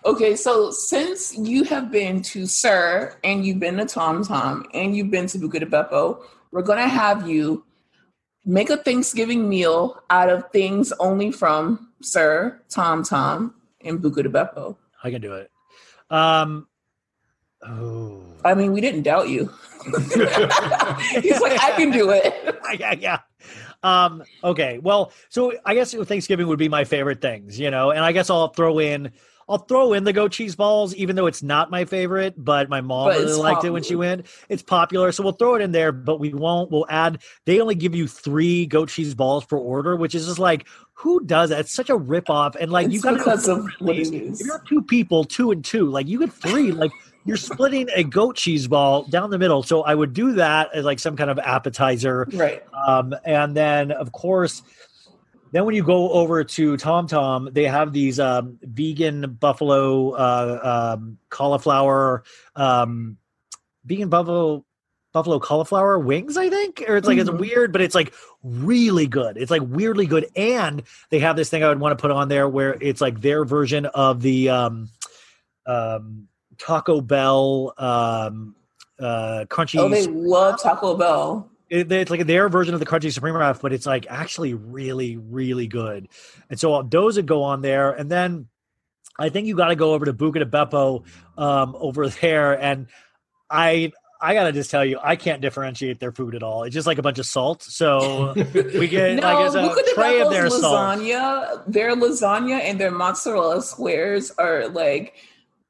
Speaker 1: Okay, so since you have been to SUR and you've been to Tom Tom and you've been to Buca di Beppo, we're gonna have you make a Thanksgiving meal out of things only from SUR, Tom Tom, and Buca di Beppo.
Speaker 2: I can do it. Um. Oh.
Speaker 1: I mean, we didn't doubt you. He's like, I can do it.
Speaker 2: yeah, yeah. Um, okay. Well, so I guess Thanksgiving would be my favorite things, you know, and I guess I'll throw in I'll throw in the goat cheese balls, even though it's not my favorite, but my mom
Speaker 1: But
Speaker 2: really liked it when she went. It's popular, so we'll throw it in there, but we won't. We'll add. They only give you three goat cheese balls per order, which is just like, who does that? It's such a rip off. And like, you got
Speaker 1: because
Speaker 2: to
Speaker 1: of laziness.
Speaker 2: if you're two people, two and two, like you get three, like you're splitting a goat cheese ball down the middle. So I would do that as like some kind of appetizer.
Speaker 1: Right.
Speaker 2: Um, and then, of course, then when you go over to Tom Tom, they have these um, vegan buffalo uh, um, cauliflower, um, vegan buffalo buffalo cauliflower wings. I think, or it's like
Speaker 1: Mhm.
Speaker 2: it's weird, but it's like really good. It's like weirdly good, and they have this thing I would want to put on there where it's like their version of the um, um, Taco Bell um, uh, crunchy
Speaker 1: Oh, they love Taco Bell.
Speaker 2: it, it's like their version of the crunchy supreme wrap, but it's like actually really, really good. And so those would go on there, and then I think you got to go over to Buca di Beppo um, over there, and I. I gotta just tell you, I can't differentiate their food at all. It's just like a bunch of salt. So we get
Speaker 1: No,
Speaker 2: like it's
Speaker 1: look
Speaker 2: a
Speaker 1: at the
Speaker 2: tray of
Speaker 1: Beppo's
Speaker 2: their salt.
Speaker 1: lasagna. Their lasagna and their mozzarella squares are like,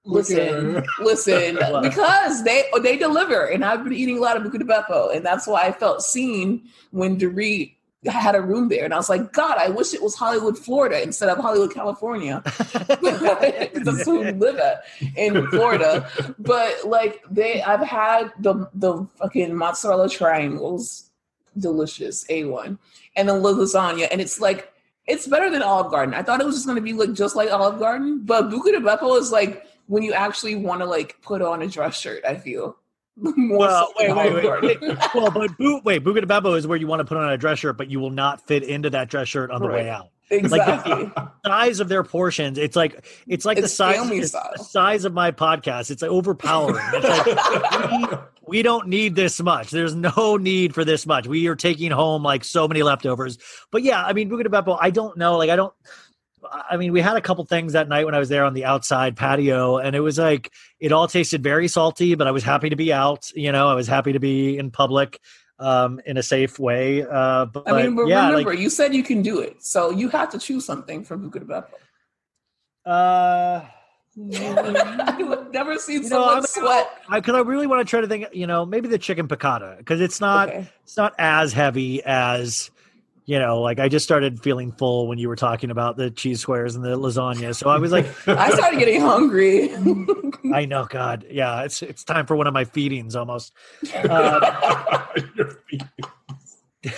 Speaker 1: listen, listen, because they they deliver, and I've been eating a lot of Buca di Beppo, and that's why I felt seen when Dorit had a room there, and I was like, God, I wish it was Hollywood, Florida, instead of Hollywood, California. that's who we live at in Florida. But like they, I've had the the fucking mozzarella triangles, delicious, a one, and then the lasagna, and it's like it's better than Olive Garden. I thought it was just gonna be like just like Olive Garden, but Buca di Beppo is like when you actually want to like put on a dress shirt. I feel
Speaker 2: Well, wait, wait, wait, well, but boot, wait, Buca di is where you want to put on a dress shirt, but you will not fit into that dress shirt on the way out.
Speaker 1: exactly.
Speaker 2: Size of their portions, it's like it's like the
Speaker 1: It's
Speaker 2: size, it's the size of my podcast. It's like overpowering. It's like we, we don't need this much. There's no need for this much. We are taking home like so many leftovers. But yeah, I mean, Buca di I don't know. Like, I don't. I mean, we had a couple things that night when I was there on the outside patio, and it was like it all tasted very salty. But I was happy to be out. You know, I was happy to be in public um, in a safe way. Uh, but
Speaker 1: I mean, but
Speaker 2: yeah,
Speaker 1: remember,
Speaker 2: like,
Speaker 1: you said you can do it, so you have to choose something from Buca di Beppo.
Speaker 2: uh,
Speaker 1: I've never seen
Speaker 2: You know,
Speaker 1: someone
Speaker 2: I'm-
Speaker 1: sweat.
Speaker 2: because I, really want to try to think. You know, maybe the chicken piccata because it's not
Speaker 1: Okay.
Speaker 2: it's not as heavy as you know. Like I just started feeling full when you were talking about the cheese squares and the lasagna. So I was like,
Speaker 1: I started getting hungry.
Speaker 2: I know, God, yeah, it's it's time for one of my feedings almost. Uh,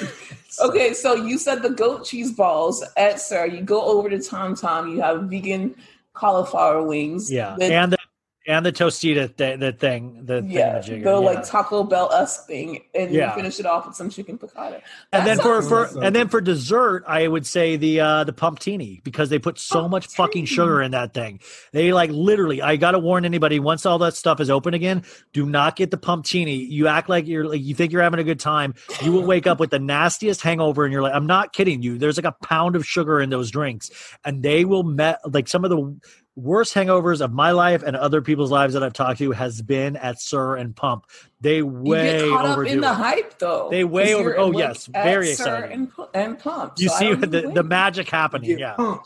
Speaker 1: okay, so you said the goat cheese balls at SUR. You go over to Tom Tom. You have vegan cauliflower wings.
Speaker 2: yeah, and the and the tostita th- the thing the
Speaker 1: yeah,
Speaker 2: thingamajigger,
Speaker 1: the
Speaker 2: yeah.
Speaker 1: like Taco Bell esque thing, and
Speaker 2: Yeah.
Speaker 1: finish it off with some chicken piccata.
Speaker 2: and then for, for and then for dessert, I would say the uh the pumptini because they put so much fucking sugar in that thing. They like literally. I gotta warn anybody: once all that stuff is open again, do not get the pumptini. You act like you're like you think you're having a good time. You will wake up with the nastiest hangover, and you're like, I'm not kidding you. There's like a pound of sugar in those drinks, and they will met like some of the worst hangovers of my life and other people's lives that I've talked to has been at SUR and Pump. They
Speaker 1: you
Speaker 2: way
Speaker 1: get caught up
Speaker 2: overdo
Speaker 1: in the hype, though.
Speaker 2: They way over- oh,
Speaker 1: like,
Speaker 2: yes,
Speaker 1: at
Speaker 2: very
Speaker 1: SUR
Speaker 2: exciting.
Speaker 1: And, and pump.
Speaker 2: You
Speaker 1: So
Speaker 2: see
Speaker 1: don't
Speaker 2: the, the magic happening.
Speaker 3: Get
Speaker 2: Yeah.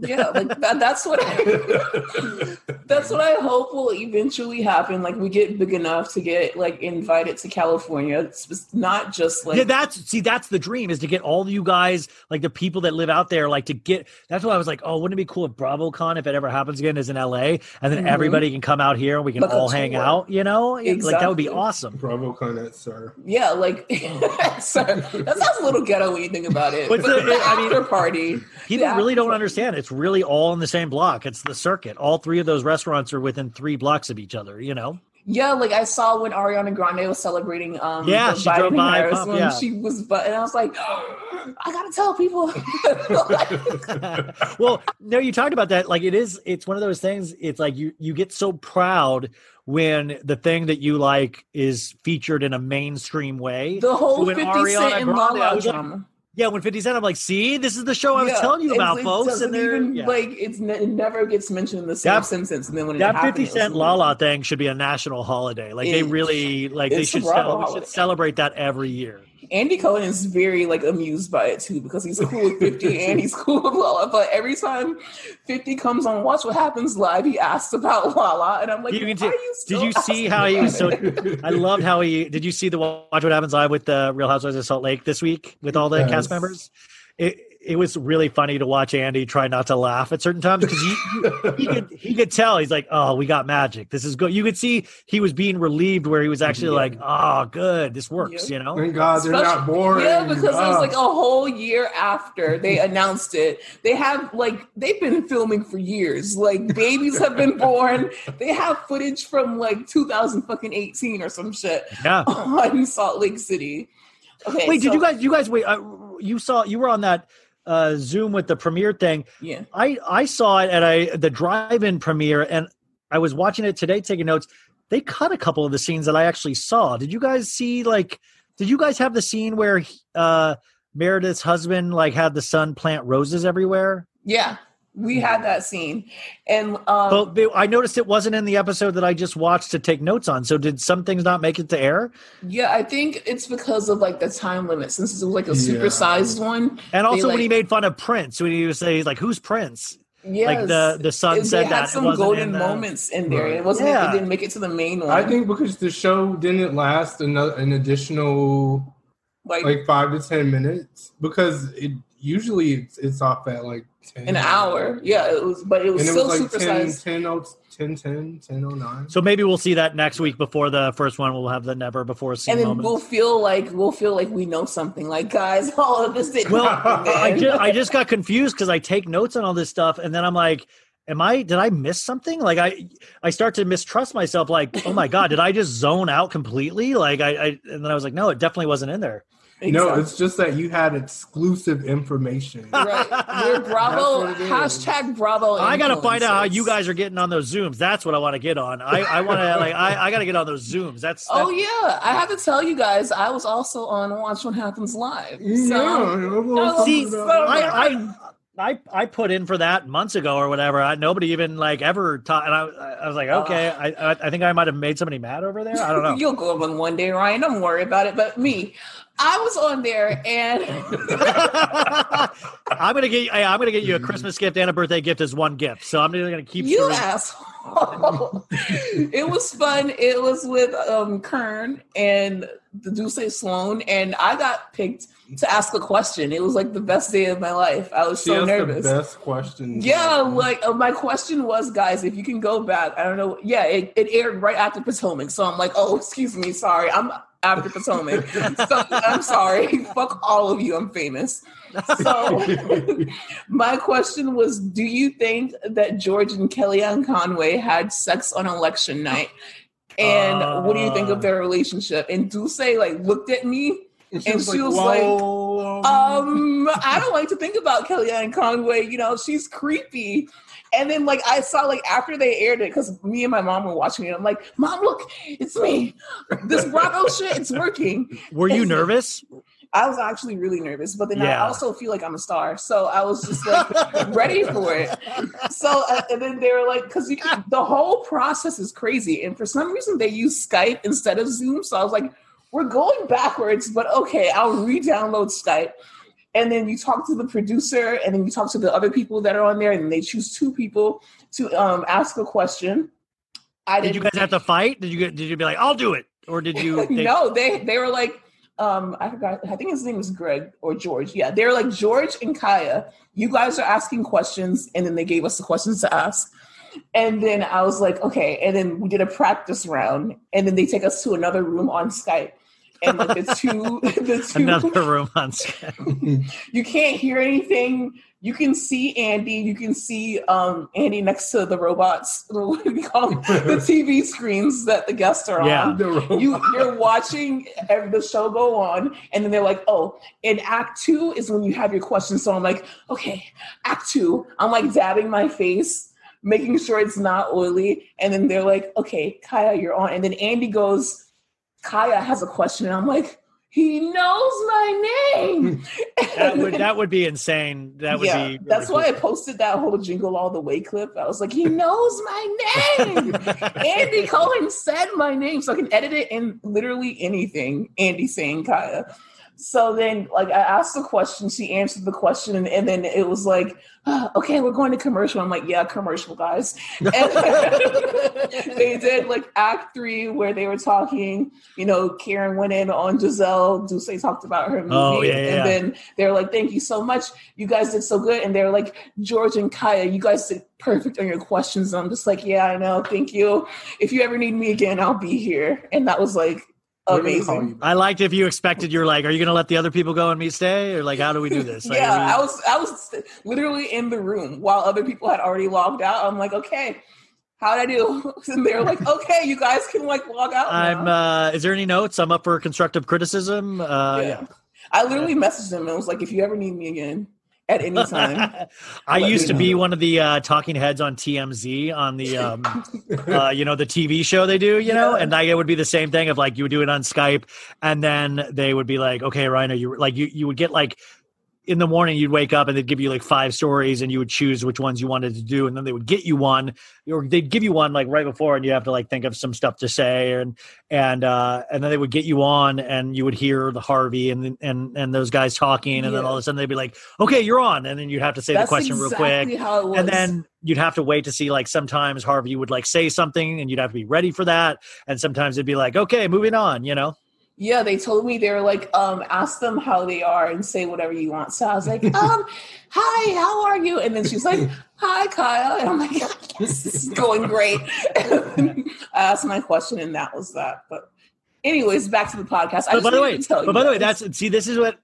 Speaker 1: yeah, like that, that's what I, that's what I hope will eventually happen. Like we get big enough to get like invited to California. It's not just like
Speaker 2: yeah, that's see, that's the dream is to get all you guys, like the people that live out there, like to get. That's why I was like, oh, wouldn't it be cool if BravoCon, if it ever happens again, is in LA, and then
Speaker 1: Mhm.
Speaker 2: everybody can come out here and we can
Speaker 1: Like
Speaker 2: all hang
Speaker 1: tour.
Speaker 2: out. You know, like that would be awesome.
Speaker 3: Bravo Connet, sir.
Speaker 1: yeah, like so, that sounds a little ghetto when you think about it.
Speaker 2: But
Speaker 1: But,
Speaker 2: the-
Speaker 1: the,
Speaker 2: I mean-
Speaker 1: after party,
Speaker 2: People
Speaker 1: the
Speaker 2: really don't understand. It's really all in the same block. It's the circuit. All three of those restaurants are within three blocks of each other. You know.
Speaker 1: Yeah, like I saw when Ariana Grande was celebrating. Um,
Speaker 2: Yeah, she drove
Speaker 1: Biden
Speaker 2: by
Speaker 1: Harris
Speaker 2: Pump, yeah.
Speaker 1: she was, but and I was like, I gotta tell people.
Speaker 2: well, no, you talked about that. Like it is, it's one of those things. It's like you you get so proud when the thing that you like is featured in a mainstream way.
Speaker 1: the whole
Speaker 2: When
Speaker 1: Fifty
Speaker 2: Ariana
Speaker 1: Cent and
Speaker 2: Grande,
Speaker 1: Lala
Speaker 2: was like,
Speaker 1: drama.
Speaker 2: Yeah, when Fifty Cent, I'm like, see, this is the show I was
Speaker 1: Yeah,
Speaker 2: telling you about,
Speaker 1: it
Speaker 2: folks. And
Speaker 1: even
Speaker 2: yeah.
Speaker 1: like it's ne- it never gets mentioned in the same
Speaker 2: That-
Speaker 1: sentence, and then when
Speaker 2: that
Speaker 1: it happened,
Speaker 2: Fifty
Speaker 1: it was
Speaker 2: Cent
Speaker 1: like-
Speaker 2: Lala thing should be a national holiday. Like they really like they should, cel- should celebrate that every year.
Speaker 1: Andy Cohen is very like amused by it too because he's cool with 50 and he's cool with Lala. But every time 50 comes on Watch What Happens Live, he asks about Lala. And I'm like,
Speaker 2: You can
Speaker 1: why
Speaker 2: t-
Speaker 1: are you
Speaker 2: did you see how he was so? I loved how he. Did you see the Watch What Happens live with the Real Housewives of Salt Lake this week with all the
Speaker 3: Yes.
Speaker 2: cast members? It it was really funny to watch Andy try not to laugh at certain times because he, he could he could tell he's like, oh, we got magic. This is good. You could see he was being relieved where he was actually
Speaker 3: Yeah.
Speaker 2: like, oh, good, this works.
Speaker 1: Yeah.
Speaker 2: You know.
Speaker 3: Thank God they're not
Speaker 1: Especially-
Speaker 3: boring.
Speaker 1: Yeah, because it was
Speaker 3: Ah.
Speaker 1: like a whole year after they announced it. They have like they've been filming for years. Like babies have been born. They have footage from like 2018 or some shit
Speaker 2: Yeah.
Speaker 1: on Salt Lake City. Okay,
Speaker 2: Wait, did you guys? You guys wait. Uh, you saw you were on that uh, Zoom with the premiere thing.
Speaker 1: Yeah.
Speaker 2: I I saw it at a the drive-in premiere, and I was watching it today, taking notes. They cut a couple of the scenes that I actually saw. Did you guys see like? Did you guys have the scene where uh, Meredith's husband like had the son plant roses everywhere?
Speaker 1: Yeah, we had that scene, and um,
Speaker 2: But I noticed it wasn't in the episode that I just watched to take notes on. So did some things not make it to air?
Speaker 1: yeah, I think it's because of like the time limit, since it was like a
Speaker 3: Yeah.
Speaker 1: supersized one.
Speaker 2: And also when
Speaker 1: like-
Speaker 2: he made fun of Prince, when he was saying like, "Who's Prince?"
Speaker 1: Yes,
Speaker 2: Like the the son
Speaker 1: It-
Speaker 2: said
Speaker 1: they
Speaker 2: that
Speaker 1: had
Speaker 2: it
Speaker 1: some
Speaker 2: wasn't
Speaker 1: golden
Speaker 2: in the-
Speaker 1: moments in there.
Speaker 3: Right.
Speaker 1: It wasn't.
Speaker 2: Yeah.
Speaker 1: It didn't make it to the main one.
Speaker 3: I think because the show didn't last an, an additional
Speaker 1: like,
Speaker 3: like five to ten minutes because it usually it's, it's off at like 10
Speaker 1: an hour. Yeah, it was, but it was
Speaker 3: and it
Speaker 1: still
Speaker 3: was like 10,
Speaker 1: supersized.
Speaker 3: 10, oh- 10, 10, 10, 09.
Speaker 2: So maybe we'll see that next week before the first one. We'll have the never before seen
Speaker 1: and then
Speaker 2: moments.
Speaker 1: we'll feel like we'll feel like we know something. Like guys, all of this didn't
Speaker 2: Well,
Speaker 1: happen.
Speaker 2: I just I just got confused because I take notes on all this stuff, and then I'm like, am I did I miss something? Like I I start to mistrust myself. Like, oh my god, did I just zone out completely? Like I, I and then I was like, no, it definitely wasn't in there.
Speaker 3: No, it's just that you had exclusive information.
Speaker 1: Right. We're Bravo
Speaker 3: That's what it is.
Speaker 1: hashtag Bravo.
Speaker 2: I got to find out how you guys are getting on those zooms. That's what I want to get on. I, I want to like I, I got to get on those zooms. That's,
Speaker 1: Oh yeah, I have to tell you guys, I was also on Watch What Happens Live. So,
Speaker 3: Yeah,
Speaker 2: See,
Speaker 1: so-
Speaker 2: I, I I I put in for that months ago or whatever. I, nobody even like ever taught, and I I was like, uh. okay, I I I think I might have made somebody mad over there. I don't know.
Speaker 1: You'll go up on one day, Ryan. Don't worry about it. But me, I was on there, and
Speaker 2: I'm gonna get hey, I'm gonna get you a Christmas gift and a birthday gift as one gift. So I'm gonna keep
Speaker 1: you
Speaker 2: screwing-
Speaker 1: asshole. it was fun. It was with um Karen and the Duce Sloan, and I got picked to ask a question. It was like the best day of my life. I was
Speaker 3: She
Speaker 1: so nervous.
Speaker 3: the best questions.
Speaker 1: Yeah, like uh, my question was, guys, if you can go back, I don't know. Yeah, it, it aired right after Potomac, so I'm like, oh, excuse me, sorry, I'm after Potomac. so I'm sorry, fuck all of you, I'm famous. So my question was, do you think that George and Kellyanne Conway had sex on election night? And what do you think
Speaker 2: Uh.
Speaker 1: of their relationship? And Duce like looked at me
Speaker 3: and
Speaker 1: and she was like,
Speaker 3: "Whoa."
Speaker 1: um, I don't like to think about Kellyanne Conway. You know, she's creepy. And then, like, I saw, like, after they aired it, because me and my mom were watching it, I'm like, Mom, look, it's me. This Bravo shit, it's working.
Speaker 2: Were you nervous?
Speaker 1: I was actually really nervous, but then I also feel like I'm a star. So I was just like ready for it. So, uh, and then they were like, because the whole process is crazy. And for some reason, they use Skype instead of Zoom. So I was like, we're going backwards, but okay, I'll re download Skype. And then you talk to the producer, and then you talk to the other people that are on there, and they choose two people to um, ask a question. I
Speaker 2: Did you guys have to fight? Did you get? Did you be like, I'll do it, or did you? they-
Speaker 1: no, they they were like, um, I forgot. I think his name was Greg or George. Yeah, they were like George and Kaya. You guys are asking questions, and then they gave us the questions to ask. And then I was like, okay. And then we did a practice round, and then they take us to another room on Skype. And like the two, the two,
Speaker 2: Another room on Skype.
Speaker 1: you can't hear anything. You can see Andy. You can see um, Andy next to the robots. What do we call them? the TV screens that the guests are
Speaker 2: Yeah.
Speaker 1: on
Speaker 3: The robot.
Speaker 1: you you're watching the show go on and then they're like oh in act two is when you have your questions so i'm like okay act two i'm like dabbing my face making sure it's not oily and then they're like okay kaya you're on and then andy goes kaya has a question and i'm like he knows my name
Speaker 2: That would that would be insane. That would
Speaker 1: yeah,
Speaker 2: be. really
Speaker 1: that's why I posted that whole jingle all the way clip. I was like, he knows my name. Andy Cohen said my name, so I can edit it in literally anything. Andy saying Kaya. So then, like, I asked the question, she answered the question, and, and then it was like, "Ah, okay, we're going to commercial. I'm like, yeah, commercial, guys. And they did like act three where they were talking, you know, Karen went in on Gizelle, Duce talked about her movie.
Speaker 2: Oh, yeah,
Speaker 1: and then they're like, thank you so much. You guys did so good. And they're like, George and Kaya, you guys did perfect on your questions. And I'm just like, yeah, I know. Thank you. If you ever need me again, I'll be here. And that was like
Speaker 3: We're gonna call
Speaker 1: amazing.
Speaker 2: I liked if you expected. You're like, are you going to let the other people go and me stay, or like, how do we do this? Like,
Speaker 1: yeah,
Speaker 2: are
Speaker 1: I was I was literally in the room while other people had already logged out. I'm like, okay, how'd I do? And they're like, okay, you guys can like log out.
Speaker 2: I'm. uh Is there any notes? I'm up for constructive criticism. Uh, yeah.
Speaker 1: I literally messaged them and was like, if you ever need me again at any time.
Speaker 2: I
Speaker 1: Let
Speaker 2: used
Speaker 1: me
Speaker 2: to be one of the uh, talking heads on TMZ on the, um, uh, you know, the TV show they do, you know, and I, it would be the same thing of like you would do it on Skype, and then they would be like, okay, Ryan, are you like you you would get like in the morning you'd wake up and they'd give you like five stories and you would choose which ones you wanted to do and then they would get you one or they'd give you one like right before and you have to like think of some stuff to say and and uh and then they would get you on and you would hear the Harvey and and and those guys talking and then all of a sudden they'd be like okay you're on and then you'd have to say
Speaker 1: That's
Speaker 2: the question real quick.
Speaker 1: how it was.
Speaker 2: and then you'd have to wait to see like sometimes Harvey would like say something and you'd have to be ready for that and sometimes it'd be like okay moving on you know
Speaker 1: Yeah, they told me they were like, um, ask them how they are and say whatever you want. So I was like, um, hi, how are you? And then she's like, hi, Kyle. And I'm like, yes, this is going great. I asked my question and that was that. But anyways, back to the podcast. I
Speaker 2: but
Speaker 1: just
Speaker 2: by the way but by the way that's see this is what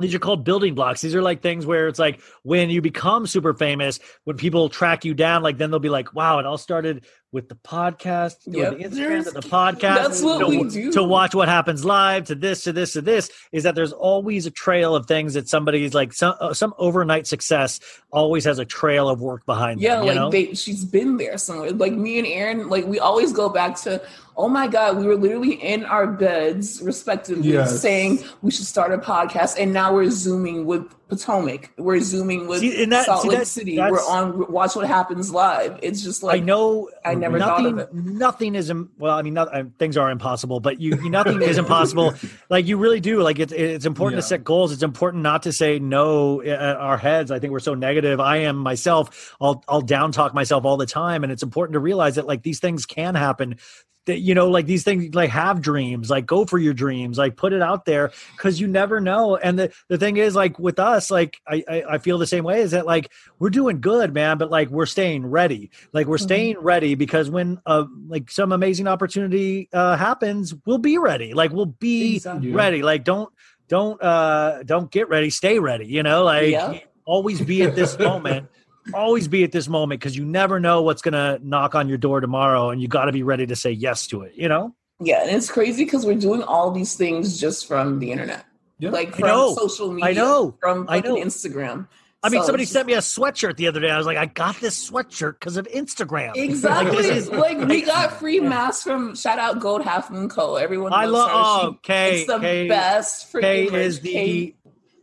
Speaker 2: these are called building blocks. These are like things where it's like when you become super famous, when people track you down, like then they'll be like, wow, it all started with the podcast, yep. the Instagram, to the podcast.
Speaker 1: That's what
Speaker 2: to,
Speaker 1: we do.
Speaker 2: To watch what happens live, to this, to this, to this, is that there's always a trail of things that somebody's like some uh, some overnight success always has a trail of work behind.
Speaker 1: Yeah,
Speaker 2: them,
Speaker 1: like they, she's been there somewhere. Like me and Aaron, like we always go back to, oh my god, we were literally in our beds respectively yes. saying we should start a podcast, and now we're zooming with Potomac. We're zooming with see, that, Salt see, Lake that, City. We're on Watch What Happens Live. It's just like
Speaker 2: I know.
Speaker 1: I never
Speaker 2: nothing,
Speaker 1: thought of it.
Speaker 2: Nothing is well. I mean, not, uh, things are impossible, but you, you nothing is impossible. Like you really do. Like it's it's important yeah. to set goals. It's important not to say no. At our heads, I think we're so negative. I am myself. I'll I'll down talk myself all the time, and it's important to realize that like these things can happen that you know like these things like have dreams like go for your dreams like put it out there because you never know. And the, the thing is like with us like I, I, I feel the same way is that like we're doing good man but like we're staying ready. Like we're mm-hmm. staying ready because when uh like some amazing opportunity uh happens we'll be ready. Like we'll be exactly. ready. Like don't don't uh don't get ready. Stay ready you know? Like yeah. always be at this moment always be at this moment because you never know what's going to knock on your door tomorrow and you got to be ready to say yes to it you know
Speaker 1: yeah and it's crazy because we're doing all these things just from the internet yeah. like from social media
Speaker 2: i know
Speaker 1: from
Speaker 2: like
Speaker 1: I know. instagram
Speaker 2: I mean, so, somebody sent me a sweatshirt the other day. I was like, I got this sweatshirt because of Instagram.
Speaker 1: Exactly. like, is, like, we got free masks from shout out Gold Half Moon Co. Everyone,
Speaker 2: I love. Oh, Kay,
Speaker 1: it's the
Speaker 2: Kay,
Speaker 1: best.
Speaker 2: Kay is the Kay,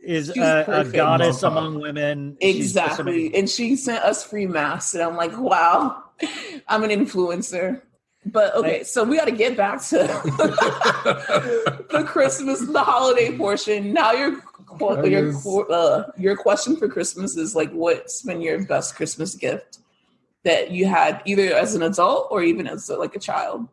Speaker 2: is a, a, goddess among women.
Speaker 1: Exactly. And she sent us free masks. And I'm like, wow, I'm an influencer. But okay, so we got to get back to the Christmas, the holiday portion. Now your your uh, your question for Christmas is like, what's been your best Christmas gift that you had either as an adult or even as a, like a child?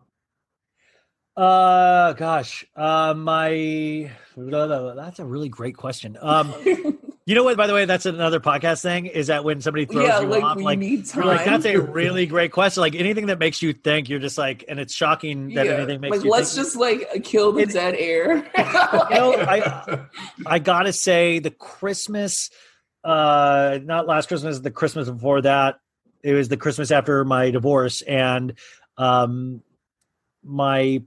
Speaker 2: Uh, gosh, uh, my that's a really great question. Um, you know what? By the way, that's another podcast thing. Is that when somebody throws yeah, you
Speaker 1: like
Speaker 2: off, like,
Speaker 1: like
Speaker 2: that's a really great question. Like anything that makes you think, you're just like, and it's shocking that yeah. anything makes
Speaker 1: like,
Speaker 2: you.
Speaker 1: Let's
Speaker 2: think,
Speaker 1: just like kill the it, dead air.
Speaker 2: you know, I I gotta say the Christmas, uh, not last Christmas, the Christmas before that. It was the Christmas after my divorce, and um, my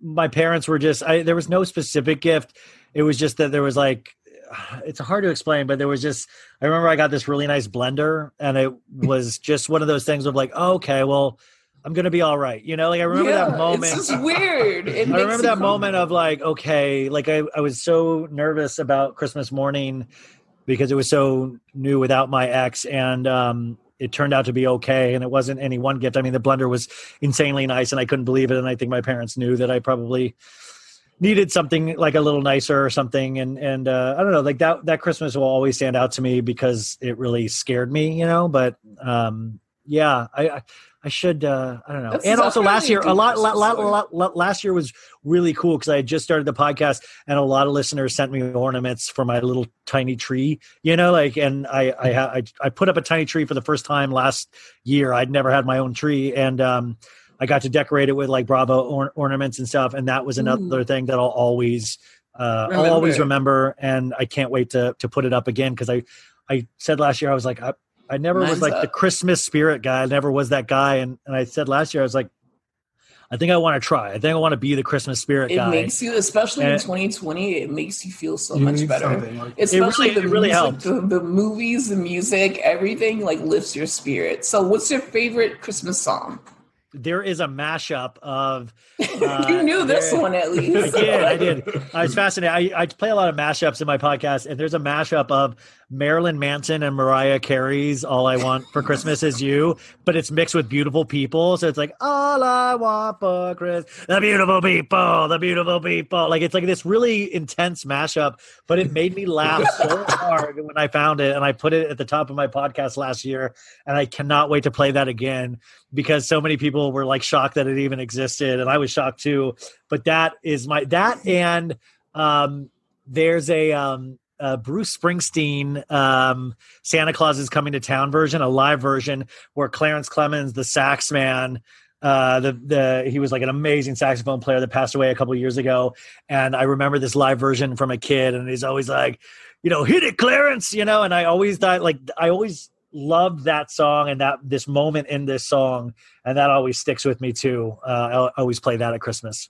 Speaker 2: my parents were just I, there was no specific gift. It was just that there was like it's hard to explain but there was just i remember i got this really nice blender and it was just one of those things of like oh, okay well i'm gonna be all right you know? Like i remember yeah, that moment.
Speaker 1: it's just weird. It
Speaker 2: i remember that moment of like okay like I, I was so nervous about christmas morning because it was so new without my ex and um it turned out to be okay and it wasn't any one gift. I mean the blender was insanely nice and i couldn't believe it and i think my parents knew that i probably needed something like a little nicer or something and and uh, i don't know like that that christmas will always stand out to me because it really scared me you know but um yeah i I should uh I don't know. That's and also last year a lot, lot, lot, lot, last year was really cool because I had just started the podcast and a lot of listeners sent me ornaments for my little tiny tree, you know, like and I I I, I put up a tiny tree for the first time last year. I'd never had my own tree and um I got to decorate it with like Bravo or- ornaments and stuff and that was another Ooh. thing that I'll always uh I'll always remember and I can't wait to to put it up again because I I said last year I was like I, I never Mine's was like up. the Christmas spirit guy. I never was that guy. And, and I said last year, I was like, I think I want to try. I think I want to be the Christmas spirit
Speaker 1: it
Speaker 2: guy.
Speaker 1: It makes you, especially and in 2020, it makes you feel so much better.
Speaker 2: Like especially
Speaker 1: it really,
Speaker 2: the, really
Speaker 1: music,
Speaker 2: helps.
Speaker 1: The, the, movies, the music, everything like lifts your spirit. So, what's your favorite Christmas song?
Speaker 2: there is a mashup of.
Speaker 1: Uh, you knew this there, one at least.
Speaker 2: I did. I did. I was fascinated. I, I play a lot of mashups in my podcast, and there's a mashup of Marilyn Manson and Mariah Carey's "All I Want for Christmas Is You," but it's mixed with beautiful people. So it's like "All I Want for Christmas," the beautiful people, the beautiful people. Like it's like this really intense mashup, but it made me laugh so hard when I found it, and I put it at the top of my podcast last year, and I cannot wait to play that again because so many people were like shocked that it even existed and i was shocked too but that is my that and um there's a um uh, Bruce Springsteen, um, Santa Claus is coming to town version, a live version where Clarence Clemons, the sax man, Uh, the the he was like an amazing saxophone player that passed away a couple years ago, and I remember this live version from a kid, and he's always like, you know, hit it, Clarence, you know, and I always thought like I always loved that song and that this moment in this song, and that always sticks with me too. Uh, I always play that at Christmas.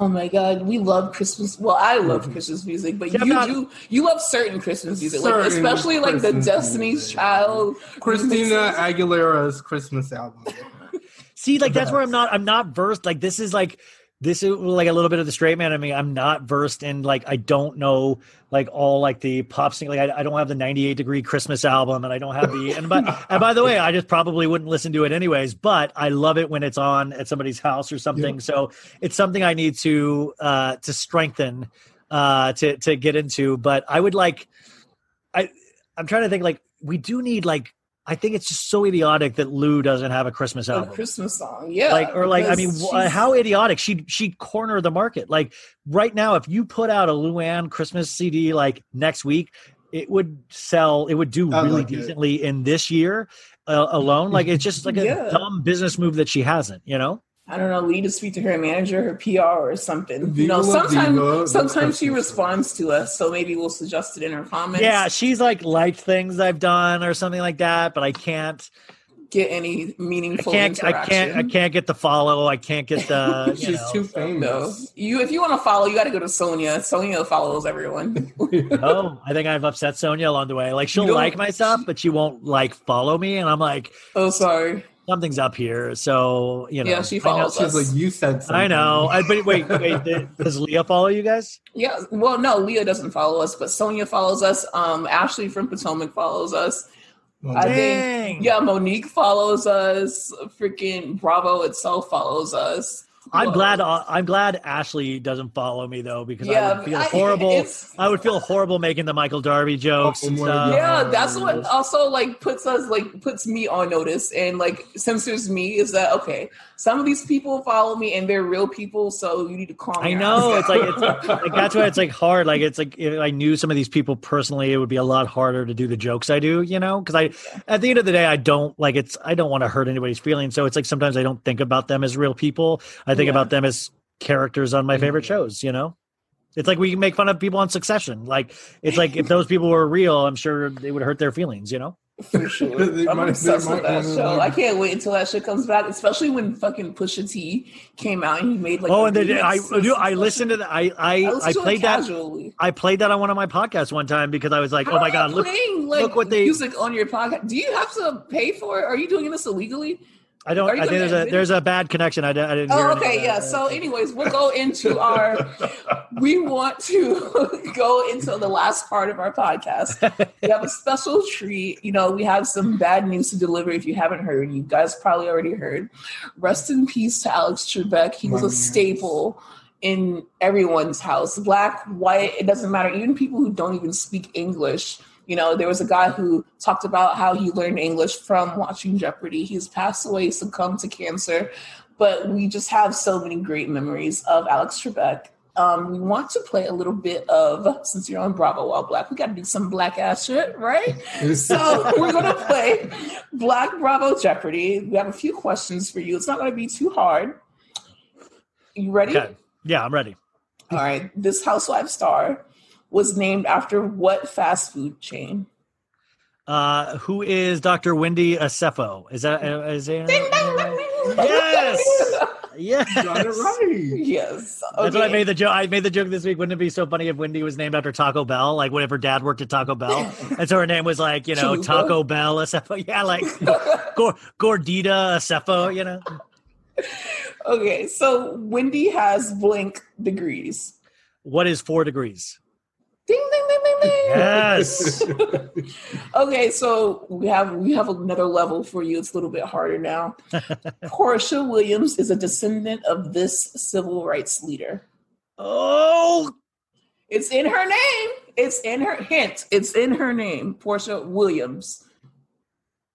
Speaker 1: Oh my God, we love Christmas. Well, I love Christmas music, but
Speaker 2: Yeah,
Speaker 1: you
Speaker 2: not-
Speaker 1: do you love certain Christmas music, like
Speaker 3: Certain
Speaker 1: especially like the Destiny's
Speaker 3: music.
Speaker 1: Child.
Speaker 3: Christina Aguilera's Christmas album.
Speaker 2: See, like that's where I'm not. I'm not versed. Like this is like this is like a little bit of the straight man. I mean, I'm not versed in like I don't know like all like the pop sing. Like I, I don't have the 98 degree Christmas album, and I don't have the. And by and by the way, I just probably wouldn't listen to it anyways. But I love it when it's on at somebody's house or something. So it's something I need to uh to strengthen uh to to get into. But I would like. I I'm trying to think like we do need like. I think it's just so idiotic that Lou doesn't have a Christmas album, A
Speaker 1: Christmas song, yeah.
Speaker 2: like or like i mean wh-
Speaker 1: she's-
Speaker 2: how idiotic she'd she'd corner the market like right now if you put out a luann christmas cd like next week it would sell it would do
Speaker 3: I
Speaker 2: really
Speaker 3: like it.
Speaker 2: decently in this year uh, alone like it's just like a
Speaker 1: Yeah.
Speaker 2: dumb business move that she hasn't you know
Speaker 1: I don't know, we need to speak to her manager, her PR, or something. you know, sometimes sometimes she responds to us, so maybe we'll suggest it in her comments.
Speaker 2: yeah she's like liked things i've done or something like that but i can't
Speaker 1: get any meaningful i
Speaker 2: can't i can't i can't get the follow i can't get the you
Speaker 3: She's
Speaker 2: know,
Speaker 3: too
Speaker 2: so-
Speaker 3: famous.
Speaker 1: No, you if you want to follow, you got to go to Sonia. Sonia follows everyone.
Speaker 2: oh i think i've upset sonia along the way like she'll like my stuff but she won't like follow me and i'm like
Speaker 1: oh, sorry.
Speaker 2: Something's up here. So you know,
Speaker 1: Yeah, she
Speaker 2: I know-
Speaker 1: follows
Speaker 3: She's
Speaker 1: us.
Speaker 3: like, you said something.
Speaker 2: I know. I, but wait, wait. Does Leah follow you guys?
Speaker 1: Yeah, well, no, Leah doesn't follow us, but Sonia follows us. Um, Ashley from Potomac follows us.
Speaker 3: Well,
Speaker 1: I
Speaker 2: Dang.
Speaker 1: think, yeah, Monique follows us. Freaking Bravo itself follows us.
Speaker 2: I'm
Speaker 1: Whoa.
Speaker 2: glad. uh, I'm glad Ashley doesn't follow me though, because I would feel
Speaker 1: I-
Speaker 2: horrible.
Speaker 1: it's-
Speaker 2: I would feel horrible making the Michael Darby jokes and stuff.
Speaker 1: yeah, that's what also like puts us like puts me on notice and like censors me is that okay? Some of these people follow me and they're real people, so you need to calm.
Speaker 2: I know
Speaker 1: ass
Speaker 2: it's like it's like that's why it's like hard. Like it's like if I knew some of these people personally, it would be a lot harder to do the jokes I do. You know, because I at the end of the day, I don't like it's. I don't want to hurt anybody's feelings. So it's like sometimes I don't think about them as real people. I think
Speaker 1: Yeah.
Speaker 2: about them as characters on my favorite shows. You know. It's like we can make fun of people on Succession. Like it's like if those people were real, I'm sure they would hurt their feelings. You know.
Speaker 1: for sure. I'm
Speaker 3: might-
Speaker 1: obsessed with that show.
Speaker 3: like-
Speaker 1: I can't wait until that shit comes back, especially when fucking Pusha T came out and he made like.
Speaker 2: oh, and then
Speaker 1: remix
Speaker 2: I do. I listened to that. I I,
Speaker 1: listened
Speaker 2: I played that.
Speaker 1: casually.
Speaker 2: I played that on one of my podcasts one time because I was like,
Speaker 1: How
Speaker 2: oh my god, look.
Speaker 1: playing like
Speaker 2: look what they-
Speaker 1: music on your podcast. Do you have to pay for it? Are you doing this illegally?
Speaker 2: I don't. I think there's a there's a bad connection. I, di- I didn't.
Speaker 1: Oh,
Speaker 2: hear Oh,
Speaker 1: okay, yeah. So, anyways, we'll go into our. we want to go into the last part of our podcast. We have a special treat. You know, we have some bad news to deliver. If you haven't heard, you guys probably already heard. Rest in peace to Alex Trebek. He was a staple in everyone's house, black, white. It doesn't matter. Even people who don't even speak English. You know, there was a guy who talked about how he learned English from watching Jeopardy. He's passed away, succumbed to cancer, but we just have so many great memories of Alex Trebek. Um, we want to play a little bit of, since you're on Bravo While Black, we got to do some black ass shit, right? So we're going to play Black Bravo Jeopardy. We have a few questions for you. It's not going to be too hard. You ready?
Speaker 2: Okay. Yeah, I'm ready.
Speaker 1: All right. This housewife star was named after what fast food chain?
Speaker 2: Uh, who is Dr. Wendy Osefo? Is that uh, it?
Speaker 1: Ding, ding, ding, ding.
Speaker 2: Yes. Yes.
Speaker 3: Got it right.
Speaker 1: Yes.
Speaker 2: That's what I made the joke. I made the joke this week. Wouldn't it be so funny if Wendy was named after Taco Bell? Like, whenever Dad worked at Taco Bell, and so her name was like, you know,
Speaker 1: Chalupa.
Speaker 2: Taco Bell Osefo. Yeah, like Gor- Gordita Osefo. You know.
Speaker 1: okay. So Wendy has blank degrees.
Speaker 2: What is four degrees?
Speaker 1: Ding ding ding ding ding.
Speaker 2: Yes.
Speaker 1: Okay, so we have we have another level for you. It's a little bit harder now. Porsha Williams is a descendant of this civil rights leader.
Speaker 2: oh,
Speaker 1: It's in her name. It's in her hint. It's in her name. Porsha Williams.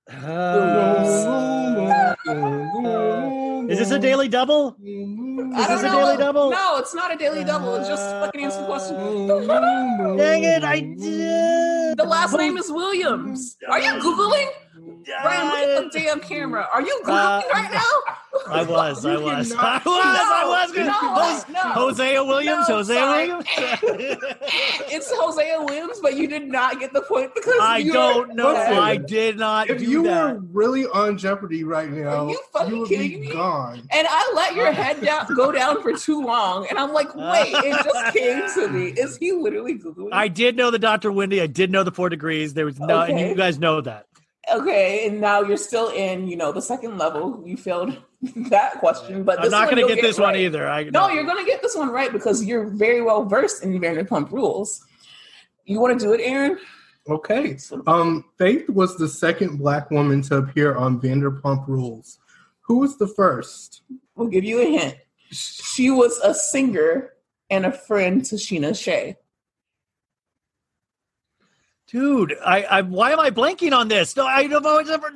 Speaker 2: Uh, is this a daily double?
Speaker 1: Mm-hmm.
Speaker 2: Is this a
Speaker 1: know.
Speaker 2: daily double?
Speaker 1: No, it's not a daily double. It's just fucking answer the question.
Speaker 2: Dang it! I did.
Speaker 1: The last name is Williams. Are you googling? Brian, look at the damn camera. Are you googling
Speaker 2: Uh,
Speaker 1: right now?
Speaker 2: I was, I
Speaker 3: You
Speaker 2: was, I was, I was.
Speaker 1: No,
Speaker 2: Hos-
Speaker 1: no.
Speaker 2: Hosea Williams,
Speaker 1: No,
Speaker 2: Hosea
Speaker 1: sorry.
Speaker 2: Williams.
Speaker 1: it's Hosea Williams, but you did not get the point because
Speaker 2: I
Speaker 1: you're-
Speaker 2: don't know.
Speaker 3: Listen,
Speaker 2: I did not
Speaker 3: If
Speaker 2: do
Speaker 3: you
Speaker 2: that.
Speaker 3: were really on Jeopardy right now,
Speaker 1: you fucking
Speaker 3: would
Speaker 1: kidding
Speaker 3: be
Speaker 1: me?
Speaker 3: gone.
Speaker 1: And I let your head down go down for too long, and I'm like, wait, it just came to me. Is he literally googling?
Speaker 2: I did know the Dr. Wendy. I did know the four degrees. There was no, and you guys know that.
Speaker 1: Okay, and now you're still in, you know, the second level. You failed that question, but
Speaker 2: I'm not going to get this one either. I,
Speaker 1: No, you're gonna get this one right because you're very well versed in Vanderpump Rules. You want to do it, Aaron?
Speaker 3: Okay. Um, Faith was the second black woman to appear on Vanderpump Rules. Who was the first?
Speaker 1: We'll give you a hint. She was a singer and a friend to Scheana Shay.
Speaker 2: Dude. I, I, why am I blanking on this? No, I don't know. It's ever-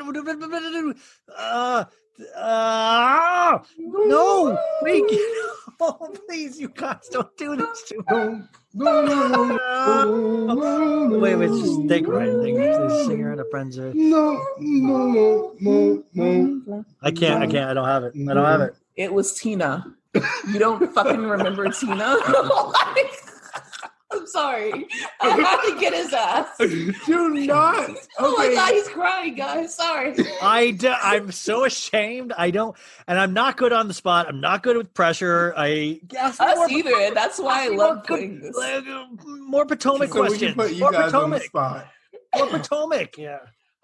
Speaker 2: Uh, uh, no, wait, oh, please, you guys don't do this to me.
Speaker 3: No, no, no, no,
Speaker 2: Uh, wait, wait, just think right. Think, the singer and a friend's. a-
Speaker 3: no, no, no, no.
Speaker 2: I can't. I can't. I don't have it. I don't have it.
Speaker 1: It was Tina. You don't fucking remember Tina? I'm sorry. I had to get his ass.
Speaker 3: Do not.
Speaker 1: Oh my
Speaker 3: Okay.
Speaker 1: god, he's crying, guys. Sorry.
Speaker 2: I do, I'm so ashamed. I don't, and I'm not good on the spot. I'm not good with pressure. I guess
Speaker 1: Us either, and that's why I love playing this.
Speaker 2: Like, uh, more Potomac
Speaker 3: So we
Speaker 2: questions.
Speaker 3: can put you
Speaker 2: more
Speaker 3: guys on the
Speaker 2: Potomac.
Speaker 3: spot.
Speaker 2: More Potomac. Yeah.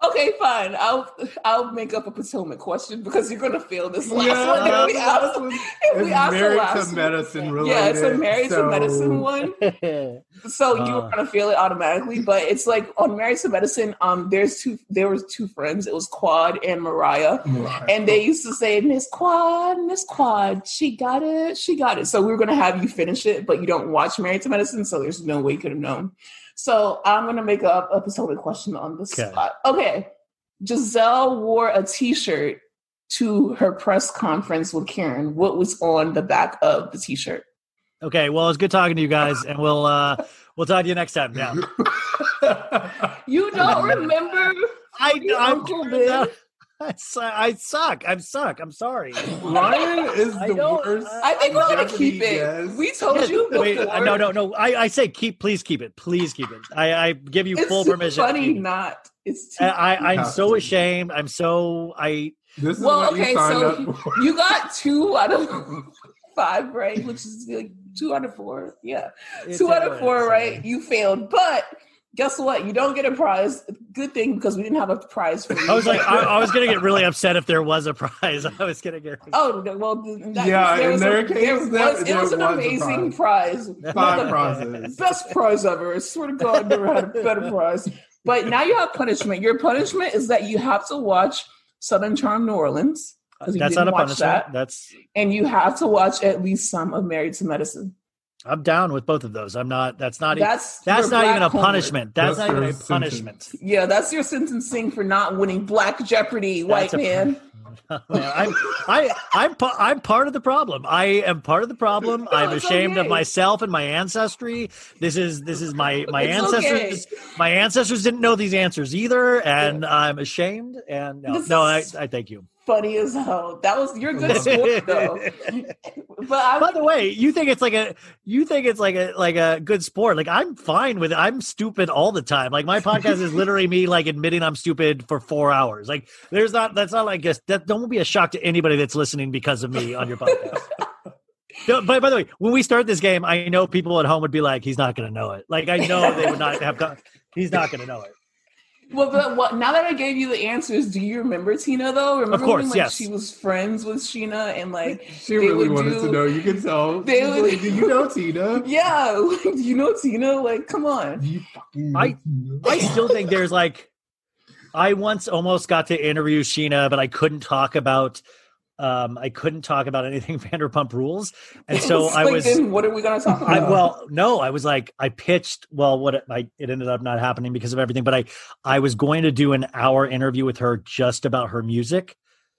Speaker 1: Okay, fine. I'll I'll make up a Potomac question because you're gonna fail this last
Speaker 3: Yeah,
Speaker 1: one. If we
Speaker 3: the
Speaker 1: ask,
Speaker 3: last one
Speaker 1: if we
Speaker 3: is
Speaker 1: ask the
Speaker 3: married
Speaker 1: last
Speaker 3: to
Speaker 1: one-
Speaker 3: medicine related.
Speaker 1: Yeah, it's a married
Speaker 3: so-
Speaker 1: to medicine one. So you're gonna feel it automatically, but it's like on Married to Medicine. Um, there's two. There was two friends. It was Quad and Mariah,
Speaker 3: Right.
Speaker 1: and they used to say, "Miss Quad, Miss Quad, she got it, she got it." So we were gonna have you finish it, but you don't watch Married to Medicine, so there's no way you could have known. So I'm gonna make up a Potomac question on the
Speaker 2: Okay.
Speaker 1: spot. Okay, Gizelle wore a T-shirt to her press conference with Karen. What was on the back of the T-shirt?
Speaker 2: Okay. Well, it's good talking to you guys, and we'll uh we'll talk to you next time. Yeah.
Speaker 1: You don't remember?
Speaker 2: I
Speaker 1: Uncle Ben?
Speaker 2: I su- I suck. I'm suck. I'm sorry.
Speaker 3: Ryan is
Speaker 2: I
Speaker 3: the
Speaker 2: don't-
Speaker 3: worst.
Speaker 1: I think we're gonna keep it.
Speaker 3: guest.
Speaker 1: We told you.
Speaker 2: Wait, no, no, no. I, I say keep. Please keep it. Please keep it. I, I give you
Speaker 1: It's
Speaker 2: full permission. to
Speaker 1: funny
Speaker 2: keep
Speaker 1: not. It's too.
Speaker 2: I, I, I'm so ashamed. I'm so I.
Speaker 3: This is
Speaker 1: well, okay,
Speaker 3: you
Speaker 1: so
Speaker 3: up
Speaker 1: you got two out of five right, which is like two out of four. Yeah,
Speaker 2: it's-
Speaker 1: two out of four right. You failed, but guess what? You don't get a prize. Good thing because we didn't have a prize for you.
Speaker 2: I was like, I, I was gonna get really upset if there was a prize. I was gonna get.
Speaker 1: Oh no! Well, that
Speaker 3: Yeah,
Speaker 1: there
Speaker 3: in
Speaker 1: was
Speaker 3: their
Speaker 1: a,
Speaker 3: case,
Speaker 1: there
Speaker 3: that-
Speaker 1: was, it
Speaker 3: there
Speaker 1: was an
Speaker 3: was
Speaker 1: amazing prize.
Speaker 3: Five prizes.
Speaker 1: Best prize ever. I swear to God, I've never had a better prize. But now you have punishment. Your punishment is that you have to watch Southern Charm New Orleans.
Speaker 2: That's
Speaker 1: didn't
Speaker 2: a punishment.
Speaker 1: that.
Speaker 2: That's.
Speaker 1: and you have to watch at least some of Married to Medicine.
Speaker 2: I'm down with both of those. I'm not. That's not.
Speaker 1: That's
Speaker 2: that's not even a
Speaker 1: homework.
Speaker 2: punishment. That's,
Speaker 3: That's
Speaker 2: not even
Speaker 3: your
Speaker 2: a
Speaker 3: sentence.
Speaker 2: punishment.
Speaker 1: Yeah, that's your sentencing for not winning Black Jeopardy, white
Speaker 2: That's a-
Speaker 1: man.
Speaker 2: Man, I'm I I'm pa- I'm part of the problem. I am part of the problem. I'm
Speaker 1: it's
Speaker 2: ashamed of myself and my ancestry. This is this is my my
Speaker 1: It's
Speaker 2: ancestors. My ancestors didn't know these answers either, and I'm ashamed. And no,
Speaker 1: This
Speaker 2: no, I, I thank you.
Speaker 1: Funny as hell. That was your good sport though. But I
Speaker 2: By the way, you think it's like a you think it's like a like a good sport. Like I'm fine with it. I'm stupid all the time. Like my podcast is literally me like admitting I'm stupid for four hours. Like there's not that's not like a, that don't be a shock to anybody that's listening because of me on your podcast. No, but by the way, when we start this game, I know people at home would be like, "He's not going to know it." Like I know they would not have. Come, he's not going to know it.
Speaker 1: Well, but what, now that I gave you the answers, do you remember Tina though? Remember
Speaker 2: course,
Speaker 1: when like
Speaker 2: yes.
Speaker 1: she was friends with Scheana and like
Speaker 3: She
Speaker 1: they
Speaker 3: really
Speaker 1: would
Speaker 3: wanted
Speaker 1: do-
Speaker 3: to know. You can tell.
Speaker 1: they would-
Speaker 3: like, Do you know Tina?
Speaker 1: yeah, like, do you know Tina? Like, come on.
Speaker 3: Do you fucking know
Speaker 2: I-
Speaker 3: Tina?
Speaker 2: I still think there's like, I once almost got to interview Scheana, but I couldn't talk about. Um, I couldn't talk about anything Vanderpump Rules, and so I
Speaker 1: like,
Speaker 2: was.
Speaker 1: Then what are we gonna talk about?
Speaker 2: I, well, no, I was like, I pitched. Well, what it, I, it ended up not happening because of everything. But I, I was going to do an hour interview with her just about her music,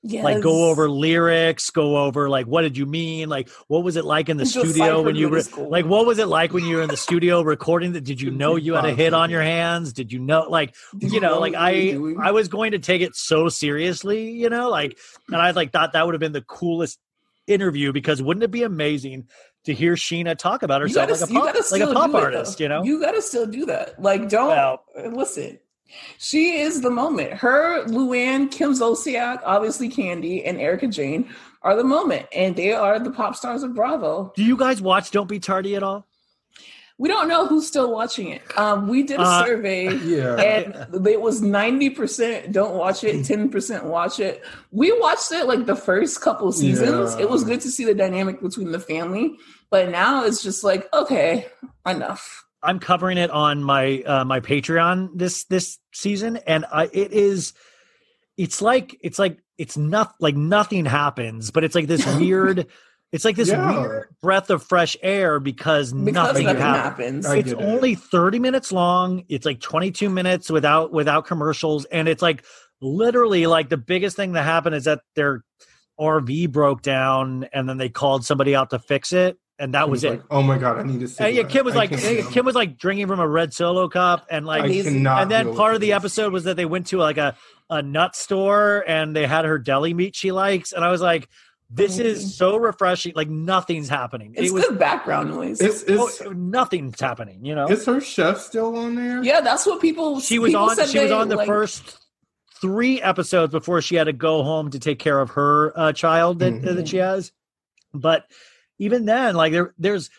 Speaker 2: like go over lyrics, go over like what did you mean, like what was it like in the studio when you were
Speaker 1: were
Speaker 2: like what was it like when you were in the studio recording that? Did you know you had a hit on your hands? Did you know like you know like i i was going to take it so seriously you know like and i like thought that would have been the coolest interview because wouldn't it be amazing to hear scheana talk about herself
Speaker 1: gotta,
Speaker 2: like a pop, like a pop artist
Speaker 1: though.
Speaker 2: you know?
Speaker 1: You gotta still do that. Like, don't
Speaker 2: Well-
Speaker 1: listen. She is the moment. Her, Luann, Kim Zolciak, obviously Kandi, and Erika Jayne are the moment, and they are the pop stars of Bravo.
Speaker 2: do you guys watch don't be tardy at all
Speaker 1: We don't know who's still watching it. Um, we did a
Speaker 2: Uh,
Speaker 1: survey.
Speaker 3: Yeah.
Speaker 1: and it was 90% don't watch it 10% watch it we watched it like the first couple seasons
Speaker 3: Yeah.
Speaker 1: it was good to see the dynamic between the family but now it's just like okay enough
Speaker 2: I'm covering it on my uh, my Patreon this this season, and I it is it's like it's like it's not like nothing happens, but it's like this weird. It's like this
Speaker 3: Yeah.
Speaker 2: weird breath of fresh air because,
Speaker 1: because
Speaker 2: nothing,
Speaker 1: nothing
Speaker 2: happens.
Speaker 1: happens
Speaker 2: It's
Speaker 3: get it.
Speaker 2: only 30 minutes long. It's like 22 minutes without without commercials, and it's like literally like the biggest thing that happened is that their RV broke down, and then they called somebody out to fix it, and that
Speaker 3: I
Speaker 2: was it.
Speaker 3: like, oh my god, I need to see.
Speaker 2: And yeah. Kim was
Speaker 3: I
Speaker 2: like
Speaker 3: can't deal.
Speaker 2: Kim was like drinking from a red solo cup, and like,
Speaker 3: I
Speaker 2: and then part of the
Speaker 3: this.
Speaker 2: episode was that they went to like a a nut store and they had her deli meat she likes, and I was like, this is so refreshing. Like nothing's happening.
Speaker 1: it's
Speaker 2: it was
Speaker 1: good background noise
Speaker 3: It's, it's,
Speaker 2: oh, nothing's happening. You know,
Speaker 3: is her chef still on there?
Speaker 1: yeah that's what people
Speaker 2: she was
Speaker 1: people
Speaker 2: on.
Speaker 1: said
Speaker 2: She was on the
Speaker 1: like-
Speaker 2: first three episodes before she had to go home to take care of her uh, child that
Speaker 3: Mhm.
Speaker 2: that she has. But even then, like there, there's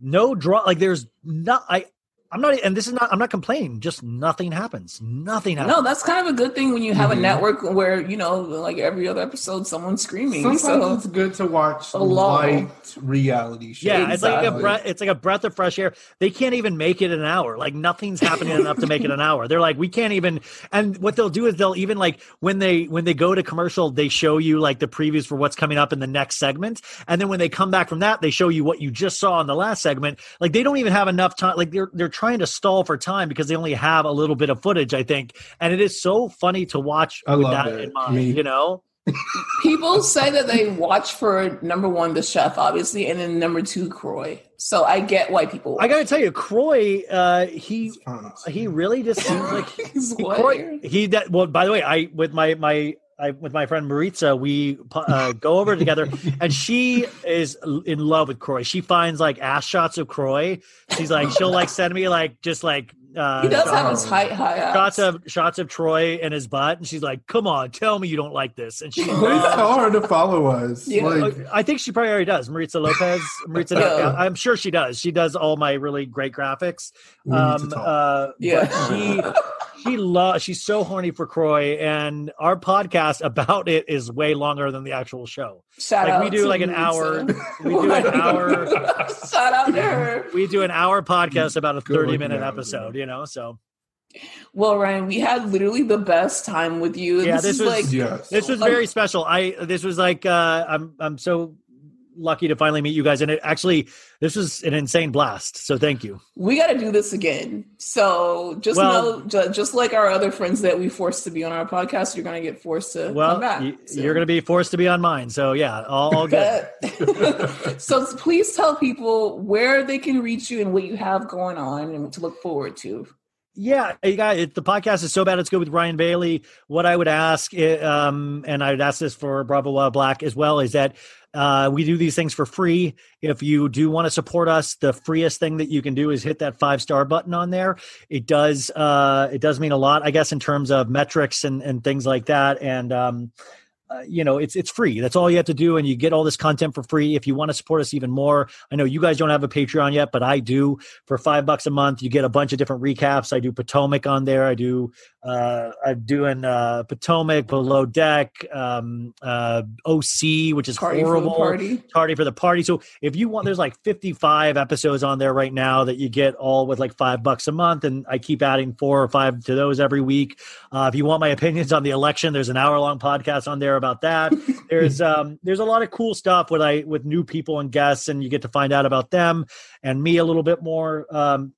Speaker 2: no draw. Like there's not. I. I'm not. And this is not. I'm not complaining. Just nothing happens. Nothing happens.
Speaker 1: no that's kind of a good thing when you have
Speaker 3: Mhm.
Speaker 1: a network where you know like every other episode someone's screaming
Speaker 3: Sometimes
Speaker 1: so
Speaker 3: it's good to watch
Speaker 1: A lull.
Speaker 3: light reality shows.
Speaker 2: Yeah, it's like a breath. It's like a breath of fresh air. They can't even make it an hour. Like nothing's happening enough to make it an hour. They're like, we can't even. And what they'll do is they'll even like when they when they go to commercial, they show you like the previews for what's coming up in the next segment, and then when they come back from that, they show you what you just saw in the last segment. Like they don't even have enough time. Like they're they're trying to stall for time because they only have a little bit of footage. I think, and it is so funny to watch
Speaker 3: I
Speaker 2: with
Speaker 3: love
Speaker 2: that
Speaker 3: it.
Speaker 2: in mind.
Speaker 3: Me.
Speaker 2: You know.
Speaker 1: People say that they watch for number one, the chef, obviously, and then number two, Kroy. So I get why people.
Speaker 2: I got to tell you, Kroy, uh, he he really just seems like
Speaker 1: He's what?
Speaker 2: Kroy, he that well. By the way, I with my my I with my friend Maritza, we uh, go over together, and she is in love with Kroy. She finds like ass shots of Kroy. She's like she'll like send me like just like uh,
Speaker 1: He does
Speaker 2: shots,
Speaker 1: have his height high ass.
Speaker 2: shots of shots of Troy in his butt, and she's like, "Come on, tell me you don't like this." And she.
Speaker 3: Please tell her to follow us.
Speaker 1: Yeah.
Speaker 3: Like,
Speaker 2: I think she probably already does. Maritza Lopez. Maritza,
Speaker 1: Yeah.
Speaker 2: I'm sure she does. She does all my really great graphics.
Speaker 3: we need
Speaker 2: Um,
Speaker 3: to talk.
Speaker 2: uh,
Speaker 1: Yeah.
Speaker 2: but she she loves she's so horny for Kroy, and our podcast about it is way longer than the actual show.
Speaker 1: Shout
Speaker 2: like,
Speaker 1: out
Speaker 2: we do
Speaker 1: to
Speaker 2: like an hour- we do an hour-
Speaker 1: Shout out to her.
Speaker 2: We do an hour podcast about a
Speaker 3: Good thirty-minute
Speaker 2: episode, you know. So
Speaker 1: Well, Ryan, we had literally the best time with you.
Speaker 2: Yeah,
Speaker 1: this,
Speaker 2: this was-
Speaker 1: like
Speaker 3: yes.
Speaker 2: this was very special. I this was like uh I'm I'm so lucky to finally meet you guys, and it actually this was an insane blast. So thank you.
Speaker 1: we got to do this again. So just
Speaker 2: Well-
Speaker 1: know, just like our other friends that we forced to be on our podcast, you're going to get forced to
Speaker 2: Well,
Speaker 1: come back.
Speaker 2: y-
Speaker 1: So-
Speaker 2: you're going to be forced to be on mine. So yeah, all, all good.
Speaker 1: So please tell people where they can reach you and what you have going on and to look forward to.
Speaker 2: Yeah, you got it. The podcast is so bad it's good with Ryan Bailey. What I would ask, eh, um, and I'd ask this for Bravo While Black as well, is that uh, we do these things for free. If you do want to support us, the freest thing that you can do is hit that five star button on there. It does uh, it does mean a lot, I guess, in terms of metrics and and things like that. And um, uh, you know, it's it's free. That's all you have to do, and you get all this content for free. If you want to support us even more, I know you guys don't have a Patreon yet, but I do. For five bucks a month, you get a bunch of different recaps. I do Potomac on there. I do. Uh, I'm doing uh, Potomac, Below Deck, um, uh, OC, which is
Speaker 1: Party for
Speaker 2: horrible.
Speaker 1: party.
Speaker 2: Party for the party. So if you want, there's like 55 episodes on there right now that you get all with like five bucks a month, and I keep adding four or five to those every week. Uh, if you want my opinions on the election, there's an hour long podcast on there about that. there's um, there's a lot of cool stuff with I with new people and guests, and you get to find out about them and me a little bit more. Um,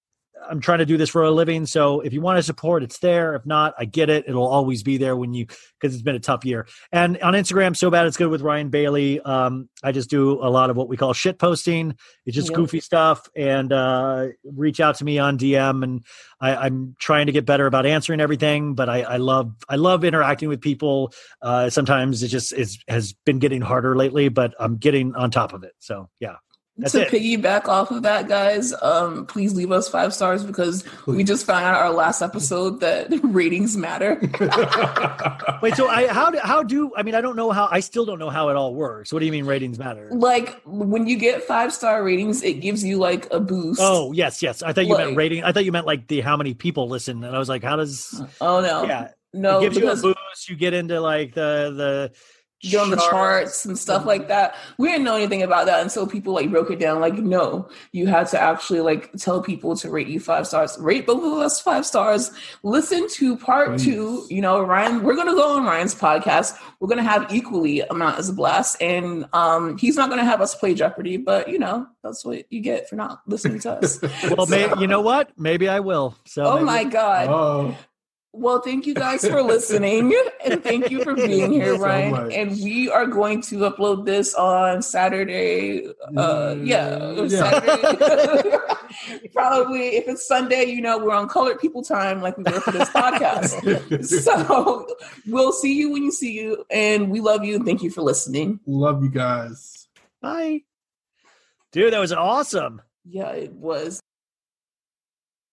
Speaker 2: I'm trying to do this for a living. So if you want to support, it's there. If not, I get it. It'll always be there when you because it's been a tough year. And on Instagram, so bad it's good with Ryan Bailey. Um, I just do a lot of what we call shit posting. It's just
Speaker 1: Yep.
Speaker 2: goofy stuff, and uh, reach out to me on DM. And I, I'm trying to get better about answering everything. But I, I love I love interacting with people. Uh, sometimes it just is has been getting harder lately, but I'm getting on top of it. So yeah. That's
Speaker 1: to
Speaker 2: it.
Speaker 1: piggyback off of that, guys, um, please leave us five stars because we just found out our last episode that ratings matter.
Speaker 2: Wait, so I how do how do I mean I don't know how I still don't know how it all works. What do you mean ratings matter?
Speaker 1: like when you get five star ratings, it gives you like a boost.
Speaker 2: Oh yes, yes. I thought you meant rating. I thought you meant like the how many people listen, and I was like, how does?
Speaker 1: Oh no,
Speaker 2: Yeah,
Speaker 1: no,
Speaker 2: it gives you a boost. You get into like the the
Speaker 1: you get on the charts and stuff like that. We didn't know anything about that until people like broke it down. Like, no, you had to actually like tell people to rate you five stars. Rate both of us five stars. Listen to part
Speaker 3: Please.
Speaker 1: two. You know, Ryan, we're gonna go on Ryan's podcast. We're gonna have equally amount as a blast, and um, he's not gonna have us play Jeopardy, but you know, that's what you get for not listening to us.
Speaker 2: Well, may, you know what? Maybe I will. So
Speaker 1: oh
Speaker 2: maybe-
Speaker 1: my god.
Speaker 3: oh,
Speaker 1: Well, thank you guys for listening and thank you for being here,
Speaker 3: So
Speaker 1: Ryan.
Speaker 3: much.
Speaker 1: and we are going to upload this on Saturday. Uh, yeah,
Speaker 3: Mm, yeah.
Speaker 1: Saturday. Probably if it's Sunday, you know, we're on colored people time like we were for this podcast. so we'll see you when you see you. And we love you and thank you for listening.
Speaker 3: Love you guys.
Speaker 2: Bye, dude. That was awesome.
Speaker 1: Yeah, it was.